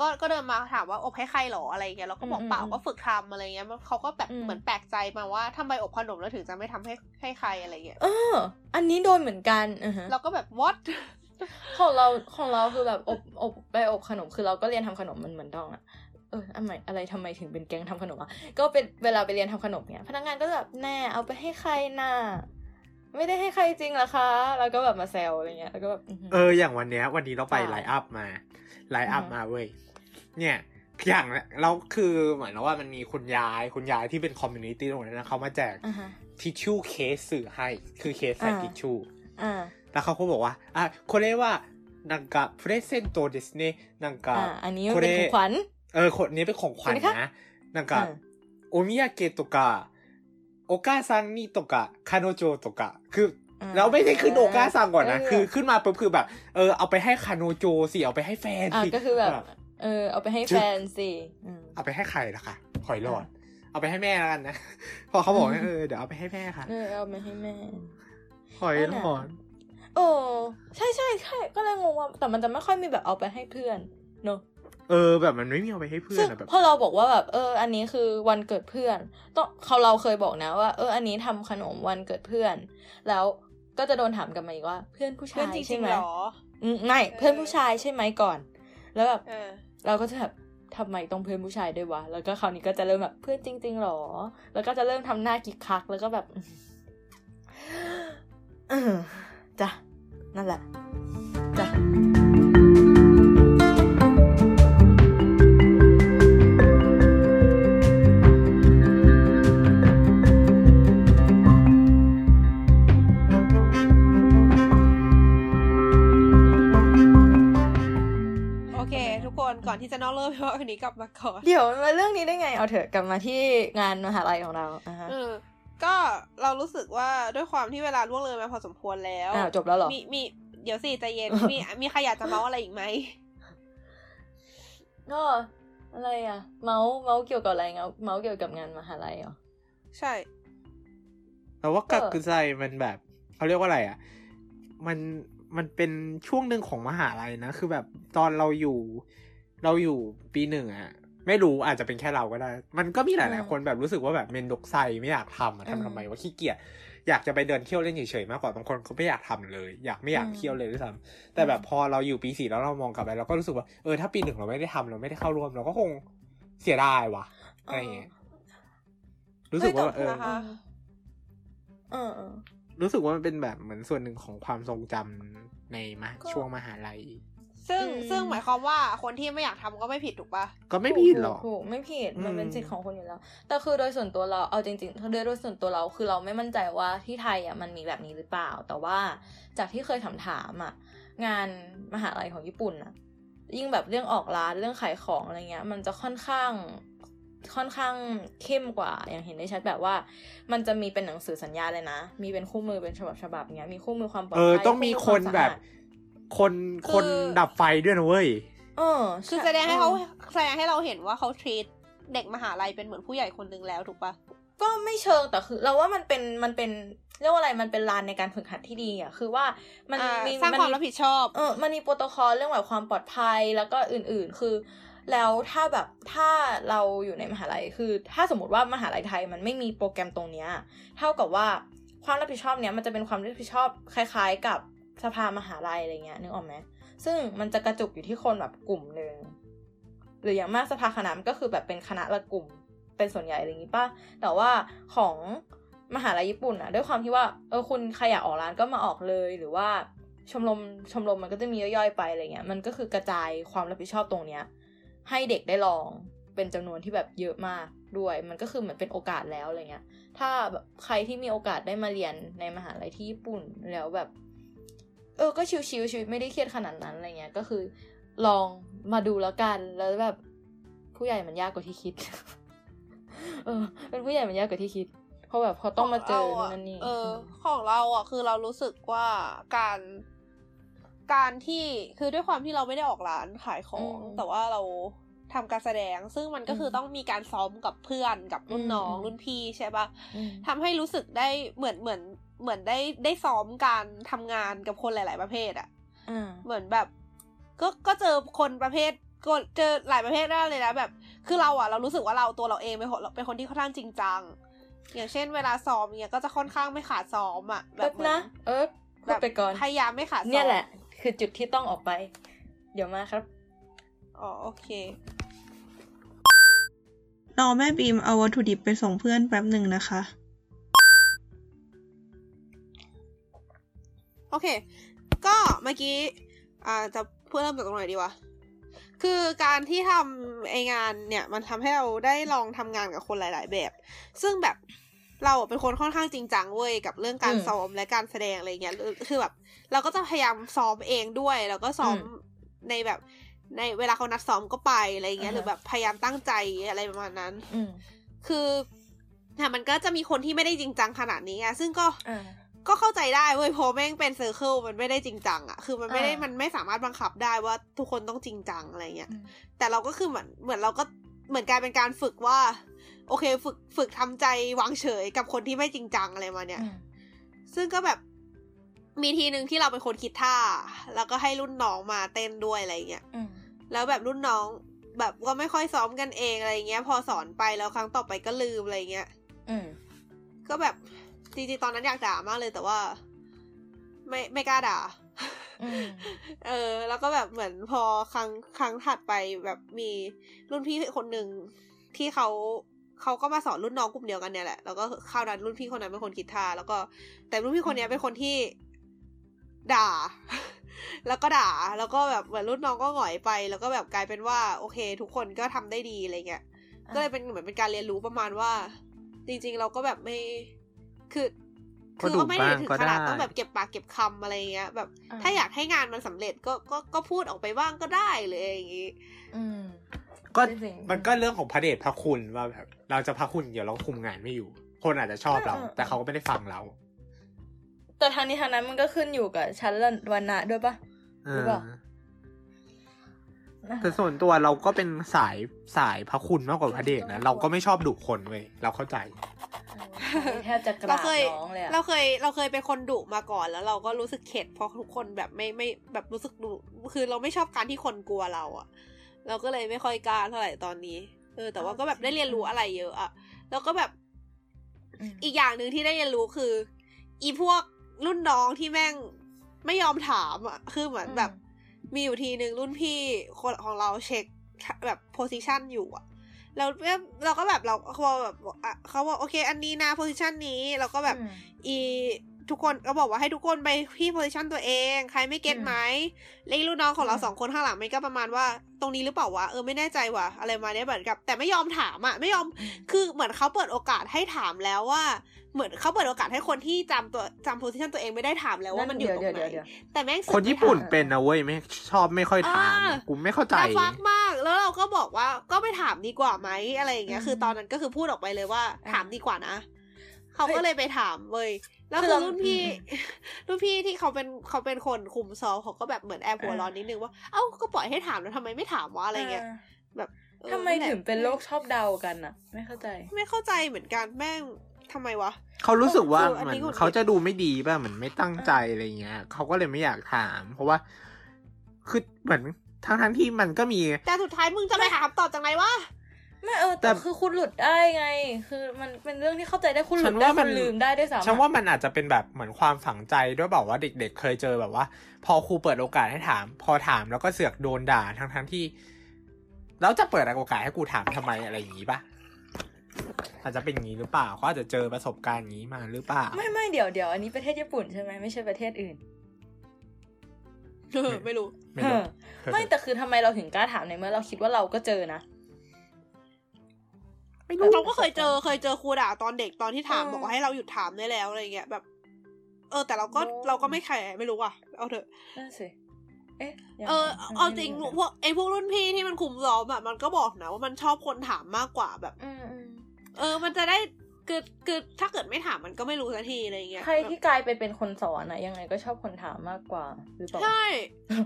ก็ก็เดินมาถามว่าอบให้ใครหรออะไรเงี้ยเราก็บอกเปล่าก็ฝึกทำอะไรเงี้ยมันเขาก็แบบเหมือนแปลกใจมาว่าทำไมอบขนมแล้วถึงจะไม่ทำให้ให้ใครอะไรเงี้ยเออ อันนี้โดนเหมือนกันอือฮะเราก็แบบ what ของเราของเราคือแบบอบอบไปอบขนมคือเราก็เรียนทำขนมมันเหมือนดองอะเอออะไรอะไรทำไมถึงเป็นแก๊งทำขนมอะก็เป็นเวลาไปเรียนทำขนมเนี่ยพนักงานก็จะแบบแน่เอาไปให้ใครน่ะไม่ได้ให้ใครจริงเหรอคะ แล้วก็แบบมาแซวอะไรเงี้ยแล้วก็แบบหืเอออย่างวันเนี้ย วันนี้เราไปค่ะไลฟ์อัพมาไลฟ์อัพอือฮึมาเว้ยเนี่ยอย่างเราคือเหมือนว่ามันมีคุณยายคุณยายที่เป็นคอมมูนิตี้ตรงนั้นนะเขามาแจกอ่าฮะทิชชู่เคสสื่อให้ คือเคสใส่อ่าทิชชู่อ่า แล้วเขาก็บอกว่าอ่ะこれはなんかプレゼントですねなんか อ่า อันนี้มันเป็นของขวัญ เออคนนี้เป็นของขวัญ ใช่ไหมคะ นะなんか อ่า お土産とかお母さんにとか彼女とかคืออ อ่า เราไม่ได้ขึ้นโอก้าสั่งก่อนนะ เออ คือขึ้นมาปุ๊บคือแบบ เออเอาไปให้คาโนโจสิเอาไปให้แฟน อ่า สิ ก็คือแบบ เ เออ เอาไปให้ จึ๊ แฟ บ นสิอืม เอาไปให้ใครล่ะคะหอยหลอด เอาไปให้แม่แล้วกันนะ พอเขาบอกว่าเออเดี๋ยวเอาไปให้แม่ค่ะ เออเอาไปให้แม่ หอยหลอด โอ้ใช่ใช่ใช่ก็เลยงงว่า แต่มันจะไม่ค่อยมีแบบเอาไปให้เพื่อนเนอะเออแบบมันไม่มีเอาไปให้เพื่อซึ่นงอะแบบพอเราบอกว่าแบบเออ อันนี้คือวันเกิดเพื่อน ต้องเขาเราเคยบอกนะว่าเอออันนี้ทำขนมวันเกิดเพื่อน แล้วก็จะโดนถามกลันมาอีกว่า เพื่อนผู้เพื่อชานยจริใช่งไหมๆหรออืมไม่เออเพื่อนผู้ชายใช่ไหมก่อน แล้วแบบเออเราก็จะแบบทำไมต้องเพื่อนผู้ชายด้วยวะ แล้วก็คราวนี้ก็จะเริ่มแบบเพื่อนจริง ๆหรอ แล้วก็จะเริ่มทำหน้ากิกคัก แล้วก็แบบเออจ้ะ นั่นแหละจ้ะโอเคทุกคนก่อนที่จะนอกเรื่องเพราะวันนี้กลับมาก่อน เดี๋ยวมาเรื่องนี้ได้ไง เอาเถอะกลับมาที่งานมหาลัยของเราอ่าฮะเออ ก็เรารู้สึกว่าด้วยความที่เวลาล่วงเลยมาพอสมควรแล้วอ้าวจบแล้วเหรอมีมีเดี๋ยวสิใจเย็นมีมีใครอยากจะเมาส์อะไรอีกไหมก็อะไรอะเมาส์เมาส์เกี่ยวกับอะไรเงาเมาส์เกี่ยวกับงานมหาลัยเหรอใช่ แต่ว่ากักเออกุไซมันแบบเขาเรียกว่าอะไรอะ มันมันเป็นช่วงหนึ่งของมหาลัยนะ คือแบบตอนเราอยู่ เราอยู่ปีหนึ่งอะ ไม่รู้อาจจะเป็นแค่เราก็ได้ มันก็มีหลายๆคนแบบรู้สึกว่าแบบเมนดกไซไม่อยากทำอะทำทำไมว่าขี้เกียจอยากจะไปเดินเที่ยวเล่นเฉยๆมากกว่าบางคนเขาไม่อยากทำเลย อยากไม่อยากเที่ยวเลยด้วยซ้ำแต่แบบพอเราอยู่ปีสี่แล้วเรามองกลับไปเราก็รู้สึกว่าเออถ้าปีหนึ่งเราไม่ได้ทำเราไม่ได้เข้าร่วมเราก็คงเสียดายว่ะอะไรอย่างเงี้ยรู้สึกว่าเออนะคะเออเออรู้สึกว่ามันเป็นแบบเหมือนส่วนหนึ่งของความทรงจำในมหก็ช่วงมหาลัย ซึ่งอืมซึ่งหมายความว่าคนที่ไม่อยากทำก็ไม่ผิดถูกปะก็ไม่ผิดหรอกถูกไม่ผิดมันเป็นอืมสิทธิ์ของคนอยู่แล้ว แต่คือโดยส่วนตัวเราเอาจริงๆโดยโดยส่วนตัวเราคือเราไม่มั่นใจว่าที่ไทยอะมันมีแบบนี้หรือเปล่า แต่ว่าจากที่เคยถามถามๆอะงานมหาลัยของญี่ปุ่นอะ ยิ่งแบบเรื่องออกร้านเรื่องขายของอะไรเงี้ย มันจะค่อนข้างค่อนข้างเข้มกว่า อย่างเห็นได้ชัดแบบว่า มันจะมีเป็นหนังสือสัญญาเลยนะ มีเป็นคู่มือเป็นฉบับฉบับๆเงี้ยมีคู่มือความปลอดเออภัยต้องมีวคนแบบสะอาด คนคนดับไฟด้วยนะเว้ยเออคือช่แสดงให้เขาออแสดงให้เราเห็นว่าเขา treat เด็กมหาลัยเป็นเหมือนผู้ใหญ่คนหนึ่งแล้วถูกปะก็ไม่เชิงแต่คือเราว่ามันเป็นมันเป็นเรียกว่าอะไรมันเป็นลานในการฝึกหัดที่ดีอะคือว่ามันอ่ามีสร้างความนรับผิดชอบเออมันมีโปรโตคอลเรื่องแบบความปลอดภัยแล้วก็อื่น ๆ คือ แล้วถ้าแบบถ้าเราอยู่ในมหาลัยคือ ถ้าสมมติว่ามหาลัยไทยมันไม่มีโปรแกรมตรงเนี้ยเท่ากับว่าความรับผิดชอบเนี้ยมันจะเป็นความรับผิดชอบคล้าย ๆ กับ สภามหาลัยอะไรเงี้ยนึกออกไหมซึ่งมันจะกระจุกอยู่ที่คนแบบกลุ่มหนึ่งหรืออย่างมากสภาคณะมันก็คือแบบเป็นคณะละกลุ่มเป็นส่วนใหญ่อะไรอย่างนี้ป่ะแต่ว่าของมหาลัยญี่ปุ่นอะด้วยความที่ว่าเออคุณใครอยากออกร้านก็มาออกเลยหรือว่าชมรมชมรมมันก็จะมีย่อยๆไปอะไรเงี้ยมันก็คือกระจายความรับผิดชอบตรงเนี้ยให้เด็กได้ลองเป็นจำนวนที่แบบเยอะมากด้วย มันก็คือเหมือนเป็นโอกาสแล้วอะไรเงี้ยถ้าแบบใครที่มีโอกาสได้มาเรียนในมหาลัยที่ญี่ปุ่นแล้วแบบ เออก็ชิวๆชีวิตไม่ได้เครียดขนาดนั้นอะไรเงี้ยก็คือ ลองมาดูแล้วกันแล้วแบบ ผู้ใหญ่มันยากกว่าที่คิด เออ เป็นผู้ใหญ่มันยากกว่าที่คิด เพราะแบบเขาต้องมาเจอขงรนู่นนั่นนี่เออ ของเราอะคือเรารู้สึกว่าการการที่คือด้วยความที่เราไม่ได้ออกร้านขายของ แต่ว่าเราทำการแสดง ซึ่งมันก็คือต้องมีการซ้อมกับเพื่อนกับรุ่นน้องรุ่นพี่ใช่ปะอืมทำให้รู้สึกได้เหมือนเหมือน เหมือนได้ได้ซ้อมการทำงานกับคนหลาย ๆ ประเภทอะอ่าเหมือนแบบ ก็ก็เจอคนประเภทก็เจอหลายประเภทได้เลยนะแบบ คือเราอะเรารู้สึกว่าเราตัวเราเองเป็นคนเป็นคนที่ค่อนข้างจริงจัง อย่างเช่น เวลาซ้อมเนี่ยก็จะค่อนข้างไม่ขาดซ้อมอะแบแบบบเหมือนะเออพูดไปก่อนพยายามไม่ขาดซ้อมเนี่ยแหละ คือจุดที่ต้องออกไป เดี๋ยวมาครับอ๋อโอเครอแม่บีมเอาวัตถุดิบไปส่งเพื่อนแป๊บหนึ่งนะคะ โอเค ก็เมื่อกี้อ่าจะพูดเริ่มจากตรงไหนดีวะ คือการที่ทำไองานเนี่ย มันทำให้เราได้ลองทำงานกับคนหลาย ๆ แบบ ซึ่งแบบเราเป็นคนค่อนข้างจริงจังเว้ยกับเรื่องการอืมซ้อมและการแสดงอะไรเงี้ยคือคือแบบ เราก็จะพยายามซ้อมเองด้วย แล้วก็ซ้อมอืมในแบบในเวลาเขานัดซ้อมก็ไปอะไรเงี้ยอ่าฮะหรือแบบพยายามตั้งใจอะไรประมาณนั้นอืมคือแต่มันก็จะมีคนที่ไม่ได้จริงจังขนาดนี้อะซึ่งก็อ่า ก็เข้าใจได้เว้ยเพราะแม่งเป็นเซอร์เคิลมันไม่ได้จริงจังอะคือมันไม่ได้อ่ามัมันไม่สามารถบังคับได้ว่าทุกคนต้องจริงจังอะไรเงี้ยอืมแต่เราก็คือเหมือนเหมือนเราก็เหมือนกลายเป็นการฝึกว่า โอเค ฝึกฝึกทำใจวางเฉยกับคนที่ไม่จริงจังอะไรมาเนี่ยอืมซึ่งก็แบบมีทีหนึ่งที่เราเป็นคนคิดท่า แล้วก็ให้รุ่นน้องมาเต้นด้วยอะไรเงี้ยอืมแล้วแบบรุ่นน้องแบบก็ไม่ค่อยซ้อมกันเองอะไรเงี้ย พอสอนไปแล้วครั้งต่อไปก็ลืมอะไรเงี้ยอืมก็แบบ จริงๆตอนนั้นอยากด่ามากเลยแต่ว่า ไม่ไม่กล้าด่าอืมเออ แล้วก็แบบเหมือนพอครั้งครั้งถัดไปแบบมีรุ่นพี่คนหนึ่งที่เขาเขาก็มาสอนรุ่นน้องกลุ่มเดียวกันเนี่ยแหละแล้วก็คราวนั้นรุ่นพี่คนนั้นเป็นคนคิดท่าแล้วก็ แต่รุ่นพี่คนเนี้ยเป็นคนที่ด่า แล้วก็ด่า แล้วก็แบบเหมือนรุ่นน้องก็หงอยไป แล้วก็แบบกลายเป็นว่า โอเค ทุกคนก็ทำได้ดีอะไรเงี้ยอ่าก็เลยเป็นเหมือนเป็นการเรียนรู้ประมาณว่า จริง ๆ เราก็แบบไม่ คือก็คือดุก็ไม่ได้บ้างถึงก็ขนาดได้ต้องแบบเก็บปากเก็บคำอะไรเงี้ย แบบอ่าถ้าอยากให้งานมันสำเร็จก็ก็ก็พูดออกไปบ้างก็ได้เลยอย่างงี้อืมก็จริงๆมันก็เรื่องของพระเดชพระคุณว่าแบบเราจะพระคุณเดี๋ยวเราคุมงานไม่อยู่ คนอาจจะชอบเราเออเออแต่เขาก็ไม่ได้ฟังเรา แต่ทางนี้ทางนั้นมันก็ขึ้นอยู่กับชั้นวรรณะด้วยปะหรือเปล่าแต่ส่วนตัวเราก็เป็นสายสายพระคุณมากกว่าพระเดชนะเราก็ไม่ชอบดุคนเว้ยเราเข้าใจ แทบจะกเราราบเคยน้องเลยอะเราเคยเราเคยเป็นคนดุมาก่อนแล้วเราก็รู้สึกเข็ดเพราะทุกคนแบบไม่ไม่แบบรู้สึกดุคือเราไม่ชอบการที่คนกลัวเราอะเราก็เลยไม่ค่อยกล้าเท่าไหร่ตอนนี้เออแต่ว่าก็แบบได้เรียนรู้อะไรเยอะอะแล้วก็แบบอืมอีกอย่างหนึ่งที่ได้เรียนรู้คือ อีพวกรุ่นน้องที่แม่งไม่ยอมถามอะคือเหมือนแบบ มีอยู่ทีหนึ่งรุ่นพี่คนของเราเช็คแบบโพซิชันอยู่อะ แล้วเราก็แบบเราเขาแบบอะเขาบอกโอเค อันนี้นะ position นี้เราก็แบบอืมอี ทุกคนก็บอกว่าให้ทุกคนไปที่ position ตัวเอง ใครไม่ get อืมไหมแล้วอีลูกน้องของเราอืมสองคนข้างหลังมันก็ประมาณว่า ตรงนี้หรือเปล่าวะเออไม่แน่ใจว่ะอะไรมาเนี้ยเหมือนกับ แต่ไม่ยอมถามอะไม่ยอมอืมคือเหมือนเขาเปิดโอกาสให้ถามแล้วว่า เหมือนเขาเปิดโอกาสให้คนที่จำตัวจำ position ตัวเองไม่ได้ถามแล้วว่ามันอยู่ตรงเดี๋ยวไหนเดี๋ยวแต่แม่งสึกคนไม่ญี่ปุ่นถามเป็นนะเว้ยไม่ชอบไม่ค่อยถามอ่ากูไม่เข้าใจน่าฟักมาก แล้วเราก็บอกว่าก็ไปถามดีกว่าไหมอะไรอย่างเงี้ยอืมคือตอนนั้นก็คือพูดออกไปเลยว่าอ่าถามดีกว่านะ เขาก็เลยไปถามเว้ยแล้วคือคือเรารุ่นพี่อืมรุ่นพี่ที่เขาเป็นเขาเป็นคนคุมซอลเขาก็แบบเหมือนแอบหัวร้อนนิดนึงว่าเอ้าก็ปล่อยให้ถามแล้วทำไมไม่ถามวะอะไรเงี้ยแบบเออทำไมนั่นแหละถึงเป็นโรคชอบเดากันอะไม่เข้าใจ ไม่เข้าใจเหมือนกันแม่งทำไมวะเขารู้สึกว่าเอออันเหมือนี้นหงุดหงิดเขาจะดูไม่ดีป่ะเหมือนไม่ตั้งใจอะไรเงี้ยเขาก็เลยไม่อยากถาม เพราะว่า คือเหมือนทั้งทั้งๆที่มันก็มี แต่สุดท้ายมึงจะไปหาคำตอบจากไหนวะ ไม่เออแต่แต่คือคุณหลุดได้ไง คือมันเป็นเรื่องที่เข้าใจได้คุณหลุฉัดนได้ว่ามัคุนณลืมได้ด้วยซ้ำฉันอะว่ามันอาจจะเป็นแบบเหมือนความฝังใจด้วยแบบว่าเด็ก ๆ เคยเจอแบบว่า พอครูเปิดโอกาสให้ถาม พอถามแล้วก็เสือกโดนด่าทั้งทั้งๆที่ แล้วจะเปิดโอกาสให้กูถามทำไมอะไรอย่างนี้ปะอาจจะเป็นอย่างนี้หรือเปล่าเขาอาจจะเจอประสบการณ์อย่างนี้มาหรือเปล่าไม่ไม่เดี๋ยวเดี๋ยวอันนี้ประเทศญี่ปุ่นใช่ไหมไม่ใช่ประเทศอื่นไม่รู้ไม่รู้เออไม่แต่คือทำไมเราถึงกล้าถามในเมื่อเราคิดว่าเราก็เจอนะ ไม่รู้เราก็เคยเจอเคยเจอครูด่าตอนเด็กตอนที่ถามเออบอกว่าให้เราหยุดถามได้แล้วอะไรเงี้ยแบบ เออ แต่เราก็โอ้เราก็ไม่แคร์ไม่รู้ว่ะเอาเถอะนั่นสิเอ๊ะยังไงเออไม่เอาจริงไม่พวกไอ้พวกรุ่นพี่ที่มันคุมซ้อมอะมันก็บอกนะว่ามันชอบคนถามมากกว่าแบบอืมอืมเออ มันจะได้คือคือถ้าเกิดไม่ถามมันก็ไม่รู้สักทีอะไรเงี้ยใครที่กลายไปเป็นคนสอนอะยังไงก็ชอบคนถามมากกว่าหรือเปล่าใช่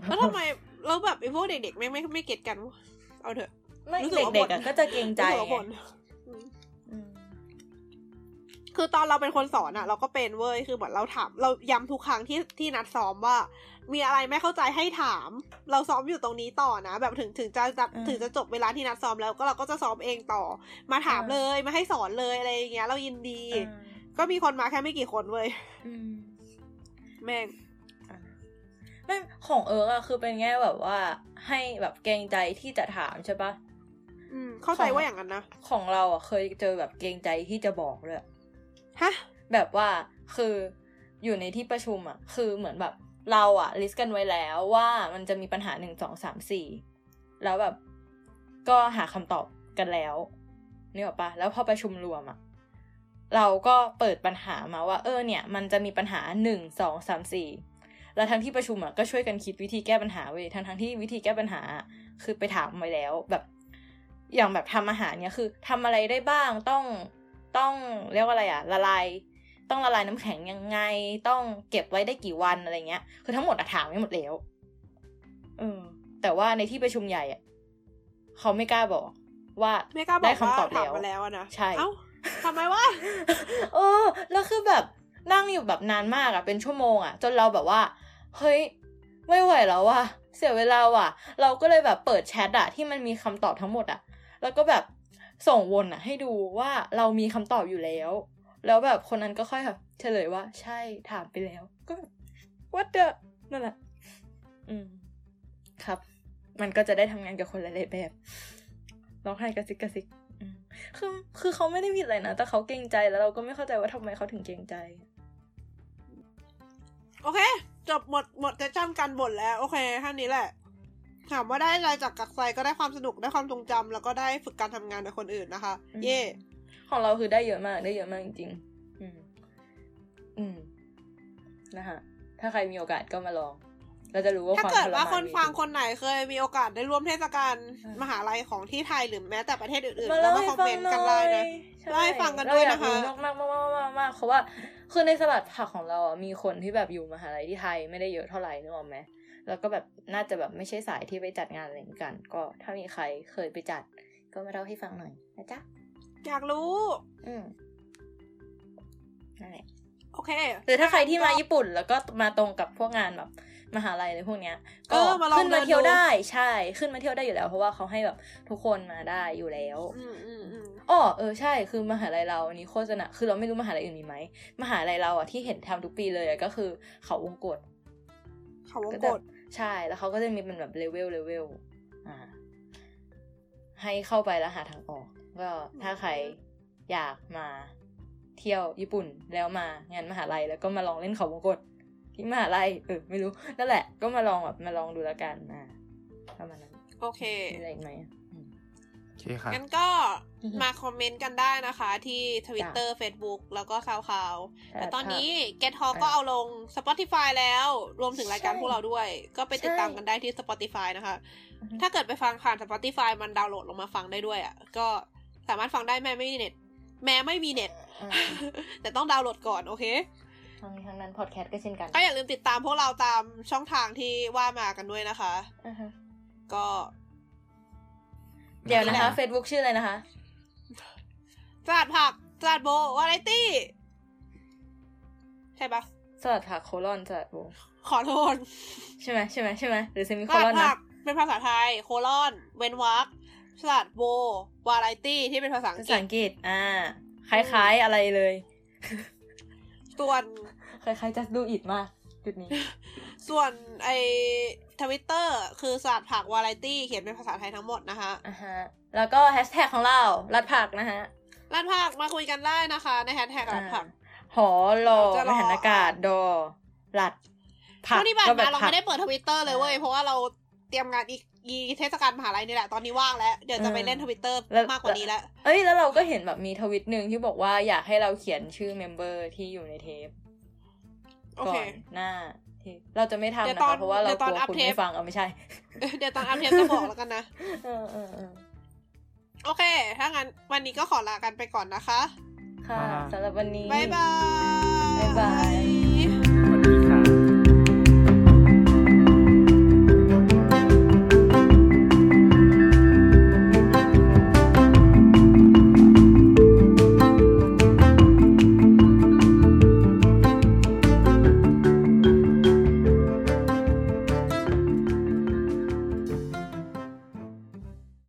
แล้วทำไมแล้วแบบไอ้พวกเด็กๆไม่ไม่ไม่เก็ตกันวะเอาเถอะไม่รู้สึกว่าเด็กบ่ๆนอะก็จะเกรงใจ คือตอนเราเป็นคนสอนอะเราก็เป็นเว้ยคือเหมือนเราถาม เราย้ำทุกครั้งที่ที่นัดซ้อมว่า มีอะไรไม่เข้าใจให้ถาม เราซ้อมอยู่ตรงนี้ต่อนะ แบบถึงถึงจะจะอืมถึงจะจบเวลาที่นัดซ้อมแล้วก็เราก็จะซ้อมเองต่อ มาถามอืมเลยมาให้สอนเลยอะไรอย่างเงี้ย เรายินดีอืมก็มีคนมาแค่ไม่กี่คนเว้ยอืมแม่งไม่ของเอิร์กอะคือเป็นแง่แบบว่า ให้แบบเกรงใจที่จะถามใช่ปะอืมเข้าใจของว่าอย่างนั้นนะ ของเราอะเคยเจอแบบเกรงใจที่จะบอกเลย ฮะแบบว่าคืออยู่ในที่ประชุมอะคือเหมือนแบบเราอะ list กันไว้แล้วว่ามันจะมีปัญหาหนึ่งสองสามสี่แล้วแบบก็หาคำตอบกันแล้วนึกออปะแล้วพอประชุมรวมอะเราก็เปิดปัญหามาว่า เออเนี่ย มันจะมีปัญหาหนึ่งสองสามสี่แล้วทั้งที่ประชุมอะก็ช่วยกันคิดวิธีแก้ปัญหาเว้ยทั้งทั้งที่วิธีแก้ปัญหา คือไปถามไว้แล้วแบบ อย่างแบบทำอาหารเนี่ยคือทำอะไรได้บ้างต้อง ต้องเรียกว่าอะไรอะละลายต้องละลายน้ำแข็งยังไง ต้องเก็บไว้ได้กี่วันอะไรเงี้ย คือทั้งหมดอะถามไม่หมดแล้วเออแต่ว่าในที่ประชุมใหญ่อะเขาไม่กล้าบอก ว่าไม่กล้าบได้อกว่าคำตอบถามแล้วมาแล้วอะนะใช่เอ้าทำไมวะเออ แล้วคือแบบนั่งอยู่แบบนานมากอะเป็นชั่วโมงอะจนเราแบบว่า เฮ้ย ไม่ไหวแล้วว่ะเสียเวลาว่ะ เราก็เลยแบบเปิดแชทอะที่มันมีคำตอบทั้งหมดอะแล้วก็แบบ ส่งวนอะให้ดูว่าเรามีคำตอบอยู่แล้ว แล้วแบบคนนั้นก็ค่อยแบบเฉลยว่า ใช่ถามไปแล้ว ก็ what the นั่นแหละอืม ครับ มันก็จะได้ทำงานกับคนหลายๆแบบร้องไห้กระซิกกระซิกอืมคือคือเขาไม่ได้ผิดอะไรนะ แต่เขาเกรงใจแล้วเราก็ไม่เข้าใจว่าทำไมเขาถึงเกรงใจ โอเค จบหมดหมดเซสชั่นการบ่นแล้ว โอเคท่านี้แหละ ถามว่าได้อะไรจากกักไซก็ได้ความสนุกได้ความทรงจำแล้วก็ได้ฝึกการทำงานกับคนอื่นนะคะอืมเย่ของเราคือได้เยอะมากได้เยอะมากจริงๆอืม อืมนะฮะถ้าใครมีโอกาสก็มาลองเราจะรู้ว่าถ้าความเกิดว่าทรมคนมีฟังจริคนไหนเคยมีโอกาสได้ร่วมเทศกาลอืมมหาลัยของที่ไทยหรือแม้แต่ประเทศอื่นๆมาแล้เล่าวมาให้คอมฟังเมนต์หน่กันอได้ยนะใช่เล่าให้ฟังกันด้วยนะคะเราอยากรู้มากๆมากๆมากๆมากๆเพราะว่าคือในสลัดผักของเราอะมีคนที่แบบอยู่มหาลัยที่ไทยไม่ได้เยอะเท่าไหร่นึกออกไหม แล้วก็แบบน่าจะแบบไม่ใช่สายที่ไปจัดงานอะไรอย่างนี้กัน ก็ถ้ามีใครเคยไปจัด ก็มาเล่าให้ฟังหน่อยนะจ๊ะ อยากรู้ อืมนั่นแหละโอเค หรือถ้าใครที่มาญี่ปุ่นแล้วก็มาตรงกับพวกงานแบบมหาลัยอะไรพวกเนี้ย ก็เออมาลองขึ้นมาเดินเที่ยวดูได้ใช่ ขึ้นมาเที่ยวได้อยู่แล้ว เพราะว่าเขาให้แบบทุกคนมาได้อยู่แล้วอืมอืมอืมอ๋อเออใช่คือมหาลัยเราอันนี้โฆษณาคือเราไม่รู้มหาลัยอื่นมีไหมมหาลัยเราอะที่เห็นทำทุกปีเลยอะก็คือ เขาวงกฏเขาวงก็กจะด ใช่แล้วเขาก็จะมีเป็นแบบเลเวลเลเวลอ่า ให้เข้าไปแล้วหาทางออก ก็ถ้าใครอยากมาเที่ยวญี่ปุ่นแล้วมางานมหาลัยแล้วก็มาลองเล่นเขาวงกฏที่มหาลัยเออไม่รู้นั่นแหละ ก็มาลองแบบมาลองดูแล้วกันอ่าประมาณนั้นโอเคมีอะไรอีกไหมอะอืมโอเคครับงั้นก็อือฮึมาคอมเมนต์กันได้นะคะ ที่ Twitter Facebook แล้วก็ SoundCloud แต่ตอนนี้ Get Talk ก็เอาลง Spotify แล้ว รวมถึงรายการใช่พวกเราด้วย ก็ไปติดตามใช่กันได้ที่ Spotify นะคะอือฮึถ้าเกิดไปฟังผ่าน Spotify มันดาวน์โหลดลงมาฟังได้ด้วยอะ ก็สามารถฟังได้แม้ไม่มีเน็ต แม้ไม่มีเน็ตอ่าแต่ต้องดาวน์โหลดก่อน โอเคทั้งนี้ทั้งนั้นพอดแคสต์ก็เช่นกัน ก็อย่าลืมติดตามพวกเราตามช่องทางที่ว่ามากันด้วยนะคะอ่าฮะก็ เดี๋ยวนะนี่แหคะละ Facebook ชื่ออะไรนะคะสลัดผักสลัดโบวาไรตี้ ใช่ปะสลัดผักโคลอนสลัดโบขอโทษ ใช่ไหมใช่ไหมใช่ไหมหรือเซมิสโคลลัอดนผันะกเป็นภาษาไทย โคลอน เวนวักสลัดโบวาไรตี้ที่เป็นภาษาอังภากฤษาษอังกฤษ อ่า คล้ายๆอะไรเลย ส่วนคล้ายๆ just do it มากจุดนี้ ส่วนไอทวิตเตอร์คือสลัดผักวาไรตี้เขียนเป็นภาษาไทยทั้งหมดนะคะอ่าฮะแล้วก็แฮชแท็กของเรารัดผักนะฮะร้านผักมาคุยกันได้นะคะ ในแฮชแท็กร้านผักหอรอจะรอมหันอากาศดอรัดผักเท่าที่ผ่านก็แบมาบเราผักไม่ได้เปิดทวิตเตอร์เลยเว้ยอ่าเพราะว่าเราเตรียมงานอีกอีเทศกาลมหาลัยนี่แหละตอนนี้ว่างแล้ว เดี๋ยวจะไปเล่นทวิตเตอร์แล้วมากกว่านี้แล้ว เอ้ยแล้วเราก็เห็นแบบมีทวิตหนึ่งที่บอกว่าอยากให้เราเขียนชื่อเมมเบอร์ที่อยู่ในเทปโอก่อเคนหน้า เทปเราจะไม่ทำเดี๋ยวนะตอคะนเพราะว่าเราเดี๋ยวกตอนลัวอัพคุณเทปไม่ฟังเอาไม่ใช่ เดี๋ยวตอนอัพเทปจะบอกแล้วกันนะเออเออเออโอเค ถ้างั้นวันนี้ก็ขอลากันไปก่อนนะคะ ค่ะสำหรับวันนี้ บ๊ายบาย บ๊ายบาย